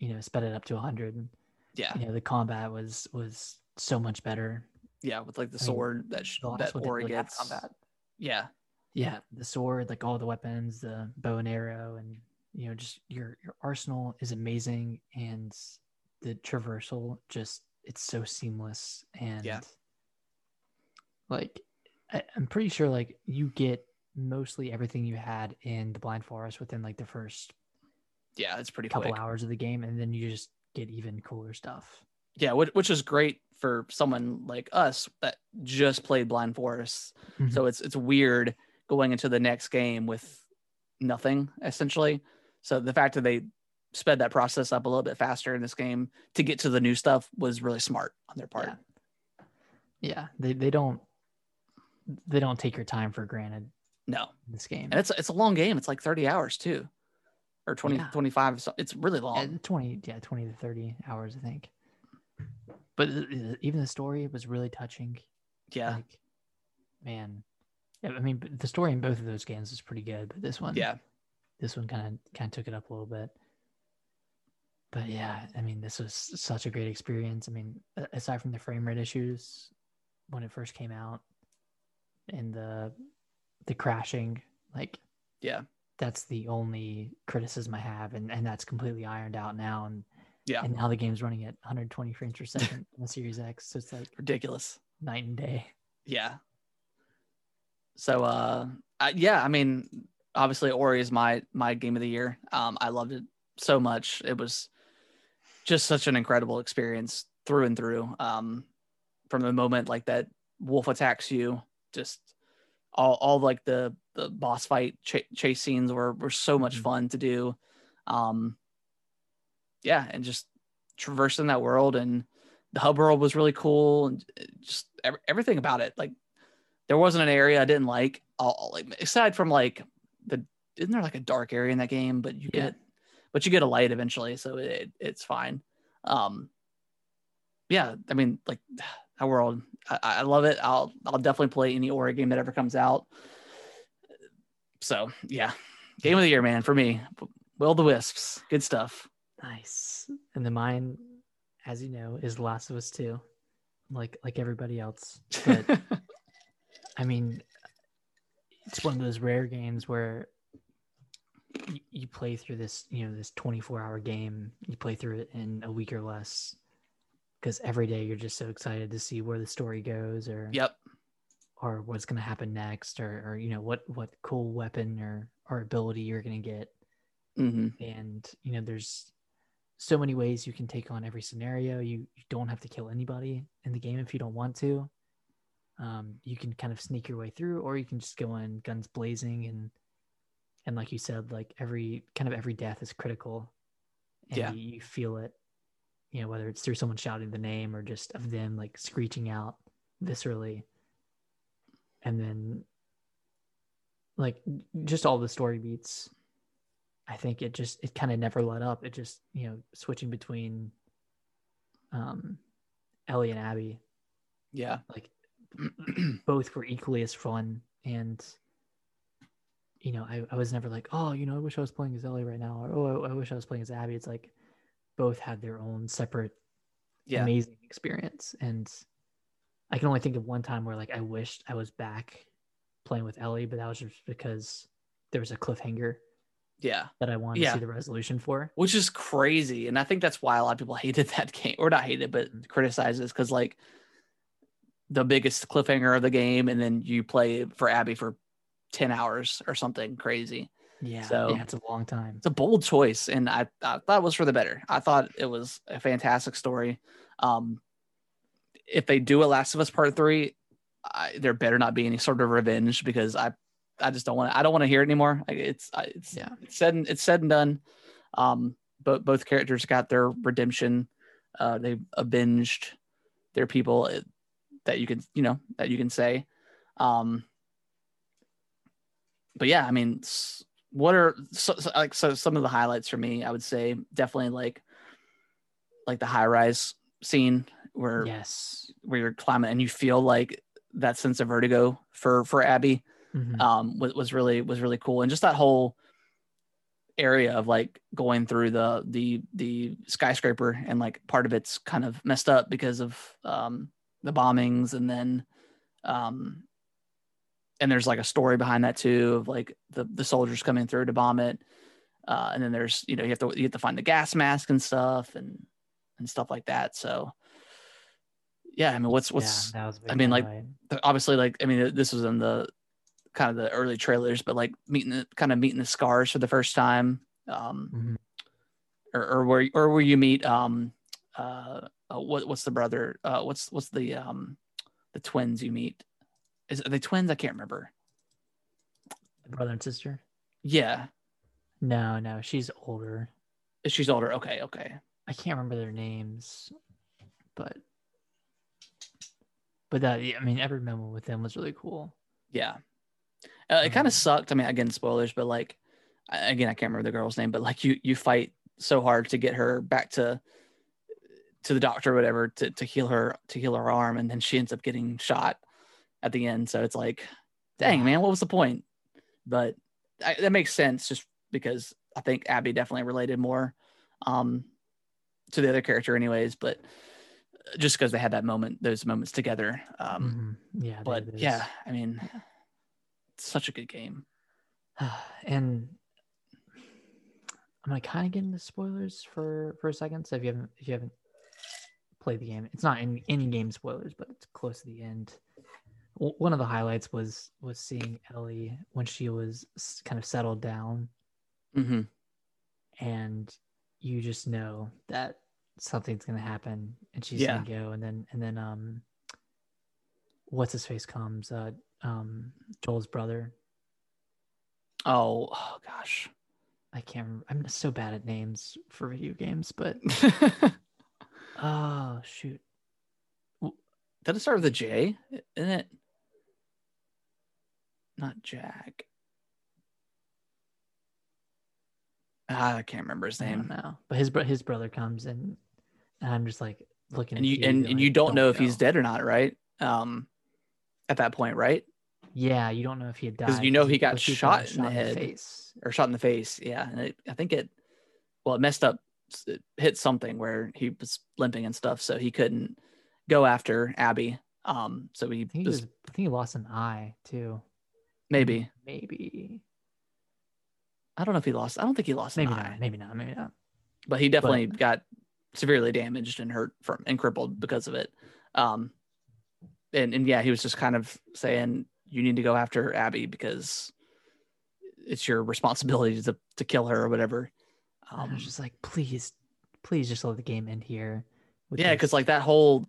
S2: you know sped it up to 100.
S1: yeah
S2: You know, the combat was was so much better.
S1: yeah with like the
S2: I mean,
S1: sword that sh- that ori gets
S2: combat.
S1: yeah
S2: yeah the sword like all the weapons the bow and arrow and you know just your your arsenal is amazing and the traversal just it's so seamless and
S1: Yeah.
S2: like I, i'm pretty sure like you get mostly everything you had in the blind forest within like the first
S1: yeah it's pretty
S2: couple
S1: quick
S2: hours of the game and then you just get even cooler stuff
S1: yeah which, which is great for someone like us that just played blind forest
S2: Mhm.
S1: so it's it's weird going into the next game with nothing essentially so the fact that they sped that process up a little bit faster in this game to get to the new stuff was really smart on their part.
S2: Yeah. Yeah. They, they don't they don't take your time for granted
S1: no.
S2: in this game.
S1: And it's it's a long game. It's like 30 hours too or 20
S2: Yeah.
S1: 25 so it's really
S2: Yeah,
S1: long
S2: 20 yeah 20 to 30 hours i think. But even the story was really touching.
S1: Yeah.
S2: Like man. Yeah, i mean the story in both of those games is pretty good but this one
S1: yeah
S2: this one kind of kind of took it up a little bit. But yeah i mean this was such a great experience. I mean aside from the frame rate issues when it first came out and the the crashing like
S1: yeah.
S2: that's the only criticism i have and and that's completely ironed out now. And
S1: yeah.
S2: and now the game's running at 120 frames per second on the Series X, so it's like
S1: ridiculous.
S2: night and day.
S1: yeah. So uh I, yeah i mean obviously ori is my my game of the year. Um i loved it so much. It was just such an incredible experience through and through. Um from the moment like that wolf attacks you just all, all like the the boss fight ch- chase scenes were were so much
S2: Mhm.
S1: fun to do. Um yeah and just traversing that world and the hub world was really cool and just everything about it. Like there wasn't an area i didn't like all like aside from like the isn't there like a dark area in that game? But you
S2: Yeah.
S1: get but you get a light eventually so it, it's fine. Um yeah i mean like that world I, I love it. I'll i'll definitely play any ori game that ever comes out. So yeah. Game of the year man for me. Will the wisps. Good stuff.
S2: Nice. And then mine, as you know, is Last of Us 2, like like everybody else. But I mean, it's one of those rare games where you, you play through this, you know, this 24 hour game. You play through it in a week or less because every day you're just so excited to see where the story goes or
S1: yep.
S2: or what's going to happen next or, or you know what what cool weapon or or ability you're going to get.
S1: Hmm
S2: and you know there's so many ways you can take on every scenario. You, you don't have to kill anybody in the game if you don't want to um, you can kind of sneak your way through or you can just go in guns blazing and and like you said like every kind of every death is critical. And
S1: Yeah.
S2: you, you feel it you know whether it's through someone shouting the name or just of them like screeching out viscerally. And then like just all the story beats i think it just it kind of never let up. It just you know switching between um ellie and abby.
S1: Yeah.
S2: Like both were equally as fun and you know, I, I was never like, oh, you know, I wish I was playing as Ellie right now, or oh, I, I wish I was playing as Abby. It's like both had their own separate
S1: Yeah.
S2: amazing experience. And I can only think of one time where like I wished I was back playing with Ellie, but that was just because there was a cliffhanger
S1: Yeah.
S2: that I wanted
S1: Yeah.
S2: to see the resolution for.
S1: which is crazy and i think that's why a lot of people hated that game or not hated but
S2: mm-hmm.
S1: criticized criticizes because like the biggest cliffhanger of the game and then you play for abby for 10 hours or something crazy
S2: Yeah.
S1: So-
S2: yeah, it's a long time.
S1: it's a bold choice and i, I thought it was for the better i thought it was a fantastic story um if they do a last of us part three I, there better not be any sort of revenge because i i just don't want to i don't want to hear it anymore Like, it's I- it's
S2: Yeah.
S1: it's said and it's said and done um but both characters got their redemption uh they avenged their people uh, that you can you know that you can say um but yeah i mean what are so, so, like so some of the highlights for me i would say definitely like like the high rise scene where
S2: Yes.
S1: where you're climbing and you feel like that sense of vertigo for for abby
S2: Mhm.
S1: um was, was really was really cool and just that whole area of like going through the the the skyscraper and like part of it's kind of messed up because of um the bombings and then um and there's like a story behind that too of like the the soldiers coming through to bomb it. Uh and then there's you know you have to you have to find the gas mask and stuff and and stuff like that. So yeah i mean what's what's
S2: yeah, that was a
S1: I mean, like, obviously like i mean this was in the kind of the early trailers but like meeting the kind of meeting the scars for the first time um
S2: Mhm.
S1: or, or where or where you meet um uh uh, what what's the brother uh what's what's the um the twins you meet? Is are they twins? I can't remember.
S2: The brother and sister.
S1: yeah.
S2: No, no, she's older.
S1: she's older. Okay okay.
S2: I can't remember their names, but but that yeah, I mean every moment with them was really cool.
S1: yeah. Uh, it kind
S2: Um,
S1: of sucked. I mean again spoilers but like again i can't remember the girl's name but like you you fight so hard to get her back to to the doctor or whatever to, to heal her to heal her arm. And then she ends up getting shot at the end. So it's like dang man what was the point? But I, that makes sense just because i think abby definitely related more um to the other character anyways but just because they had that moment those moments together um
S2: Mhm. Yeah,
S1: but yeah i mean it's such a good game.
S2: And I'm gonna kind of get into spoilers for for a second. So if you haven't if you haven't played the game, it's not in in game spoilers, but it's close to the end. W- One of the highlights was was seeing Ellie when she was kind of settled down,
S1: hmm
S2: and you just know that something's gonna happen, and she's
S1: Yeah.
S2: gonna go, and then and then um, what's his face comes, uh, um, Joel's brother.
S1: oh, oh gosh
S2: I can't remember. I'm so bad at names for video games, but oh shoot.
S1: Did it start with a J? Isn't it? Not Jack. Ah, I can't remember his name.
S2: now. But his bro- his brother comes and, and I'm just like looking
S1: And
S2: at
S1: you and, and you don't, know if
S2: go.
S1: he's dead or not, right? Um, at that point, right?
S2: Yeah, you don't know if he had died
S1: 'Cause you know he got
S2: he
S1: shot in the head.
S2: face.
S1: Or shot in the face. Yeah, and it, I think it. Well, it messed up. It hit something where he was limping and stuff, so he couldn't go after Abby. Um, so he
S2: I think he
S1: was
S2: was, I think he lost an eye too.
S1: maybe.
S2: Maybe.
S1: I don't know if he lost. I don't think he lost an
S2: Maybe
S1: eye.
S2: Maybe not. Maybe not.
S1: but he definitely got severely damaged and hurt from and crippled because of it. Um, and and yeah, he was just kind of saying you need to go after Abby because it's your responsibility to to kill her or whatever.
S2: And I
S1: Um,
S2: was just like, please, please just let the game end here.
S1: yeah,
S2: this."
S1: because like that whole,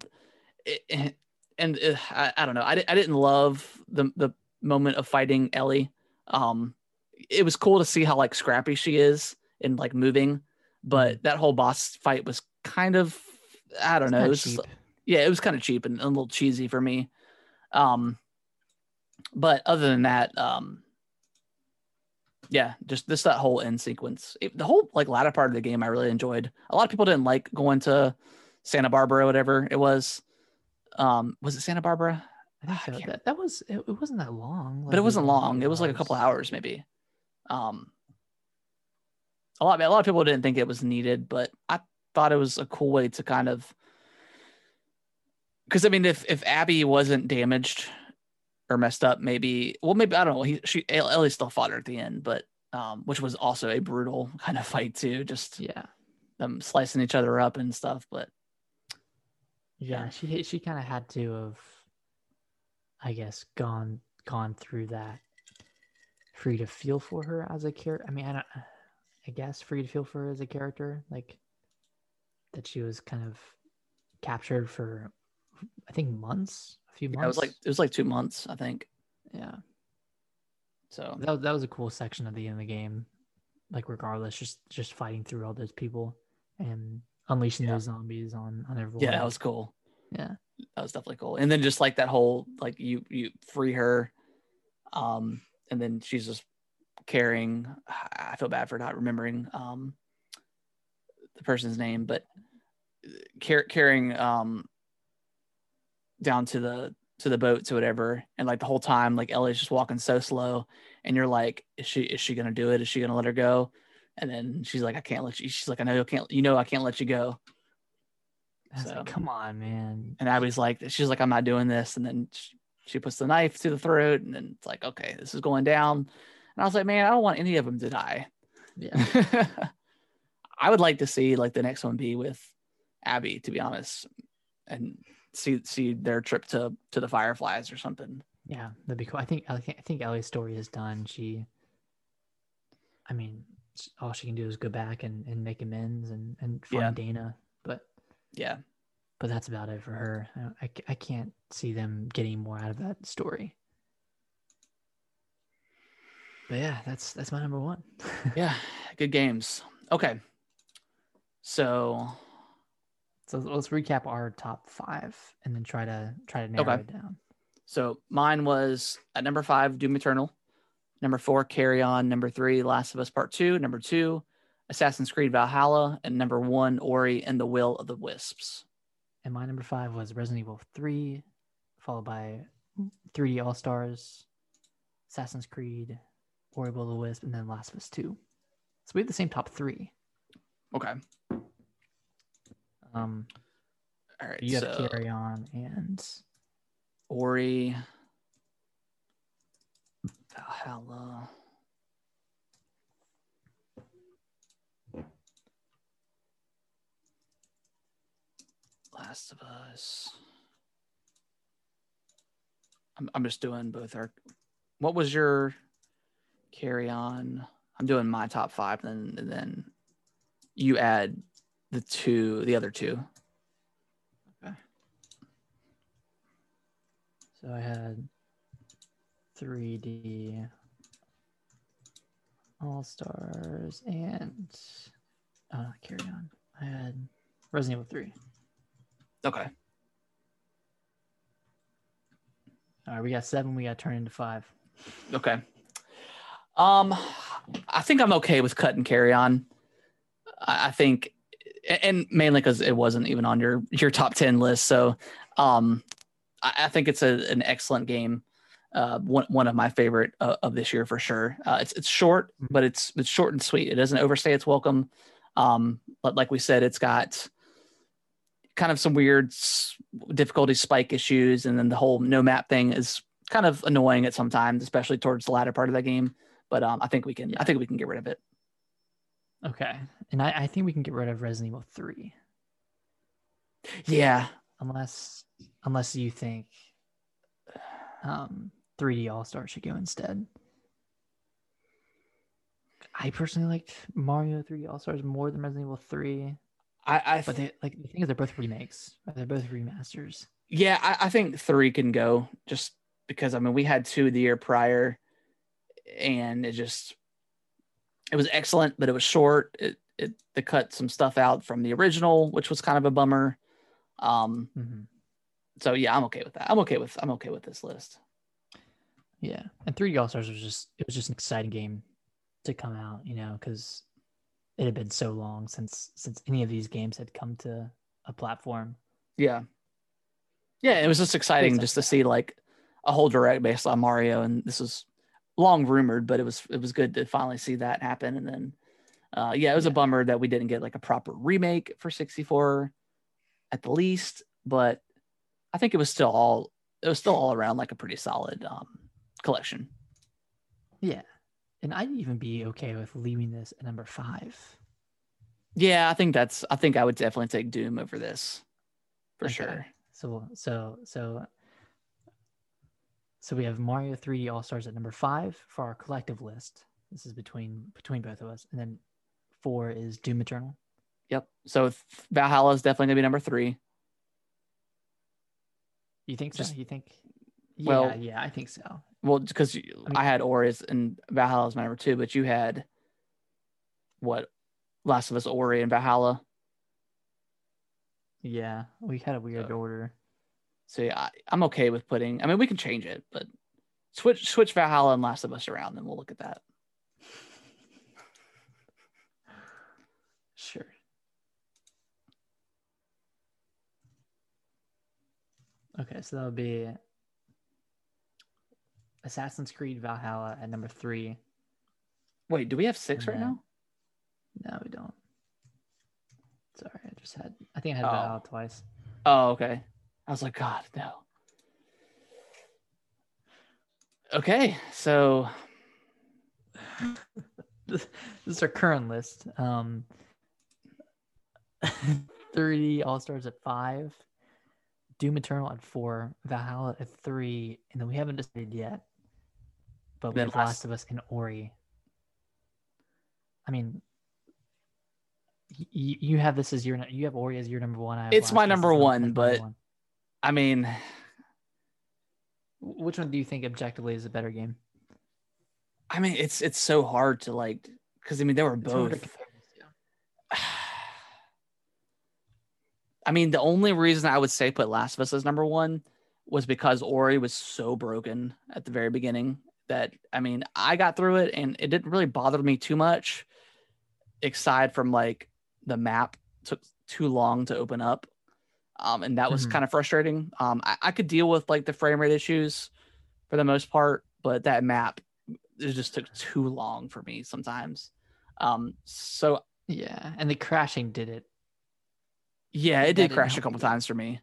S1: it, and uh, I, I don't know, I, I didn't love the the moment of fighting Ellie. Um, it was cool to see how like scrappy she is and like moving, but that whole boss fight was kind of I don't know, it was just- yeah, it was kind of cheap and a little cheesy for me. Um, but other than that, um, yeah, just this that whole end sequence, It- the whole like latter part of the game, I really enjoyed. A lot of people didn't like going to Santa Barbara, whatever it was. Um, was it Santa Barbara?
S2: I think
S1: I
S2: so.
S1: can't-
S2: That, that was it, it wasn't that long.
S1: but it wasn't long. It was like a couple hours, maybe. Um, a lot, a lot of people didn't think it was needed, but I thought it was a cool way to kind of, because I mean, if if Abby wasn't damaged or messed up, maybe, well, maybe I don't know. He, she, Ellie still fought her at the end, but um, which was also a brutal kind of fight too. Just
S2: Yeah.
S1: them slicing each other up and stuff. But
S2: Yeah, she she kind of had to have, I guess, gone gone through that for you to feel for her as a character. I mean, I don't, I guess for you to feel for her as a character, like that she was kind of captured for, I think months, a few months.
S1: yeah, it was like it was like two months, I think.
S2: yeah,
S1: So
S2: that was- that was a cool section of the end of the game. Like regardless, just just fighting through all those people and unleashing
S1: Yeah.
S2: those zombies on on everyone.
S1: yeah, that was cool.
S2: yeah.
S1: that was definitely cool. And then just like that whole like you you free her, um, and then she's just carrying. I feel bad for not remembering um the person's name, but car- carrying um down to the to the boats or whatever, and like the whole time like Ellie's just walking so slow, and you're like, is she is she gonna do it? Is she gonna let her go? And then she's like, I can't let you. She's like, I know you can't. You know, I can't let you go. So-
S2: like, come on, man.
S1: And Abby's like, she's like, I'm not doing this. And then she, she puts the knife to the throat, and then it's like, okay, this is going down. And I was like, man, I don't want any of them to die.
S2: Yeah.
S1: I would like to see like the next one be with Abby, to be honest, and see see their trip to to the Fireflies or something.
S2: Yeah, that'd be cool. I think I think Ellie's story is done. She, I mean, all she can do is go back and, and make amends and and find
S1: Yeah.
S2: Dana, but
S1: Yeah,
S2: but that's about it for her. I, I I can't see them getting more out of that story. But yeah, that's that's my number one.
S1: yeah, good games. Okay, so
S2: so let's recap our top five and then try to try to narrow
S1: Okay.
S2: it down.
S1: So mine was at number five, Doom Eternal. Number four, Carrion. Number three, Last of Us Part Two. Number two, Assassin's Creed Valhalla. And number one, Ori and the Will of the Wisps.
S2: And my number five was Resident Evil 3, followed by 3D All Stars, Assassin's Creed, Ori Will of the Wisp, and then Last of Us 2. So we have the same top three.
S1: Okay.
S2: Um,
S1: All right.
S2: you have
S1: so
S2: Carrion and
S1: Ori, Valhalla. Last of Us. I'm, I'm just doing both our. What was your Carrion? I'm doing my top five, and then, and then you add the two, the other two. Okay.
S2: so I had 3D All Stars and uh, Carrion. I had Resident Evil 3.
S1: Okay.
S2: All right, we got seven. We got turned into five.
S1: Okay. Um, I think I'm okay with cut and Carrion. I think, and mainly because it wasn't even on your your top ten list. So, um, I, I think it's a, an excellent game. Uh, one one of my favorite uh, of this year for sure. Uh, it's it's short, but it's it's short and sweet. It doesn't overstay its welcome. Um, but like we said, it's got kind of some weird difficulty spike issues, and then the whole no map thing is kind of annoying at sometimes, especially towards the latter part of that game. But um, I think we can. I think we can get rid of it.
S2: Okay. And I, I think we can get rid of Resident Evil 3.
S1: Yeah,
S2: unless unless you think um 3D All Star should go instead. I personally liked Mario 3D All Stars more than Resident Evil 3,
S1: I, I
S2: but they like the thing is they're both remakes. They're both remasters.
S1: yeah, I, I think three can go just because I mean we had two the year prior, and it just it was excellent, but it was short. It it they cut some stuff out from the original, which was kind of a bummer. Um,
S2: Mhm.
S1: so yeah, I'm okay with that. I'm okay with I'm okay with this list.
S2: Yeah, and 3D All Stars was just it was just an exciting game to come out, you know, because it had been so long since since any of these games had come to a platform.
S1: Yeah. Yeah, it was just exciting
S2: Exciting,
S1: just to see like a whole direct based on Mario, and this is long rumored, but it was it was good to finally see that happen. And then, uh, yeah, it was a bummer that we didn't get like a proper remake for 64 at the least, but I think it was still all it was still all around like a pretty solid um, collection.
S2: Yeah. And I'd even be okay with leaving this at number five.
S1: Yeah, I think that's I think I would definitely take Doom over this for
S2: Okay.
S1: sure.
S2: So so so so we have Mario 3D All Stars at number five for our collective list. This is between between both of us, and then four is Doom Eternal.
S1: Yep. So Valhalla is definitely gonna be number three.
S2: You think so? You think? Yeah,
S1: well-
S2: yeah, I think so.
S1: Well, because I, had Ori and Valhalla is my number two, but you had what Last of Us, Ori, and Valhalla.
S2: Yeah, we had a weird
S1: So-
S2: order.
S1: So yeah, I, I'm okay with putting. I mean, we can change it, but switch switch Valhalla and Last of Us around, and we'll look at that.
S2: Sure. Okay, so that'll be Assassin's Creed Valhalla at number three.
S1: Wait, do we have six
S2: And
S1: right
S2: then-
S1: now?
S2: No, we don't. Sorry, I just had. I think I had
S1: Oh.
S2: Valhalla twice.
S1: Oh, okay. I was like, God, no. Okay, so
S2: this is our current list. Um, 3D All Stars at five, Doom Eternal at four, Valhalla at three, and then we haven't decided yet. But we
S1: Then
S2: have
S1: last-
S2: Last of Us and Ori. I mean, y- y- you have this as your you have Ori as your number one. I
S1: It's
S2: Last
S1: my
S2: of Us
S1: number one,
S2: as my
S1: but-
S2: one.
S1: I mean,
S2: which one do you think objectively is a better game?
S1: I mean, it's it's so hard to like because I mean they were both.
S2: compare these two.
S1: I mean, the only reason I would say put Last of Us as number one was because Ori was so broken at the very beginning that I mean, I got through it and it didn't really bother me too much, aside from like the map took too long to open up. Um, and that was
S2: Mhm.
S1: kind of frustrating. Um, I, I could deal with like the frame rate issues for the most part, but that map it just took too long for me sometimes. Um, so
S2: Yeah, and the crashing did it.
S1: Yeah, it did crash a couple times for me.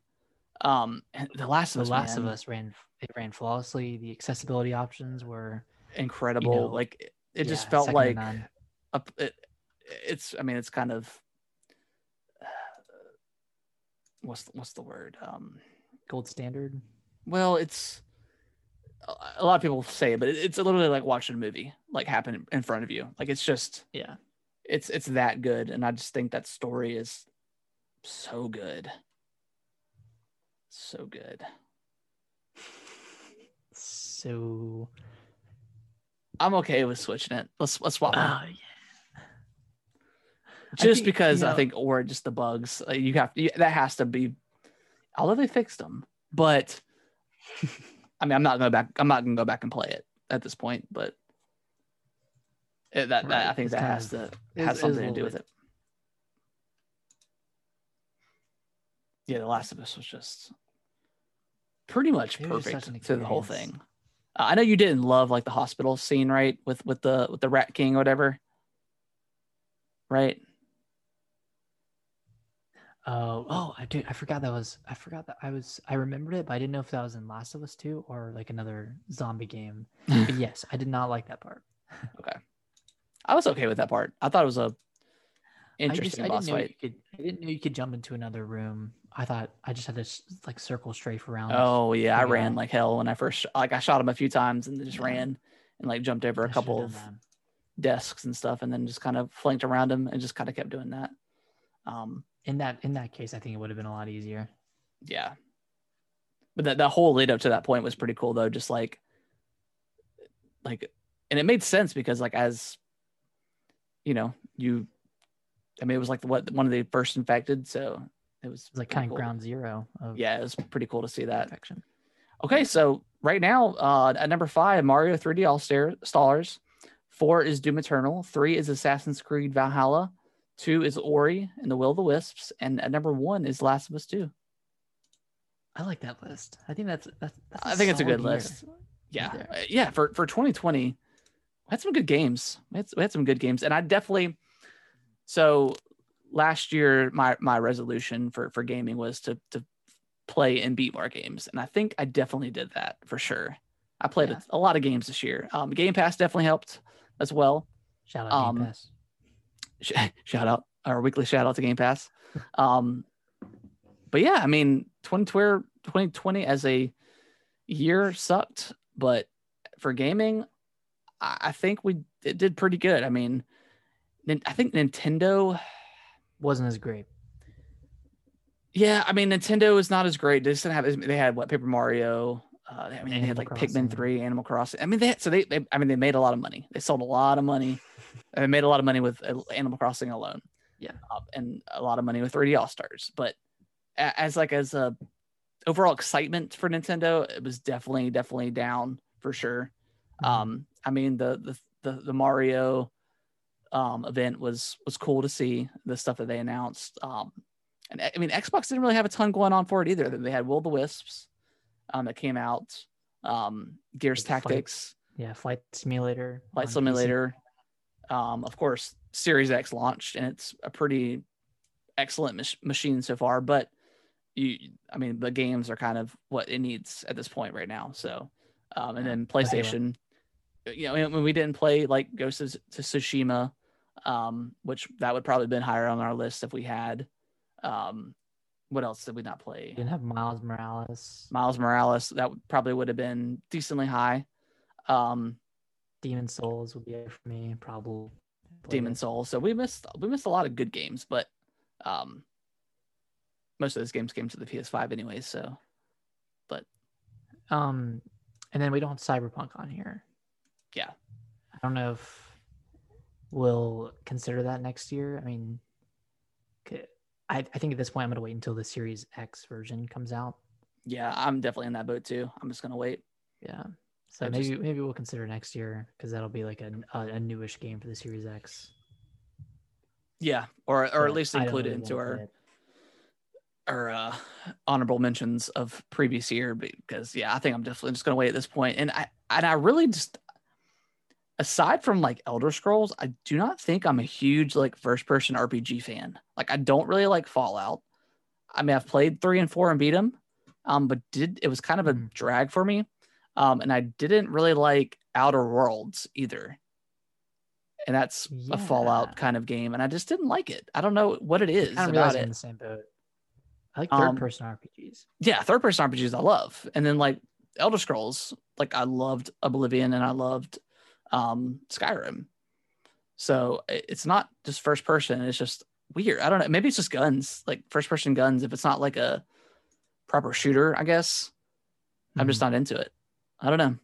S1: Um, and The Last of
S2: The
S1: Us,
S2: Last of Us ran it ran flawlessly. The accessibility options were
S1: incredible.
S2: know,
S1: like it, it just felt like a, it, it's. I mean, it's kind of what's the, what's the word? Um,
S2: gold standard.
S1: well, it's a- a lot of people say it, but it, it's literally like watching a movie like happen in front of you. Like it's just
S2: Yeah,
S1: it's it's that good, and I just think that story is so good, so good.
S2: so
S1: I'm okay with switching it. Let's let's swap.
S2: oh yeah. I
S1: just
S2: think,
S1: because
S2: you
S1: I
S2: know-
S1: think, or just the bugs. uh, You have you, that has to be. Although they fixed them, but I mean, I'm not going back. I'm not going to go back and play it at this point. But it, that, that I think
S2: it's
S1: that has to has
S2: is
S1: something to do with
S2: bit-
S1: it. Yeah, The Last of Us was just pretty much
S2: It
S1: perfect to the whole thing. Uh, I know you didn't love like the hospital scene, right? With with the with the Rat King or whatever, right?
S2: Oh, oh, I did. I forgot that was. I forgot that I was. I remembered it, but I didn't know if that was in Last of Us 2 or like another zombie game. But yes, I did not like that part.
S1: Okay, I was okay with that part. I thought it was a interesting
S2: I
S1: boss
S2: didn't know
S1: fight.
S2: could. I didn't know you could jump into another room. I thought I just had to like circle strafe around.
S1: Oh yeah, I ran like hell when I first like I shot him a few times and then just ran and like jumped over
S2: I
S1: a couple of desks and stuff and then just kind of flanked around him and just kind of kept doing that. Um
S2: In that in that case, I think it would have been a lot easier.
S1: yeah. But that, that whole lead up to that point was pretty cool though, just like like and it made sense because like as you know, you I mean it was like the, what one of the first infected, so it was
S2: It was like kind of
S1: cool.
S2: ground zero of
S1: Yeah, it was pretty cool to see that.
S2: infection.
S1: Okay, so right now, uh, at number five, Mario 3D All Stars. Four is Doom Eternal. Three is Assassin's Creed Valhalla. Two is Ori and the Will of the Wisps. And at number one is Last of Us 2.
S2: I like that list. I think that's that's. that's
S1: I think it's a good
S2: year.
S1: list. Yeah, uh, yeah. For for 2020, we had some good games. We had, we had some good games, and I definitely. So last year, my my resolution for for gaming was to to play and beat more games, and I think I definitely did that for sure. I played
S2: Yeah.
S1: a, a lot of games this year. Um, Game Pass definitely helped as well.
S2: Shout out
S1: Um,
S2: Game Pass.
S1: Sh- shout out our weekly shout out to Game Pass. Um, but yeah, I mean, 2020, 2020 as a year sucked, but for gaming, I, I think we it did pretty good. I mean, I think Nintendo,
S2: Wasn't as great.
S1: yeah, I mean, Nintendo is not as great. They just didn't have, they had what Paper Mario. Uh, I mean, they had like
S2: Crossing.
S1: Pikmin 3, Animal Crossing. I mean, they had, so they, they, I mean, they made a lot of money. They sold a lot of money. And they made a lot of money with uh, Animal Crossing alone.
S2: Yeah.
S1: uh, and a lot of money with 3D All Stars. But as like as a overall excitement for Nintendo, it was definitely definitely down for sure.
S2: Mhm.
S1: Um, I mean the the the, the Mario um event was was cool to see the stuff that they announced. Um, and I mean Xbox didn't really have a ton going on for it either. They had Will the Wisps um that came out, um, Gears
S2: Like Flight
S1: Tactics,
S2: yeah, Flight Simulator.
S1: Flight. Simulator. Um, of course, Series X launched, and it's a pretty excellent mach- machine so far. But you, I mean, the games are kind of what it needs at this point right now. So, um, and then. PlayStation, you know, when we didn't play like Ghost of to Tsushima, um, which that would probably been higher on our list if we had. Um, what else did we not play?
S2: Didn't have Miles Morales.
S1: Miles Morales, that probably would have been decently high. Um,
S2: Demon Souls would be it for me. Probably.
S1: Demon. Souls. So we missed we missed a lot of good games, but um most of those games came to the PS5 anyways, so but
S2: Um, and then we don't have Cyberpunk on here.
S1: Yeah.
S2: I don't know if we'll consider that next year. I mean, I I think at this point I'm gonna wait until the Series X version comes out.
S1: yeah, I'm definitely in that boat too. I'm just gonna wait.
S2: Yeah. So
S1: I
S2: maybe
S1: just-
S2: maybe we'll consider next year because that'll be like a, a newish game for the Series X.
S1: Yeah, or or
S2: but
S1: at least include it into our
S2: it.
S1: our uh, honorable mentions of previous year because yeah, I think I'm definitely just gonna wait at this point. And I and I really just aside from like Elder Scrolls, I do not think I'm a huge like first person RPG fan. Like I don't really like Fallout. I mean, I've played three and four and beat them, um, but did it was kind of a
S2: Mhm.
S1: drag for me, um, and I didn't really like Outer Worlds either. And that's a Fallout kind of game, and I just didn't like it. I don't know what it is about it.
S2: in the same boat. I like
S1: Um,
S2: third person RPGs.
S1: yeah, third person RPGs I love. And then like Elder Scrolls, like I loved Oblivion and I loved um Skyrim. So it's not just first person, it's just weird. I don't know. Maybe it's just guns, like first person guns. If it's not like a proper shooter, I guess I'm just
S2: Mhm.
S1: not into it. I don't know.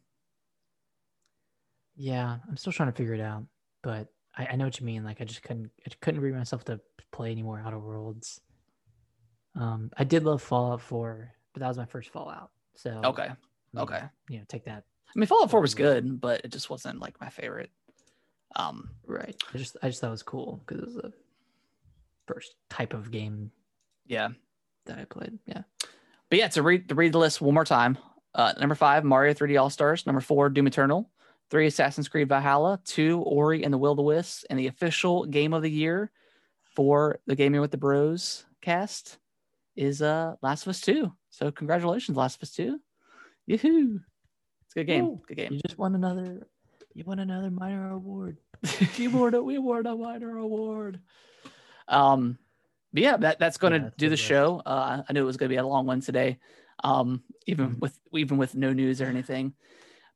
S2: Yeah, I'm still trying to figure it out, but I, I know what you mean. Like I just couldn't I couldn't bring myself to play any more Outer Worlds. Um, I did love Fallout 4, but that was my first Fallout. So
S1: Okay.
S2: I
S1: Okay.
S2: you know, take that
S1: I mean Fallout 4 was good, but it just wasn't like my favorite. Um
S2: right. I just I just thought it was cool because it was the first type of game
S1: yeah.
S2: that I played. Yeah.
S1: But yeah, to read to read the list one more time. Uh, number five, Mario 3D All Stars. Number four, Doom Eternal. Three, Assassin's Creed Valhalla. Two, Ori and the Will of the Wisps. And the official game of the year for the Gaming with the Bros cast is uh Last of Us 2. So congratulations, Last of Us 2. Yoo-hoo. It's a good game.
S2: Woo.
S1: Good game.
S2: You just won another you won another minor award.
S1: we award a we award a minor award. Um, but yeah, that that's going to
S2: Yeah,
S1: do the show. Uh, I knew it was going to be a long one today. Um, even
S2: Mhm.
S1: with even with no news or anything.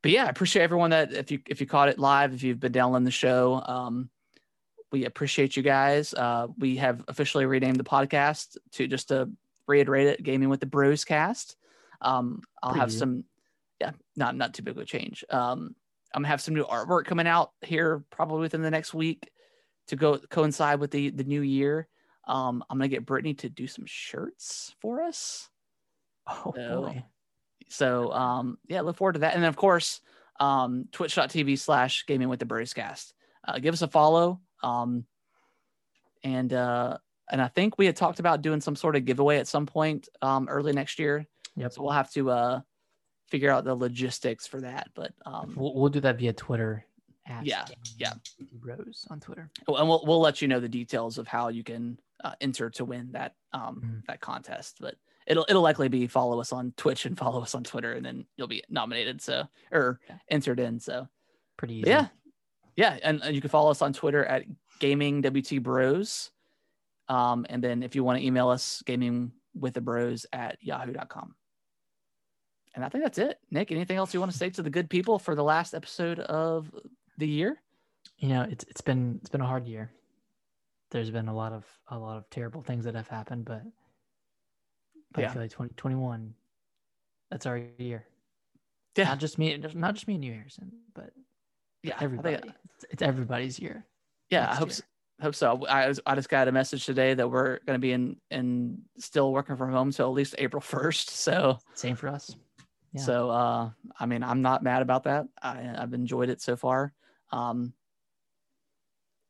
S1: But yeah, I appreciate everyone that if you if you caught it live, if you've been downloading the show, um, we appreciate you guys. Uh, we have officially renamed the podcast to just to reiterate it, Gaming with the Bros Cast. Um, I'll have
S2: Preview.
S1: some, yeah, not not too big of a change. Um, I'm gonna have some new artwork coming out here probably within the next week to go coincide with the the new year. Um, I'm gonna get Brittany to do some shirts for us.
S2: Oh
S1: So,
S2: boy.
S1: So um, yeah, look forward to that. And then of course, um, twitch.tv slash gaming with the Cast. Uh, give us a follow. Um, and uh, and I think we had talked about doing some sort of giveaway at some point um, early next year.
S2: Yep.
S1: So we'll have to uh, figure out the logistics for that. But um,
S2: We'll, we'll do that via Twitter.
S1: Yeah, yeah.
S2: Bros on Twitter.
S1: Oh, and we'll we'll let you know the details of how you can uh, enter to win that um
S2: Mhm.
S1: that contest. But it'll it'll likely be follow us on Twitch and follow us on Twitter, and then you'll be nominated. So or
S2: Yeah.
S1: entered in. So
S2: Pretty easy.
S1: But yeah, yeah, and, and you can follow us on Twitter at Gaming WT Bros. Um, and then if you want to email us, gaming with the bros at yahoo.com. And I think that's it. Nick, anything else you want to say to the good people for the last episode of the year?
S2: You know, it's it's been it's been a hard year. There's been a lot of a lot of terrible things that have happened, but, but
S1: Yeah.
S2: I feel like 2021, that's our year.
S1: Yeah.
S2: Not just me, not just me and you, Harrison, but
S1: Yeah, I think-
S2: everybody. It's, everybody's year.
S1: yeah, I hope
S2: year.
S1: so. Hope so. I, was, I just got a message today that we're going to be in in still working from home till at least April first. So
S2: Same for us. Yeah.
S1: So, uh, I mean, I'm not mad about that. I, I've enjoyed it so far. Um,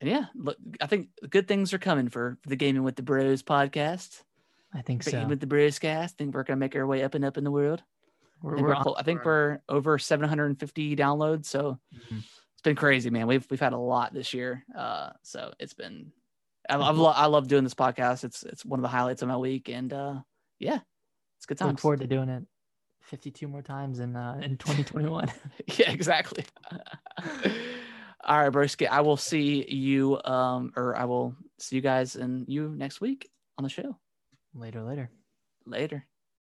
S1: and yeah, look, I think good things are coming for the Gaming with the Bros podcast.
S2: I think so.
S1: With the Bros cast. I think we're gonna make our way up and up in the world. I
S2: We're,
S1: think,
S2: we're
S1: we're, I think we're over 750 downloads. So
S2: Mhm.
S1: it's been crazy, man. We've we've had a lot this year. Uh, so it's been. I, I've lo- I love doing this podcast. It's it's one of the highlights of my week, and uh, yeah, it's good
S2: time.
S1: look
S2: forward to doing it 52 more times in uh, in 2021.
S1: yeah, exactly. All right, broski. I will see you, um, or I will see you guys and you next week on the show.
S2: Later, later.
S1: Later.